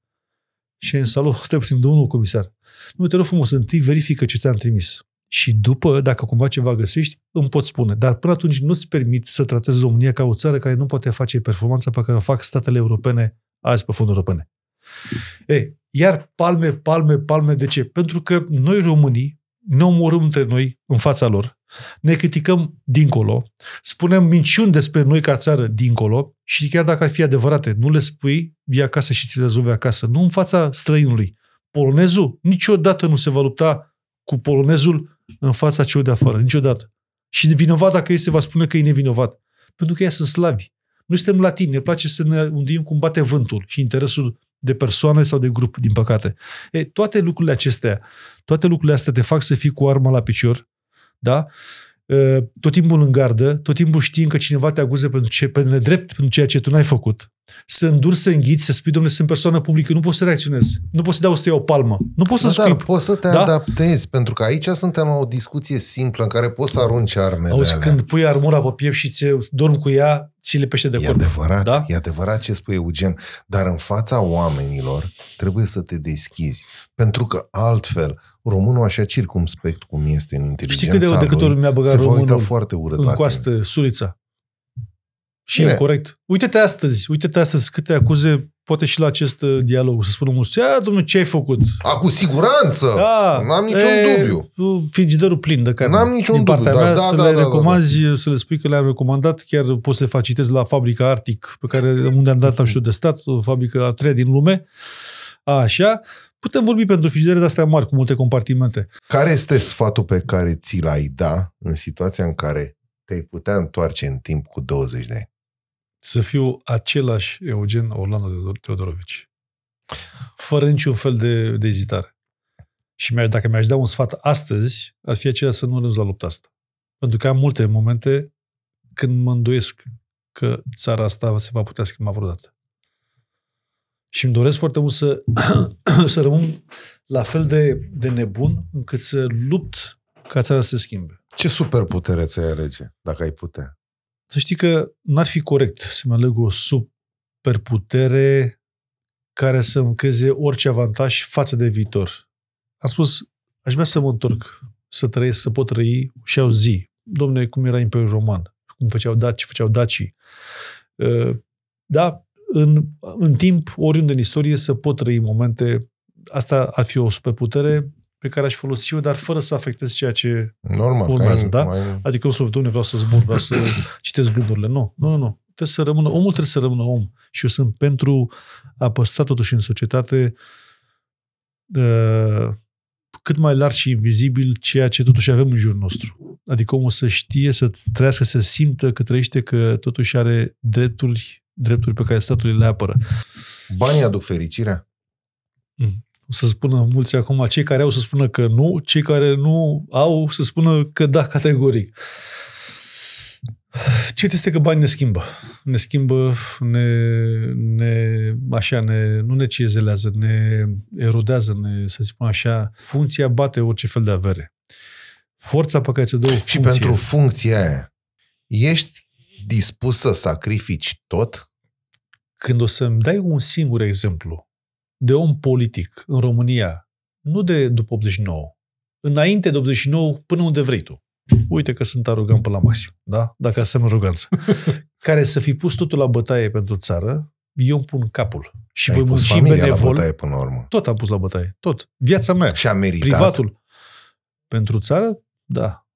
Și în salut, stai puțin, domnul comisar. Nu, te rog frumos, întâi verifică ce ți-am trimis. Și după, dacă cumva ceva găsești, îmi poți spune. Dar până atunci nu-ți permit să tratezi România ca o țară care nu poate face performanța pe care o fac statele europene azi pe fonduri europene. Ei, iar palme, palme, palme, de ce? Pentru că noi românii ne omorâm între noi în fața lor, ne criticăm dincolo, spunem minciuni despre noi ca țară dincolo și chiar dacă ar fi adevărate, nu le spui, vii acasă și ți le rezolvi acasă, nu în fața străinului. Polonezul niciodată nu se va lupta cu polonezul în fața celor de afară, niciodată. Și vinovat dacă este, va spune că e nevinovat. Pentru că ei sunt slavi. Noi suntem latini, ne place să ne undim cum bate vântul și interesul de persoane sau de grup, din păcate. E, toate lucrurile acestea, toate lucrurile astea te fac să fii cu arma la picior, da? E, tot timpul în gardă, tot timpul știind că cineva te aguze pentru ce, pe nedrept pentru ceea ce tu n-ai făcut. Să îndur să înghiți, să spui, domnule, sunt persoană publică, nu poți să reacționezi. Nu poți să dau să o palmă. Nu poți să Da, scrii. dar poți să te Da? adaptezi, pentru că aici suntem la o discuție simplă în care poți să arunci armele Auzi, alea. când pui armura pe piept și ți dormi cu ea, ți le pește de E corp. adevărat, Da? e adevărat ce spui Eugen, dar în fața oamenilor trebuie să te deschizi, pentru că altfel românul așa circumspect cum este în inteligența Știi cât de, de câte ori lui, mi-a băgat se va uita românul foarte urât în la coastă sulița? Și Bine. e corect. Uite-te astăzi, uite-te astăzi câte acuze, poate și la acest uh, dialog, să spună mulți, a, domnule, ce ai făcut? tine. A, cu siguranță! Da, N-am niciun dubiu. dubiu. Frigiderul plin de carne. N-am niciun Din partea dubiu, da, mea da, să da, le da, da, recomanzi, să le spui că le-am recomandat, chiar poți să le facilitezi la fabrica Arctic, pe care unde am dat, am știu, de stat, o fabrică a treia din lume. Așa. Putem vorbi pentru frigidere de-astea mari, cu multe compartimente. Care este sfatul pe care ți l-ai da în situația în care te-ai putea întoarce în timp cu 20 de ani? Să fiu același Eugen Orlando Teodorovici. Fără niciun fel de, de ezitare. Și mi dacă mi-aș da un sfat astăzi, ar fi aceea să nu renunț la lupta asta. Pentru că am multe momente când mă îndoiesc că țara asta se va putea schimba vreodată. Și îmi doresc foarte mult să, (clears throat) să rămân la fel de, de nebun încât să lupt ca țara să se schimbe. Ce superputere ți-ai alege, dacă ai putea? Să știi că n-ar fi corect să-mi aleg o superputere care să-mi creeze orice avantaj față de viitor. Am spus, aș vrea să mă întorc, să trăiesc, să pot trăi și o zi. Domne, cum era Imperiul Roman, cum făceau daci, făceau dacii. Uh, Da, în, în timp, oriunde în istorie, să pot trăi momente. Asta ar fi o superputere pe care aș folosi eu, dar fără să afectez ceea ce Normal. Urmează, că da? ai, mai... Adică nu să domnule, vreau să zbor, vreau să (coughs) citesc gândurile. Nu, nu, nu, nu. Trebuie să rămână, omul trebuie să rămână om. Și eu sunt pentru a păstra totuși în societate uh, cât mai larg și invizibil ceea ce totuși avem în jurul nostru. Adică omul să știe, să trăiască, să simtă că trăiește, că totuși are drepturi, drepturi pe care statul le apără. Banii aduc fericirea? O să spună mulți acum, cei care au să spună că nu, cei care nu au să spună că da, categoric. Ce este că banii ne schimbă. Ne schimbă, ne, ne așa, ne, nu ne cizelează, ne erodează, ne, să zicem așa, funcția bate orice fel de avere. Forța pe care ți-o dă o funcție. Și pentru funcția aia, ești dispus să sacrifici tot? Când o să-mi dai un singur exemplu de om politic în România, nu de după 89, înainte de 89, până unde vrei tu. Uite că sunt arogant până la maxim, da? Dacă asta aroganță. (laughs) care să fi pus totul la bătaie pentru țară, eu îmi pun capul. Și Ai voi pus munci familia la benevol. bătaie până la urmă. Tot am pus la bătaie. Tot. Viața mea. Și a meritat. Privatul. Pentru țară, da.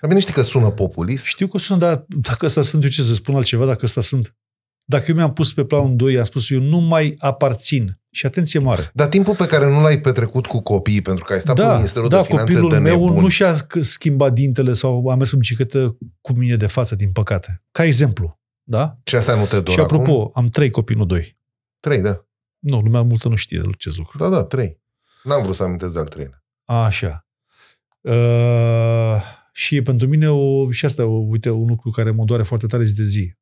Dar bine știi că sună populist. Știu că sunt, dar dacă ăsta sunt eu ce să spun altceva, dacă ăsta sunt. Dacă eu mi-am pus pe planul 2, am spus eu nu mai aparțin. Și atenție mare. Dar timpul pe care nu l-ai petrecut cu copiii, pentru că ai stat pe da, Ministerul da, de Finanțe copilul de meu nebun. nu și-a c- schimbat dintele sau a mers cu bicicletă cu mine de față, din păcate. Ca exemplu. Da? Și asta nu te dor și apropo, acum? am trei copii, nu doi. Trei, da. Nu, lumea multă nu știe acest lucru. Da, da, trei. N-am vrut să amintesc de al treilea. Așa. Uh, și e pentru mine o, și asta, o, uite, un lucru care mă doare foarte tare zi de zi.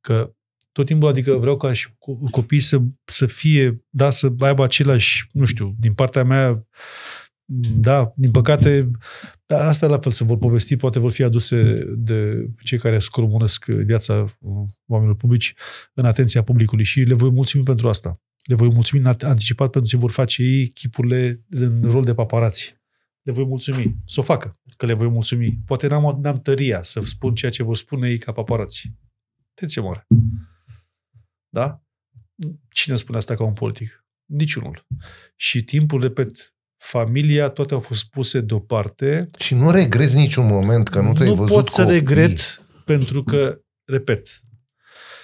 Că tot timpul, adică vreau ca și co- copiii să, să fie, da, să aibă același, nu știu, din partea mea, da, din păcate, da, asta la fel se vor povesti, poate vor fi aduse de cei care scromonesc viața oamenilor publici în atenția publicului și le voi mulțumi pentru asta. Le voi mulțumi în anticipat pentru ce vor face ei chipurile în rol de paparați. Le voi mulțumi. Să o facă, că le voi mulțumi. Poate n-am, n-am tăria să spun ceea ce vor spune ei ca paparați. Atenție mare. Da? Cine spune asta ca un politic? Niciunul. Și timpul, repet, familia, toate au fost puse deoparte. Și nu regrezi niciun moment că nu ți-ai nu văzut pot să copiii. regret pentru că, repet,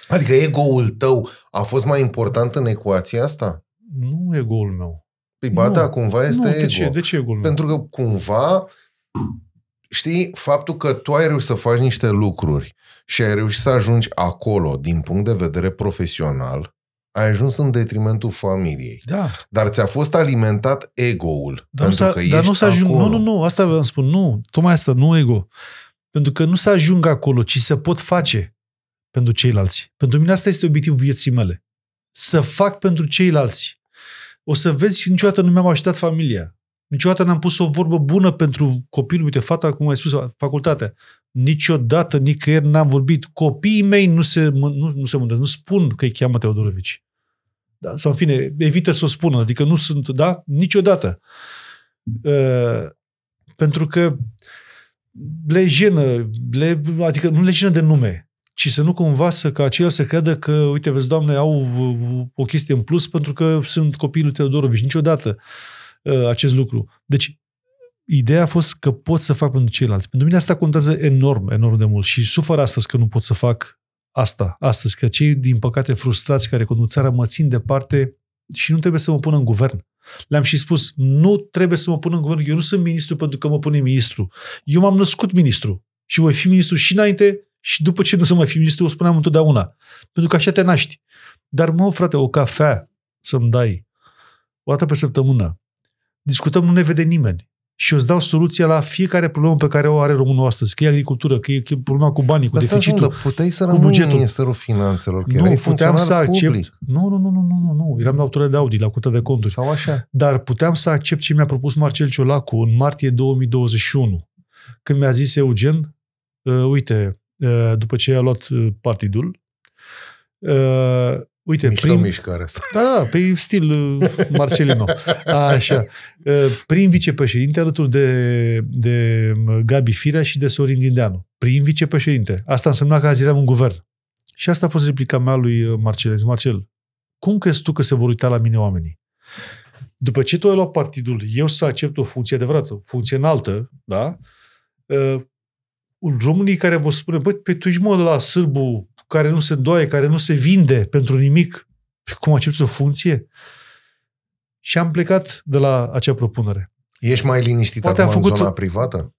Adică ego-ul tău a fost mai important în ecuația asta? nu e goul meu. Păi ba Nu. da, cumva este nu, ego. de ce? De ce e goul meu? Pentru că cumva, știi, faptul că tu ai reușit să faci niște lucruri și ai reușit să ajungi acolo din punct de vedere profesional, ai ajuns în detrimentul familiei. Da, Dar ți-a fost alimentat ego-ul. dar nu, pentru s-a, că dar ești nu să ajung. acolo. Nu, nu, nu, asta vreau să spun. Nu, tocmai asta, nu ego. Pentru că nu să ajung acolo, ci să pot face. pentru ceilalți. Pentru mine asta este obiectivul vieții mele. Să fac pentru ceilalți. O să vezi, niciodată nu mi-am ajutat familia. Niciodată n-am pus o vorbă bună pentru copilul, uite, fata, cum ai spus, facultatea. Niciodată, nicăieri n-am vorbit. Copiii mei nu se, nu, nu se mândră, nu spun că îi cheamă Teodorovici. Da? Sau, în fine, evită să o spună. Adică nu sunt, da? Niciodată. Uh, pentru că le jenă, le, adică nu le jenă de nume, ci să nu cumva să ca aceia să creadă că, uite, vezi, doamne, au o chestie în plus pentru că sunt copilul Teodorovici. Niciodată uh, acest lucru. Deci, ideea a fost că pot să fac pentru ceilalți. Pentru mine asta contează enorm, enorm de mult și sufăr astăzi că nu pot să fac asta, astăzi, că cei, din păcate, frustrați care conduc țara mă țin departe și nu trebuie să mă pun în guvern. Le-am și spus, nu trebuie să mă pun în guvern. Eu nu sunt ministru pentru că mă pune ministru. Eu m-am născut ministru și voi fi ministru și înainte și după ce nu să mai fi ministru, o spuneam întotdeauna. Pentru că așa te naști. Dar mă, frate, o cafea să-mi dai o dată pe săptămână. Discutăm, nu ne vede nimeni și îți dau soluția la fiecare problemă pe care o are românul astăzi, că e agricultură, că e problema cu banii, cu Asta deficitul, nu, puteai să cu rămâi bugetul. Ministerul Finanțelor, că Nu, erai puteam să funcționar accept. public. Nu, nu, nu, nu, nu, nu, nu. Eram la autorități de Audi, la Curtea de Conturi. Sau așa. Dar puteam să accept ce mi-a propus Marcel Ciolacu în martie 2021, când mi-a zis Eugen, uh, uite, uh, după ce a luat uh, partidul, uh, uite, Mișto prim, mișcarea asta. da, da, pe stil uh, Marcelino. Așa. Uh, Prim vicepreședinte alături de, de uh, Gabi Firea și de Sorin Ghindeanu. Prim vicepreședinte. Asta însemna că azi eram în guvern. Și asta a fost replica mea lui uh, Marcel. Zic, Marcel, cum crezi tu că se vor uita la mine oamenii? După ce tu ai luat partidul, eu să accept o funcție adevărată, o funcție înaltă, da? Uh, românii care vă spune, băi, pe tu ești mă la sârbu care nu se doaie, care nu se vinde pentru nimic, cum accepti o funcție? Și am plecat de la acea propunere. Ești mai liniștit Poate acum am făcut- în zona privată?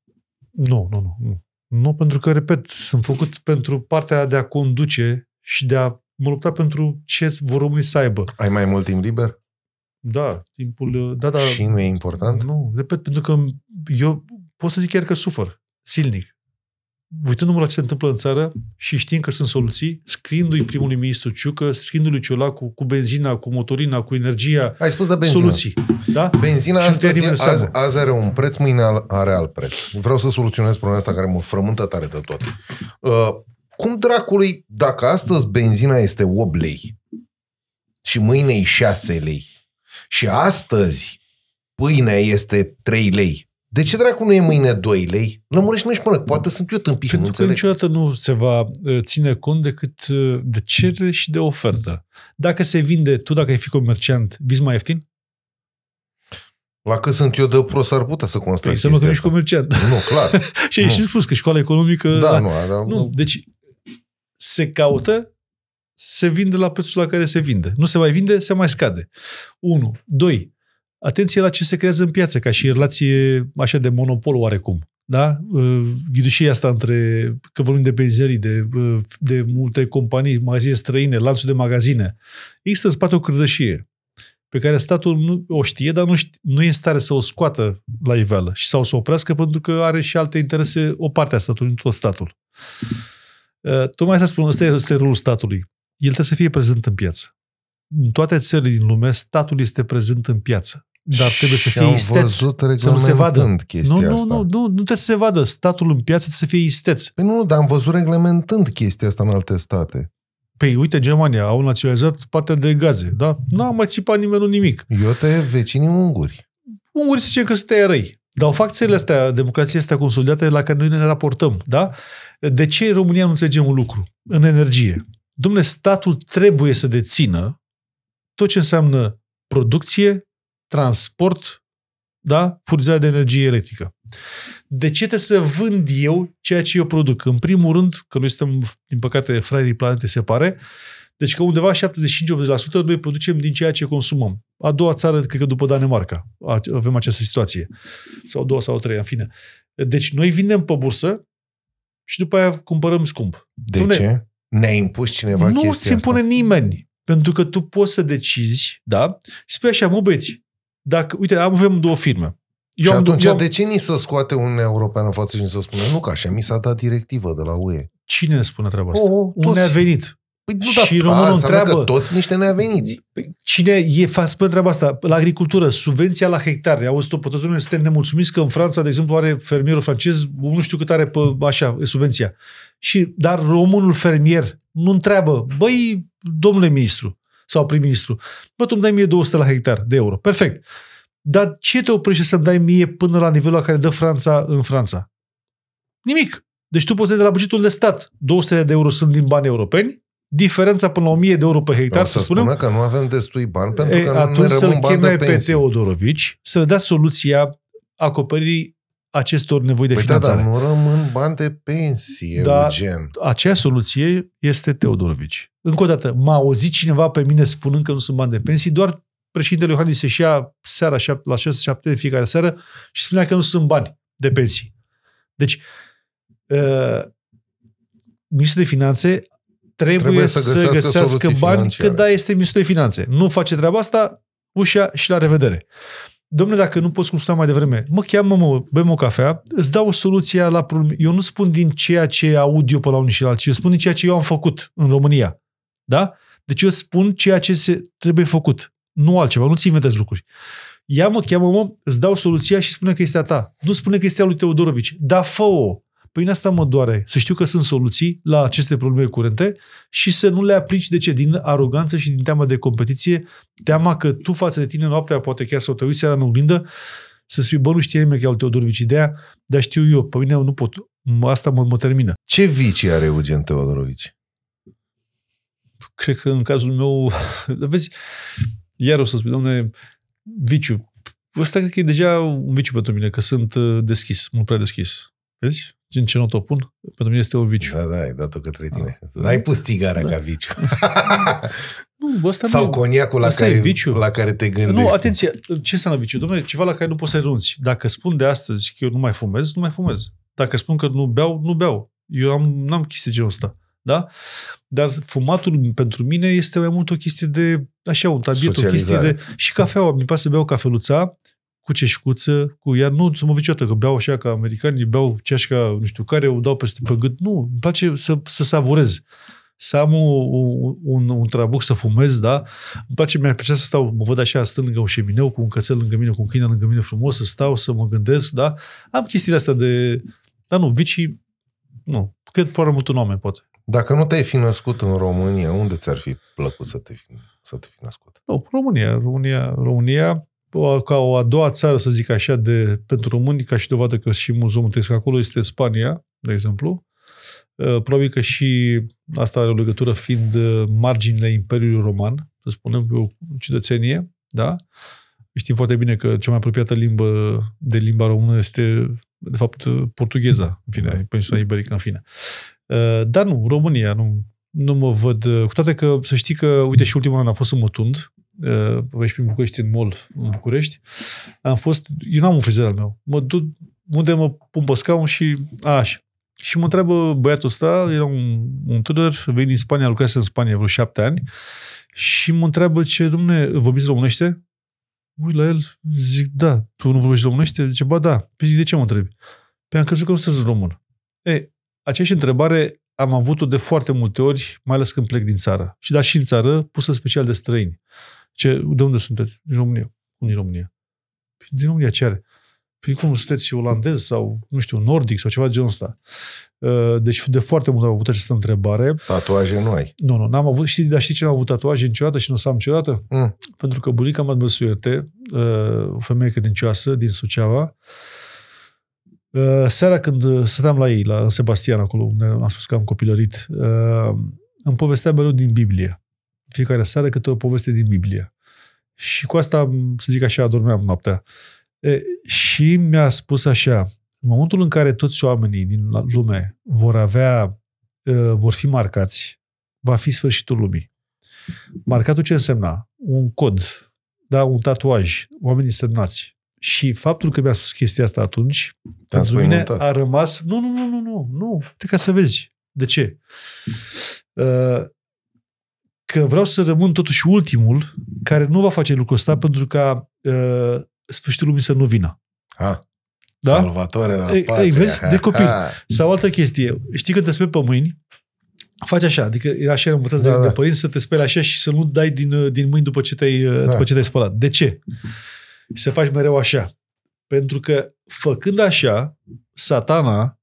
Nu, nu, nu, nu. Nu, pentru că, repet, sunt făcut pentru partea de a conduce și de a mă lupta pentru ce vor românii să aibă. Ai mai mult timp liber? Da, timpul, da, da. Și nu e important? Nu, repet, pentru că eu pot să zic chiar că sufăr, silnic. Uitându-mă la ce se întâmplă în țară și știind că sunt soluții, scriindu-i primului ministru Ciucă, scriindu-lui Ciolacu cu benzina, cu motorina, cu energia, Ai spus de benzină. soluții. Da? Benzina Și nu te ia astăzi, nimeni azi, seama. azi are un preț, mâine al- are alt preț. Vreau să soluționez problema asta care mă frământă tare de tot. Uh, cum dracului, dacă astăzi benzina este 8 lei și mâine e 6 lei și astăzi pâinea este 3 lei, de ce dracu nu e mâine 2 lei? Lămurește-mă și până, poate sunt eu tâmpit și nu Pentru că înțeleg. niciodată nu se va uh, ține cont decât uh, de cerere și de ofertă. Dacă se vinde, tu dacă ai fi comerciant, vizi mai ieftin? La cât sunt eu de prost ar putea să constat Păi să nu că nu ești chestia comerciant. asta. Nu, clar. (laughs) și ai Nu. și spus că școala economică... Da, nu, da, Nu, deci se caută, se vinde la prețul la care se vinde. Nu se mai vinde, se mai scade. Unu. Doi. Atenție la ce se creează în piață, ca și relație așa de monopol oarecum. Da? Uh, Ghidușia asta între, că vorbim de benzinării, de, uh, de multe companii, magazine străine, lanțul de magazine. Există în spate o cârdășie pe care statul nu o știe, dar nu, știe, nu e în stare să o scoată la iveală și sau să o oprească pentru că are și alte interese, o parte a statului, nu tot statul. Uh, tocmai asta spun, ăsta e, ăsta e rolul statului. El trebuie să fie prezent în piață. În toate țările din lume, statul este prezent în piață. Dar trebuie să Și fie am isteț, văzut să nu se vadă. reglementând chestia Nu, nu, asta. nu, nu, nu trebuie să se vadă. Statul în piață trebuie să fie isteț. Păi nu, dar am văzut reglementând chestia asta în alte state. Păi uite, Germania au naționalizat partea de gaze, da? N-a mai țipat nimeni un nimic. Eu te vecinii unguri. Ungurii zice că suntem răi. Dar o fac țările astea, democrația astea consolidate la care noi ne raportăm, da? De ce în România nu înțelegem un lucru? În energie. Domnule, statul trebuie să dețină tot ce înseamnă producție, transport, da? furnizarea de energie electrică. De ce trebuie să vând eu ceea ce eu produc? În primul rând, că noi suntem, din păcate, fraierii planete se pare, deci că undeva 75-80% noi producem din ceea ce consumăm. A doua țară, cred că după Danemarca, avem această situație. Sau a doua sau a treia, în fine. Deci noi vindem pe bursă și după aia cumpărăm scump. De Dom'le, ce? Ne-a impus cineva nu chestia ți impune asta? nimeni. Pentru că tu poți să decizi, da? Și spui așa, mă băieți, dacă, uite, am- avem două firme. Și am, atunci eu am, de ce ni să scoate Uniunea Europeană în față și ni să spune nu, că așa mi s-a dat directivă de la UE? Cine ne spune treaba asta? Oh, oh, Un neavenit. Păi nu, Și dar, românul a, înseamnă întreabă- că toți niște neaveniți. Păi, Cine e fa spune treaba asta? La agricultură, subvenția la hectare. Auzi-o pe toți oamenii, suntem nemulțumiți că în Franța, de exemplu, are fermierul francez, nu știu cât are pe așa, e subvenția. Și, dar românul fermier nu întreabă, băi, domnule ministru sau prim-ministru, bă, tu îmi dai mie 200 la hectar de euro. Perfect. Dar ce te oprește să-mi dai mie până la nivelul la care dă Franța în Franța? Nimic. Deci tu poți să de la bugetul de stat. 200 de euro sunt din bani europeni, diferența până la 1000 de euro pe hectar, Dar să să spunem, spună că nu avem destui bani pentru e, că nu atunci ne să-l rămân bani de cheme pe pensii. Teodorovici să le dea soluția acoperirii acestor nevoi de Păi da, finanțare. dar nu rămân bani de pensii, Da. Eugen. Acea soluție este Teodorovici. Încă o dată, m-a auzit cineva pe mine spunând că nu sunt bani de pensii, doar președintele Iohannis se șia seara șap- la 6-7 de fiecare seară și spunea că nu sunt bani de pensii. Deci, uh, Ministrul de Finanțe trebuie, Trebuie să să, găsească găsească soluții bani, financiare. că da, este Ministrul de Finanțe. Nu face treaba asta, ușa și la revedere. Domnule, dacă nu poți cum spuneam mai devreme, mă cheamă, mă, bem o cafea, îți dau o soluție la probleme. Eu nu spun din ceea ce aud eu pe la unii și la alții, eu spun din ceea ce eu am făcut în România. Da? Deci eu spun ceea ce se trebuie făcut. Nu altceva, nu ți inventezi lucruri. Ia mă, cheamă mă, îți dau soluția și spune că este a ta. Nu spune că este a lui Teodorovici. Da, fă-o. Păi în asta mă doare. Să știu că sunt soluții la aceste probleme curente și să nu le aplici de ce? Din aroganță și din teamă de competiție, teama că tu față de tine noaptea, poate chiar să o te uiți seara în oglindă, să spui, bă, nu știe nimeni că e al Teodorovici ideea, dar știu eu, pe mine nu pot. Asta mă, mă termină. Ce vicii are Eugen Teodorovici? Cred că în cazul meu, vezi, iar o să spun, domnule, viciu. Ăsta cred că e deja un viciu pentru mine, că sunt uh, deschis, mult prea deschis. Vezi? Gen ce not o pun, pentru mine este un viciu. Da, da, ai dat-o către tine. Da. N-ai pus țigara Da. ca viciu. (laughs) Nu, ăsta Sau nu e- coniacul la Asta e care, viciu. la care te gândești. Nu, atenție, ce înseamnă viciu? Domnule, ceva la care nu poți să renunți. Dacă spun de astăzi că eu nu mai fumez, nu mai fumez. Dacă spun că nu beau, nu beau. Eu am, n-am chestii genul ăsta. Da? Dar fumatul pentru mine este mai mult o chestie de, așa, un tabiet, o chestie Socializare. de... Și cafeaua, mi place să beau cafeluța cu ceșcuță, cu iar nu să mă niciodată că beau așa ca americanii, beau ceașca nu știu care, o dau peste pe gât. Nu, îmi place să, să savurez. Să am un, un, un, un trabuc să fumez, da? Îmi place, mi-ar plăcea să stau, mă văd așa, stând lângă un șemineu, cu un cățel lângă mine, cu un câine lângă mine frumos, să stau, să mă gândesc, da? Am chestiile astea de... Dar nu, vicii, nu. Cred foarte mult un om, poate. Dacă nu te-ai fi născut în România, unde ți-ar fi plăcut să te fi, să te fi născut? Nu, România. România, România o- ca o a doua țară, să zic așa, de, pentru români, ca și dovadă că și mulți români trăiesc acolo, este Spania, de exemplu. Uh, Probabil că și asta are o legătură fiind uh, marginile Imperiului Roman, să spunem, pe o cetățenie, da? Știm foarte bine că cea mai apropiată limbă de limba română este, de fapt, portugheza, în fine, Da. peninsula iberică, în fine. Uh, Dar nu, România, nu, nu mă văd, uh, cu toate că, să știi că, uite, și ultimul an am fost în Mătund, uh, aici prin București, în mall, în București, am fost, eu n-am un frizer al meu, mă duc unde mă pun pe scaun și a, așa. Și mă întreabă băiatul ăsta, era un, un tânăr, venit din Spania, lucrează în Spania vreo șapte ani, și mă întreabă ce, domne, vorbiți românește? Ui la el, zic, da, tu nu vorbești românește? Zice, ba da. Păi zic, de ce mă întrebi? Păi am crezut că nu sunteți român. E, aceeași întrebare am avut-o de foarte multe ori, mai ales când plec din țară. Și da, și în țară, pusă special de străini. Ce, de unde sunteți? Din România. Unde e România? Păi, din România ce are? Păi cum sunteți olandez sau, nu știu, nordic sau ceva de genul ăsta. Uh, Deci de foarte mult am avut această întrebare. Tatuaje nu ai. Nu, nu, n-am avut, știi, dar știi ce n-am avut tatuaje niciodată și nu o să am niciodată? Mm. Pentru că bunica mea mă suierte, uh, o femeie credincioasă din Suceava, uh, seara când uh, stăteam la ei, la în Sebastian, acolo unde am spus că am copilărit, uh, îmi povestea mereu din Biblie. Fiecare seară câte o poveste din Biblie. Și cu asta, să zic așa, adormeam noaptea. E, și mi-a spus așa, în momentul în care toți oamenii din lume vor avea, uh, vor fi marcați, va fi sfârșitul lumii. Marcatul ce însemna? Un cod, da, un tatuaj, oamenii semnați. Și faptul că mi-a spus chestia asta atunci, pentru mine înspăimântat. a rămas... Nu, nu, nu, nu, nu, nu. Te ca să vezi. De ce? Uh, Că vreau să rămân totuși ultimul care nu va face lucrul ăsta pentru ca uh, sfârșitul lumii să nu vină. Ah, Da? Salvatore de la Ei, patria. ei, vezi? De copil. Ha. Sau altă chestie. Știi când te speli pe mâini, faci așa, adică era așa învățați Da, de, da. de părinți să te speli așa și să nu dai din, din mâini după ce, te-ai, da. după ce te-ai spălat. De ce? Și să faci mereu așa. Pentru că făcând așa, satana,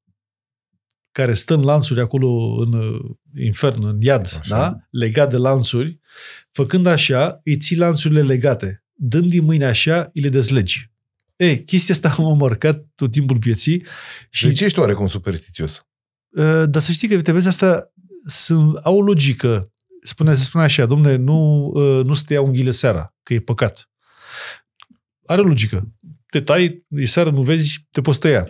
care stă în lanțuri acolo în uh, infern, în iad, Așa. da? legat de lanțuri, făcând așa, îi ții lanțurile legate. Dând din mâine așa, îi le dezlegi. Ei, chestia asta m-a marcat tot timpul vieții și De ce ești oarecum superstițios? Uh, dar să știi că, te vezi, asta sunt, au o logică. Spune, se spune așa, domne, nu, uh, nu să te ia unghiile seara, că e păcat. Are o logică. Te tai, e seară, nu vezi, te poți tăia.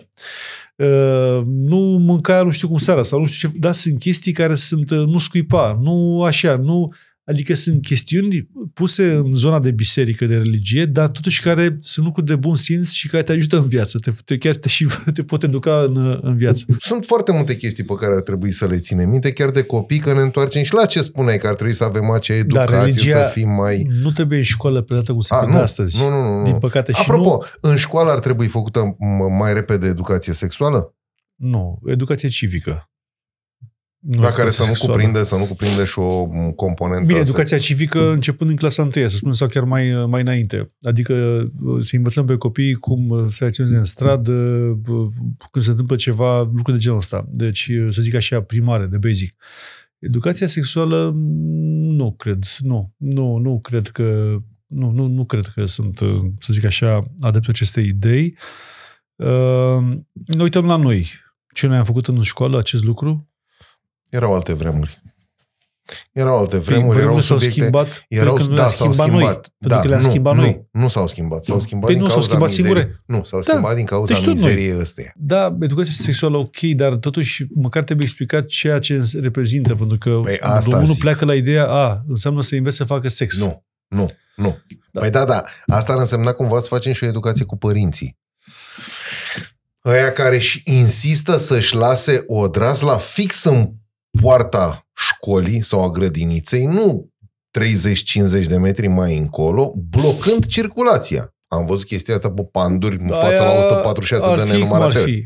Uh, nu mânca nu știu cum seara sau nu știu ce. Da, sunt chestii care sunt, uh, nu scuipa, nu așa, nu... Adică sunt chestiuni puse în zona de biserică, de religie, dar totuși care sunt lucruri de bun simț și care te ajută în viață. Te, te, chiar te, și (laughs) te pot educa în, în viață. Sunt foarte multe chestii pe care ar trebui să le ținem minte, chiar de copii, că ne întoarcem și la ce spuneai, că ar trebui să avem acea educație, religia- să fim mai... Nu trebuie în școală predată cum se A, predă nu, astăzi. nu, nu, nu, nu. Din păcate și Apropo, în școală ar trebui făcută m- mai repede educație sexuală? nu, nu, educație civică. Nu Da, care educație să nu, sexuală. cuprinde, să nu cuprinde și o m, componentă... Bine, să- educația civică începând în clasa 1, să spunem, sau chiar mai, mai înainte. Adică să învățăm pe copii cum să reacționeze în stradă, când se întâmplă ceva, lucruri de genul ăsta. Deci, să zic așa, primare, de basic. Educația sexuală, nu cred. Nu, nu, nu cred că nu, nu, nu cred că sunt, să zic așa, adeptul acestei idei. Uh, ne uităm la noi. Ce noi am făcut în școală, acest lucru? Erau alte vremuri. Erau alte vremuri, erau Vremurile s-au subiecte... schimbat Erau, pentru că nu da, le-a s-au schimbat schimbat. noi. Pentru da, că le-a nu, schimbat nu, noi. Nu s-au schimbat. S-au schimbat Păi din nu, s-au cauza schimbat mizerii. singure. Nu, s-au Da. schimbat din cauza Deci tot noi. mizeriei ăsteia. Da, educația sexuală ok, dar totuși măcar trebuie explicat ceea ce reprezintă, pentru că Păi asta unul zic. pleacă la ideea, a, înseamnă să înveți să facă sex. Nu, nu, nu. Da. Da. Păi da, da. Asta ar însemna cumva să facem și o educație cu părinții. Ăia care și insistă să-și lase o drasla fix în poarta școlii sau a grădiniței, nu 30-50 de metri mai încolo, blocând circulația. Am văzut chestia asta pe panduri în fața la 146 ar de fi cum ar nenumărate. fi.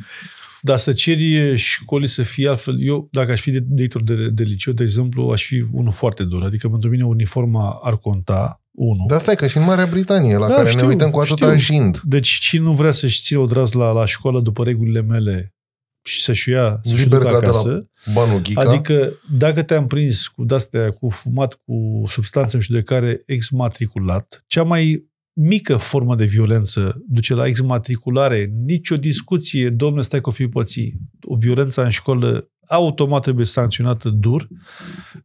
Dar să ceri școlii să fie altfel, eu, dacă aș fi de- director de, de liceu, de exemplu, aș fi unul foarte dur. Adică pentru mine uniforma ar conta, unul. Dar stai că și în Marea Britanie, la Da, care știu, ne uităm cu atâta știu. jind. Deci cine nu vrea să-și țină o draz la, la școală după regulile mele și să-și o ia, să-și o Liber ducă ca de la acasă, Banul Ghica. Adică dacă te-am prins cu dastea, cu fumat, cu substanțe în judecare exmatriculat, cea mai mică formă de violență duce la exmatriculare, nicio discuție, domnule, stai că o fi pății. O violență în școală automat trebuie sancționată dur.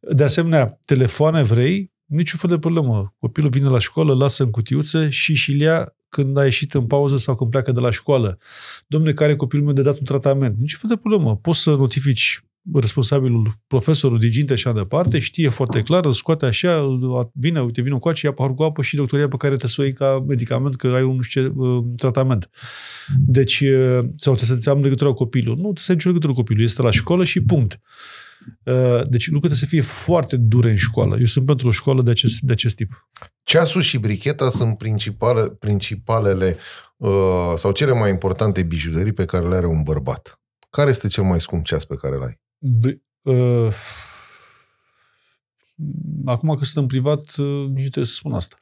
De asemenea, telefoane vrei, niciun fel de problemă. Copilul vine la școală, lasă în cutiuță și și ia când a ieșit în pauză sau când pleacă de la școală. Domnule, care copilul meu de dat un tratament? Niciun fel de problemă. Poți să notifici responsabilul, profesorul, diriginte și așa departe, știe foarte clar, îl scoate așa, îl- vine, uite, vine cu ia pahar cu apă și doctoria pe care te să o iei ca medicament, că ai un nu știu ce, uh, tratament. Deci, uh, sau trebuie să-ți am legătura cu copilul. Nu, trebuie să ai nicio legătură cu copilul. Este la școală și punct. Uh, Deci lucrurile trebuie să fie foarte dure în școală. Eu sunt pentru o școală de acest, de acest tip. Ceasul și bricheta sunt principale, principalele uh, sau cele mai importante bijuterii pe care le are un bărbat. Care este cel mai scump ceas pe care îl ai? B- uh, acum că sunt în privat, uh, nici nu trebuie să spun asta.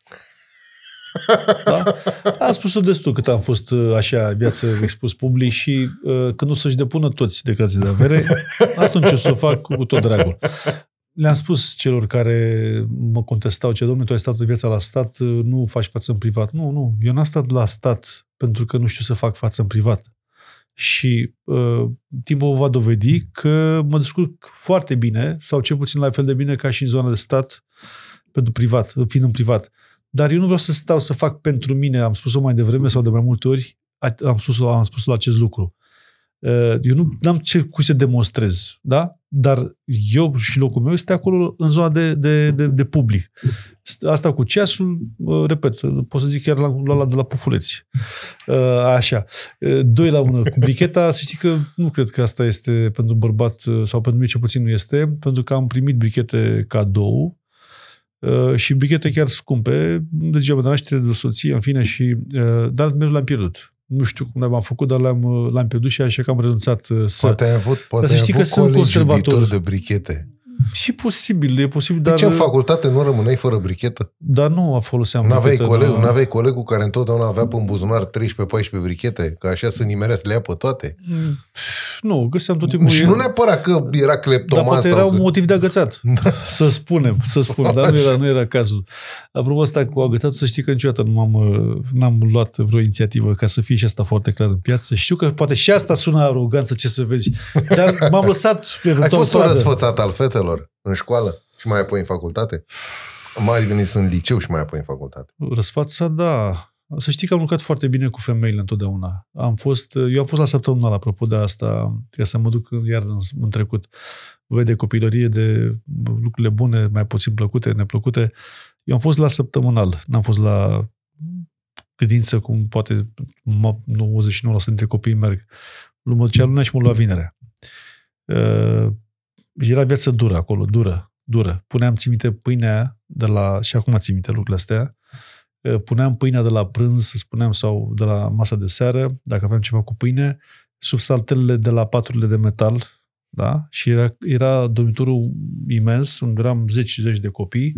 Da? Am spus-o destul cât am fost uh, așa viață expus public și uh, când o să-și depună toți declarații de avere, atunci o să o fac cu tot dragul. Le-am spus celor care mă contestau ce, domnule, tu ai stat toată viața la stat, uh, nu faci față în privat. Nu, nu, eu n-am stat la stat pentru că nu știu să fac față în privat. Și uh, timpul va dovedi că mă descurc foarte bine, sau cel puțin la fel de bine ca și în zona de stat, pentru privat, fiind în privat. Dar eu nu vreau să stau să fac pentru mine, am spus-o mai devreme sau de mai multe ori, a- am spus am spus la acest lucru. Uh, Eu nu am ce cu să demonstrez, da? Dar eu și locul meu este acolo în zona de, de, de, de public. Asta cu ceasul, uh, repet, pot să zic chiar la, la, la de la pufuleți. Uh, Așa. Uh, Doi la mână. Cu bricheta, să știi că nu cred că asta este pentru bărbat, uh, sau pentru mine cel puțin nu este, pentru că am primit brichete cadou uh, și brichete chiar scumpe, degeaba de naștere, de soție, în fine, și, uh, dar mereu le-am pierdut. nu știu cum l-am făcut, dar l-am, l-am pierdut și așa că am renunțat uh, să... Poate ai avut, poate să ai știi avut că sunt colegi conservator. iubitori de brichete. Și posibil, e posibil, De dar, ce în facultate nu rămâneai fără brichetă? dar nu a foloseam N-aveai, brichetă, coleg, nu. n-aveai colegul care întotdeauna avea pe în buzunar 13-14 brichete, că așa să nimerea să le ia pe toate? Mm, Nu, găseam tot timpul... Și nu neapărat că era dar cleptoman poate sau era un că... motiv de agățat. (laughs) Să spunem, să (laughs) spunem, dar nu era, nu era cazul. Apropo asta cu agățatul, să știi că niciodată nu m-am, uh, n-am luat vreo inițiativă ca să fie și asta foarte clar în piață. Știu că poate și asta sună aroganță, ce să vezi, dar m-am lăsat Ai eventual fost o pradă. răsfățat al fetelor în școală și mai apoi în facultate? Mai venit în liceu și mai apoi în facultate. Răsfața, da. Să știi că am lucrat foarte bine cu femeile întotdeauna. Am fost, eu am fost la săptămânal, apropo de asta, ca să mă duc iar în, în trecut. Voi de copilărie, de lucrurile bune, mai puțin plăcute, neplăcute. Eu am fost la săptămânal, n-am fost la credință, cum poate mă- 99% dintre copii merg. Mă ducea luna și mă lua vinerea. Uh, era viață dură acolo, dură, dură. Puneam, țin minte, pâinea de la, și acum țin minte lucrurile astea, Uh, puneam pâinea de la prânz, să spuneam, sau de la masa de seară, dacă aveam ceva cu pâine, sub saltelele de la paturile de metal, da? Și era, era dormitorul imens, unde eram zeci și zeci de copii,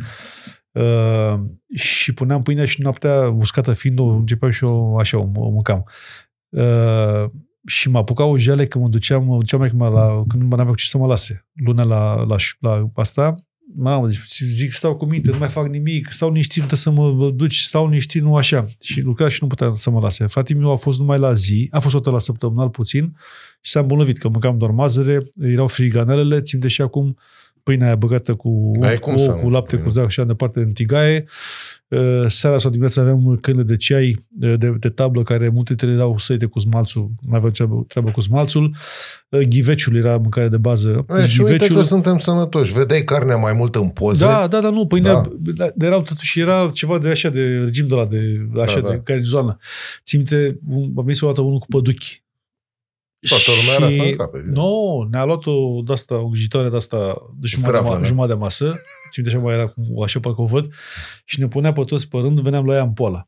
uh, și puneam pâinea și noaptea, uscată fiind, o începeam și o, așa, o, o mâncam. Uh, și mă apuca o jale că mă duceam, mă duceam mai la, când nu mai aveam cu ce să mă lase. Luna la, la, la asta, mamă, deci zic, stau cu minte, nu mai fac nimic, stau niștit, nu trebuie să mă duci, stau niștit, nu așa. Și lucra și nu putea să mă lase. Fratele meu a fost numai la zi, a fost o dată la săptămânal puțin și s-a îmbolnăvit, că mâncam doar mazăre, erau friganelele, țin de și acum pâinea aia băgată cu, N-ai cu, cum să ou, cu nu. lapte, cu zac și așa departe în tigaie. Uh, Seara sau dimineața aveam câine de ceai de, de, de tablă care multe dintre ele erau săite cu smalțul, mai aveau treabă, treabă cu smalțul. Uh, Ghiveciul era mâncare de bază. E, și uite că suntem sănătoși. Vedeai carnea mai mult în poze? Da, da, da, nu, pâinea, Da. da. dar erau totuși, era ceva de așa, de regim de la, de, așa, Da, da, da. de garnizoană. Țin minte, un- am venit o dată unul cu păduchi. Toată lumea era să încape. Nu, ne-a luat o de asta, o grijitoare de asta de jumătate, de, Strafă, ma- da? jumătate de masă. Țin minte așa mai era, cum- așa parcă o văd. Și ne punea pe toți pe rând, veneam la ea în poala.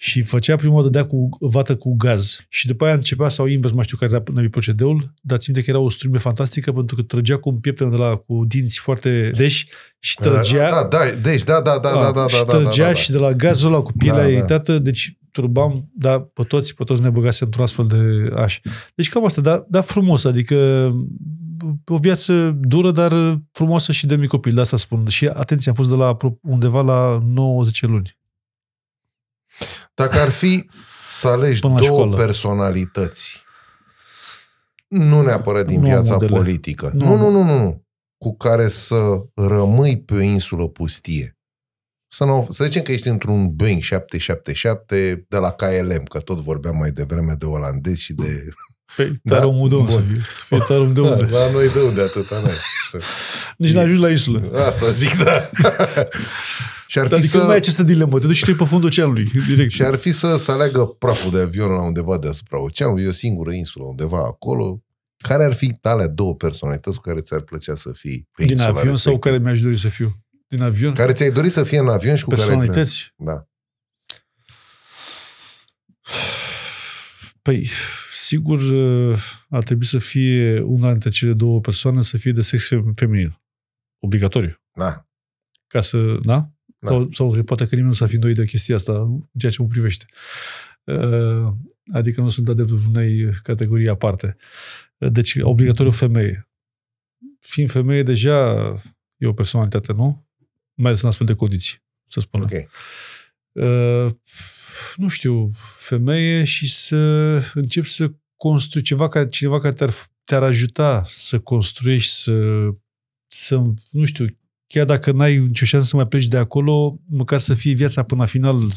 Și făcea prima oară dădea cu vată cu gaz. Și după aia începea sau invers, mai știu care era noi procedeul, dar țin minte că era o strume fantastică pentru că trăgea cu un piepten de la cu dinți foarte deși și trăgea. Da, da, deci, da, da, da, da, da, și da, da, trăgea da, da. și de la gazul ăla cu pielea Da, da, da. iritată, deci turbam, da, pe toți, pe toți ne băgase într-un astfel de aș. Deci cam asta, dar da, frumos, adică o viață dură, dar frumoasă și de mic copil, de asta spun. Și atenție, am fost de la apro- undeva la 90 luni. Dacă ar fi să alegi Până la două școală. personalități, nu neapărat din Nu am viața modele. politică, Nu nu, am- nu, nu, nu, nu, cu care să rămâi pe o insulă pustie. Să, nu, să zicem că ești într-un Boeing 777 de la KLM, că tot vorbeam mai devreme de olandezi și de... Păi, (laughs) Da, dar omul de unde să bun. fie? Fie tare om de unde? Da, (laughs) la noi de unde atâta n-ai. Nici n-a ajuns la insulă. Asta zic, da. (laughs) și ar fi Adică să... nu mai ai această dilemă, te duci și tu pe fundul oceanului, direct. Și ar fi să, să aleagă praful de avion la undeva deasupra oceanului, e o singură insulă undeva acolo. Care ar fi alea două personalități cu care ți-ar plăcea să fii pe Din insula avion sau respectivă? care mi-aș dori să fiu? Din avion? Care ți-ai dori să fie în avion și cu care... Personalități? Da. Păi, sigur, uh, ar trebui să fie una dintre cele două persoane să fie de sex fem- feminin. Obligatoriu. Da. Ca să, da? Da. Sau, sau poate că nimeni nu s-a fi îndoit de chestia asta, în ceea ce mă privește. Uh, Adică nu sunt adeptul unei categorii aparte. Uh, Deci, obligatoriu femeie. Fiind femeie, deja e o personalitate, nu? Mai ales în astfel de condiții, să spunem. Ok. Uh, nu știu, femeie și să încep să construi ceva care, cineva care te-ar, te-ar ajuta să construiești, să, să, nu știu, chiar dacă n-ai nicio șansă să mai pleci de acolo, măcar să fie viața până la final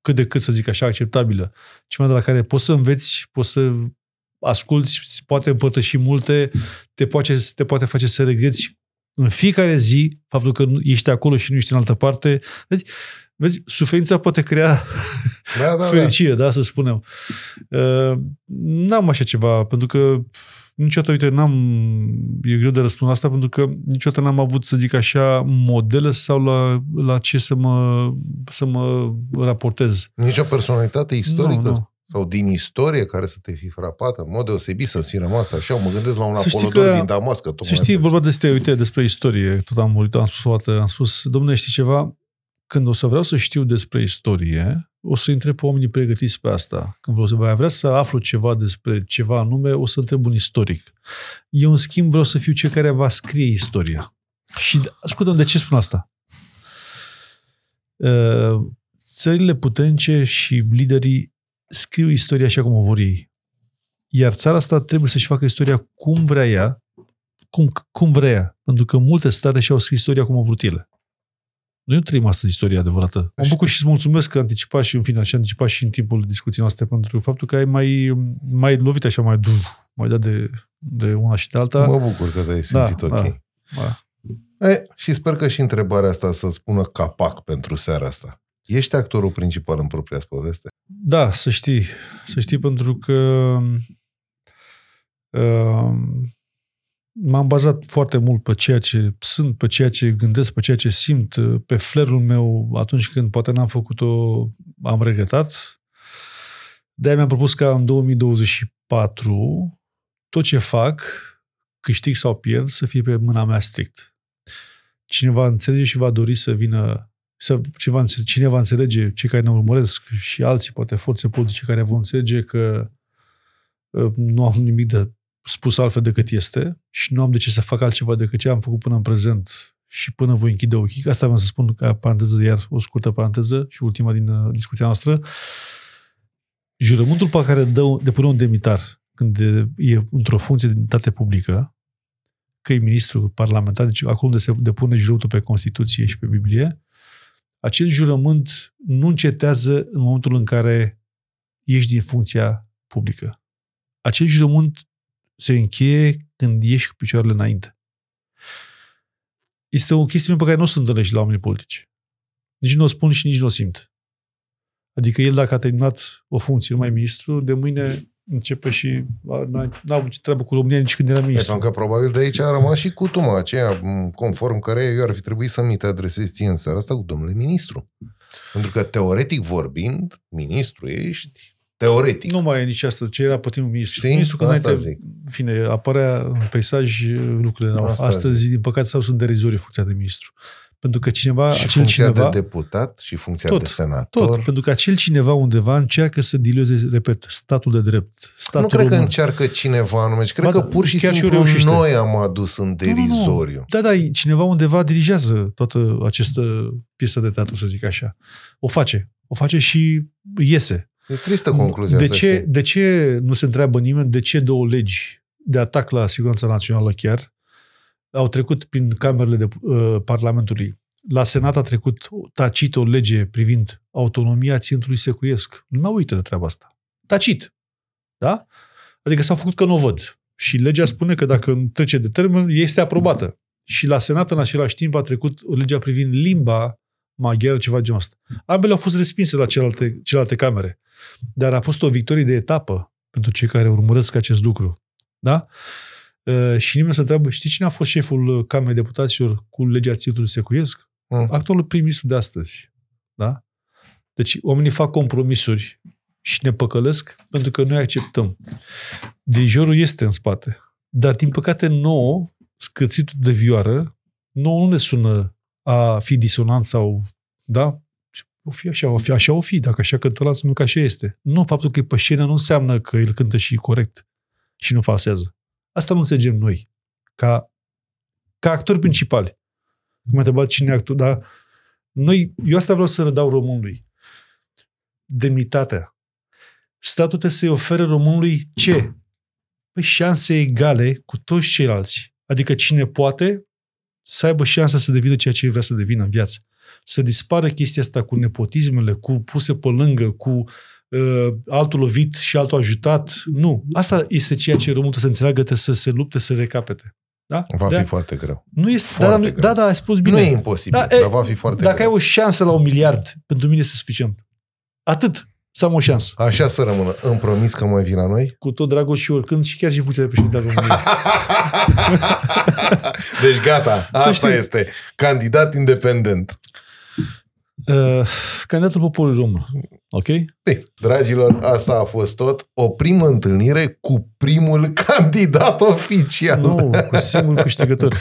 cât de cât, să zic așa, acceptabilă. Ceva de la care poți să înveți, poți să asculți, poate împărtăși multe, te poate, te poate face să regreți în fiecare zi faptul că nu ești acolo și nu ești în altă parte. Vezi, vezi suferința poate crea Da, (laughs) da, da. fericire, da, să spunem. Uh, n-am așa ceva, pentru că niciodată, uite, n-am, e greu de răspuns asta pentru că niciodată n-am avut, să zic așa, modele sau la, la ce să mă, să mă raportez. Nici o personalitate istorică? Nu, nu. Sau din istorie care să te fi frapat în mod deosebit să-ți fi rămas așa? Mă gândesc la un Să știi apolodor că- din Damasc. Că tocmai Să știi, asta- vorba despre, uite, despre istorie, tot am vorbit, am spus o dată, am spus, domnule, știi ceva? Când o să vreau să știu despre istorie, o să întreb pe oamenii pregătiți pe asta. Când vreau să voi vrea să aflu ceva despre ceva anume, o să întreb un istoric. Eu, în schimb, vreau să fiu cel care va scrie istoria. Și, ascultă de ce spun asta? Uh, Țările puternice și liderii scriu istoria așa cum o vor ei. Iar țara asta trebuie să-și facă istoria cum vrea ea, cum, cum vrea ea. Pentru că multe state și-au scris istoria cum au vrut ele. Noi nu trăim astăzi istoria adevărată. Mă bucur și îți mulțumesc că anticipat și în fine, și anticipat și în timpul discuției noastre pentru faptul că ai mai, mai lovit așa, mai, mai dat de, de una și de alta. Mă bucur că te-ai simțit Da, ok. da. Da. E, și sper că și întrebarea asta să spună capac pentru seara asta. Ești actorul principal în propria poveste? Da, să știi. Să știi pentru că uh, m-am bazat foarte mult pe ceea ce sunt, pe ceea ce gândesc, pe ceea ce simt, uh, pe flerul meu atunci când poate n-am făcut-o, am regretat. De-aia mi-am propus ca în 2024 tot ce fac, câștig sau pierd, să fie pe mâna mea strict. Cineva înțelege și va dori să vină să ceva, înțe- cine va înțelege, cei care ne urmăresc și alții, poate forțe politice care vor înțelege că uh, nu am nimic de spus altfel decât este și nu am de ce să fac altceva decât ce am făcut până în prezent și până voi închide ochii. Asta vreau să spun ca paranteză, iar o scurtă paranteză și ultima din uh, discuția noastră. Jurământul pe care dă, depune un demnitar când e, e într-o funcție de demnitate publică, că e ministru parlamentar, deci acolo unde se depune jurământul pe Constituție și pe Biblie, acel jurământ nu încetează în momentul în care ești din funcția publică. Acel jurământ se încheie când ieși cu picioarele înainte. Este o chestiune pe care nu o să întâlnești la oamenii politici. Nici nu o spun și nici nu o simt. Adică el, dacă a terminat o funcție numai ministru, de mâine începe și a, n-a, n-a avut treabă cu România nici când era ministru. Pentru că probabil de aici a rămas și cutuma aceea, m, conform care eu ar fi trebuit să mi te adresez ție în seara asta cu domnule ministru. Pentru că, teoretic vorbind, ministru ești, teoretic. Nu mai e nici asta, ce era pe timpul ministru. Știi? Ministru când Asta înainte, zic. în fine, apărea în peisaj lucrurile erau. Asta Astăzi, din păcate, sau sunt derizorii funcția de ministru. Pentru că cineva, și acel funcția cineva, de deputat și funcția Tot, de senator. tot, pentru că acel cineva undeva încearcă să dilueze, repet, statul de drept. Statul nu cred că român. încearcă cineva anume, ci cred Ba că da, pur și chiar și simplu reușește. noi am adus în Nu, nu, nu. derizoriu. Da, da, cineva undeva dirigează toată această piesă de teatru, să zic așa. O face. O face și iese. E tristă concluzia de asta. ce, știi? de ce nu se întreabă nimeni de ce două legi de atac la siguranța națională chiar au trecut prin camerele de, uh, Parlamentului? La Senat a trecut tacit o lege privind autonomia ținutului secuiesc. Nu mai uită de treaba asta. Tacit. Da? Adică s-au făcut că nu o văd. Și legea spune că dacă trece de termen, este aprobată. Și la Senat în același timp a trecut legea privind limba maghiară, ceva de genul ăsta. Ambele au fost respinse la celelalte, celelalte camere. Dar a fost o victorie de etapă pentru cei care urmăresc acest lucru. Da? Uh, și nimeni se întreabă, știi cine a fost șeful uh, Camerei Deputaților cu legea ținutului secuiesc? Mm. Actualul prim-ministru de astăzi. Da? Deci oamenii fac compromisuri și ne păcălesc pentru că noi acceptăm. Dirijorul este în spate. Dar, din păcate, nouă, scârțitul de vioară, nouă nu ne sună a fi disonant sau, da? O fi așa, o fi așa, o fi, dacă așa cântă la înseamnă că așa este. Nu, faptul că e pe scenă nu înseamnă că el cântă și corect și nu falsează. Asta nu înțelegem noi, ca, ca actori principali. M-a întrebat cine e actor, dar noi, eu asta vreau să rădau românului. Demnitatea. Statul trebuie să-i ofere românului ce? Păi șanse egale cu toți ceilalți. Adică cine poate să aibă șansa să devină ceea ce vrea să devină în viață. Să dispară chestia asta cu nepotismele, cu puse pe lângă, cu uh, altul lovit și altul ajutat. Nu. Asta este ceea ce românul trebuie să înțeleagă, trebuie să se lupte, să recapete. Da? Va de fi foarte greu. nu este, foarte da, da, greu. da, da, ai spus bine. Nu e imposibil, Da, e, dar va fi foarte Dacă greu. ai o șansă la un miliard, pentru mine este suficient. Atât. Să am o șansă. Așa să rămână. Îmi promis că mai vin la noi? Cu tot dragul și oricând și chiar și în funcție de președinte al României. (laughs) deci gata, asta știi. este. Candidat independent. Uh, candidatul poporului român. Ok? Ei, dragilor, asta a fost tot. O primă întâlnire cu primul (laughs) candidat oficial. Nu, cu singurul câștigător.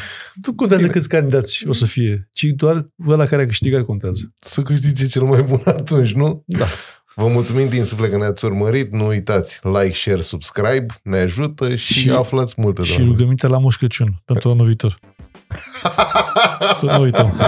Nu contează câți candidați o să fie, ci doar ăla care a câștigat contează. Să câștige cel mai bun atunci, nu? Da. Vă mulțumim din suflet că ne-ați urmărit. Nu uitați, like, share, subscribe, ne ajută și, Și- aflați multe. Și doamne. rugămintea la Moș Crăciun pentru anul viitor. (laughs) Să nu uităm. (laughs)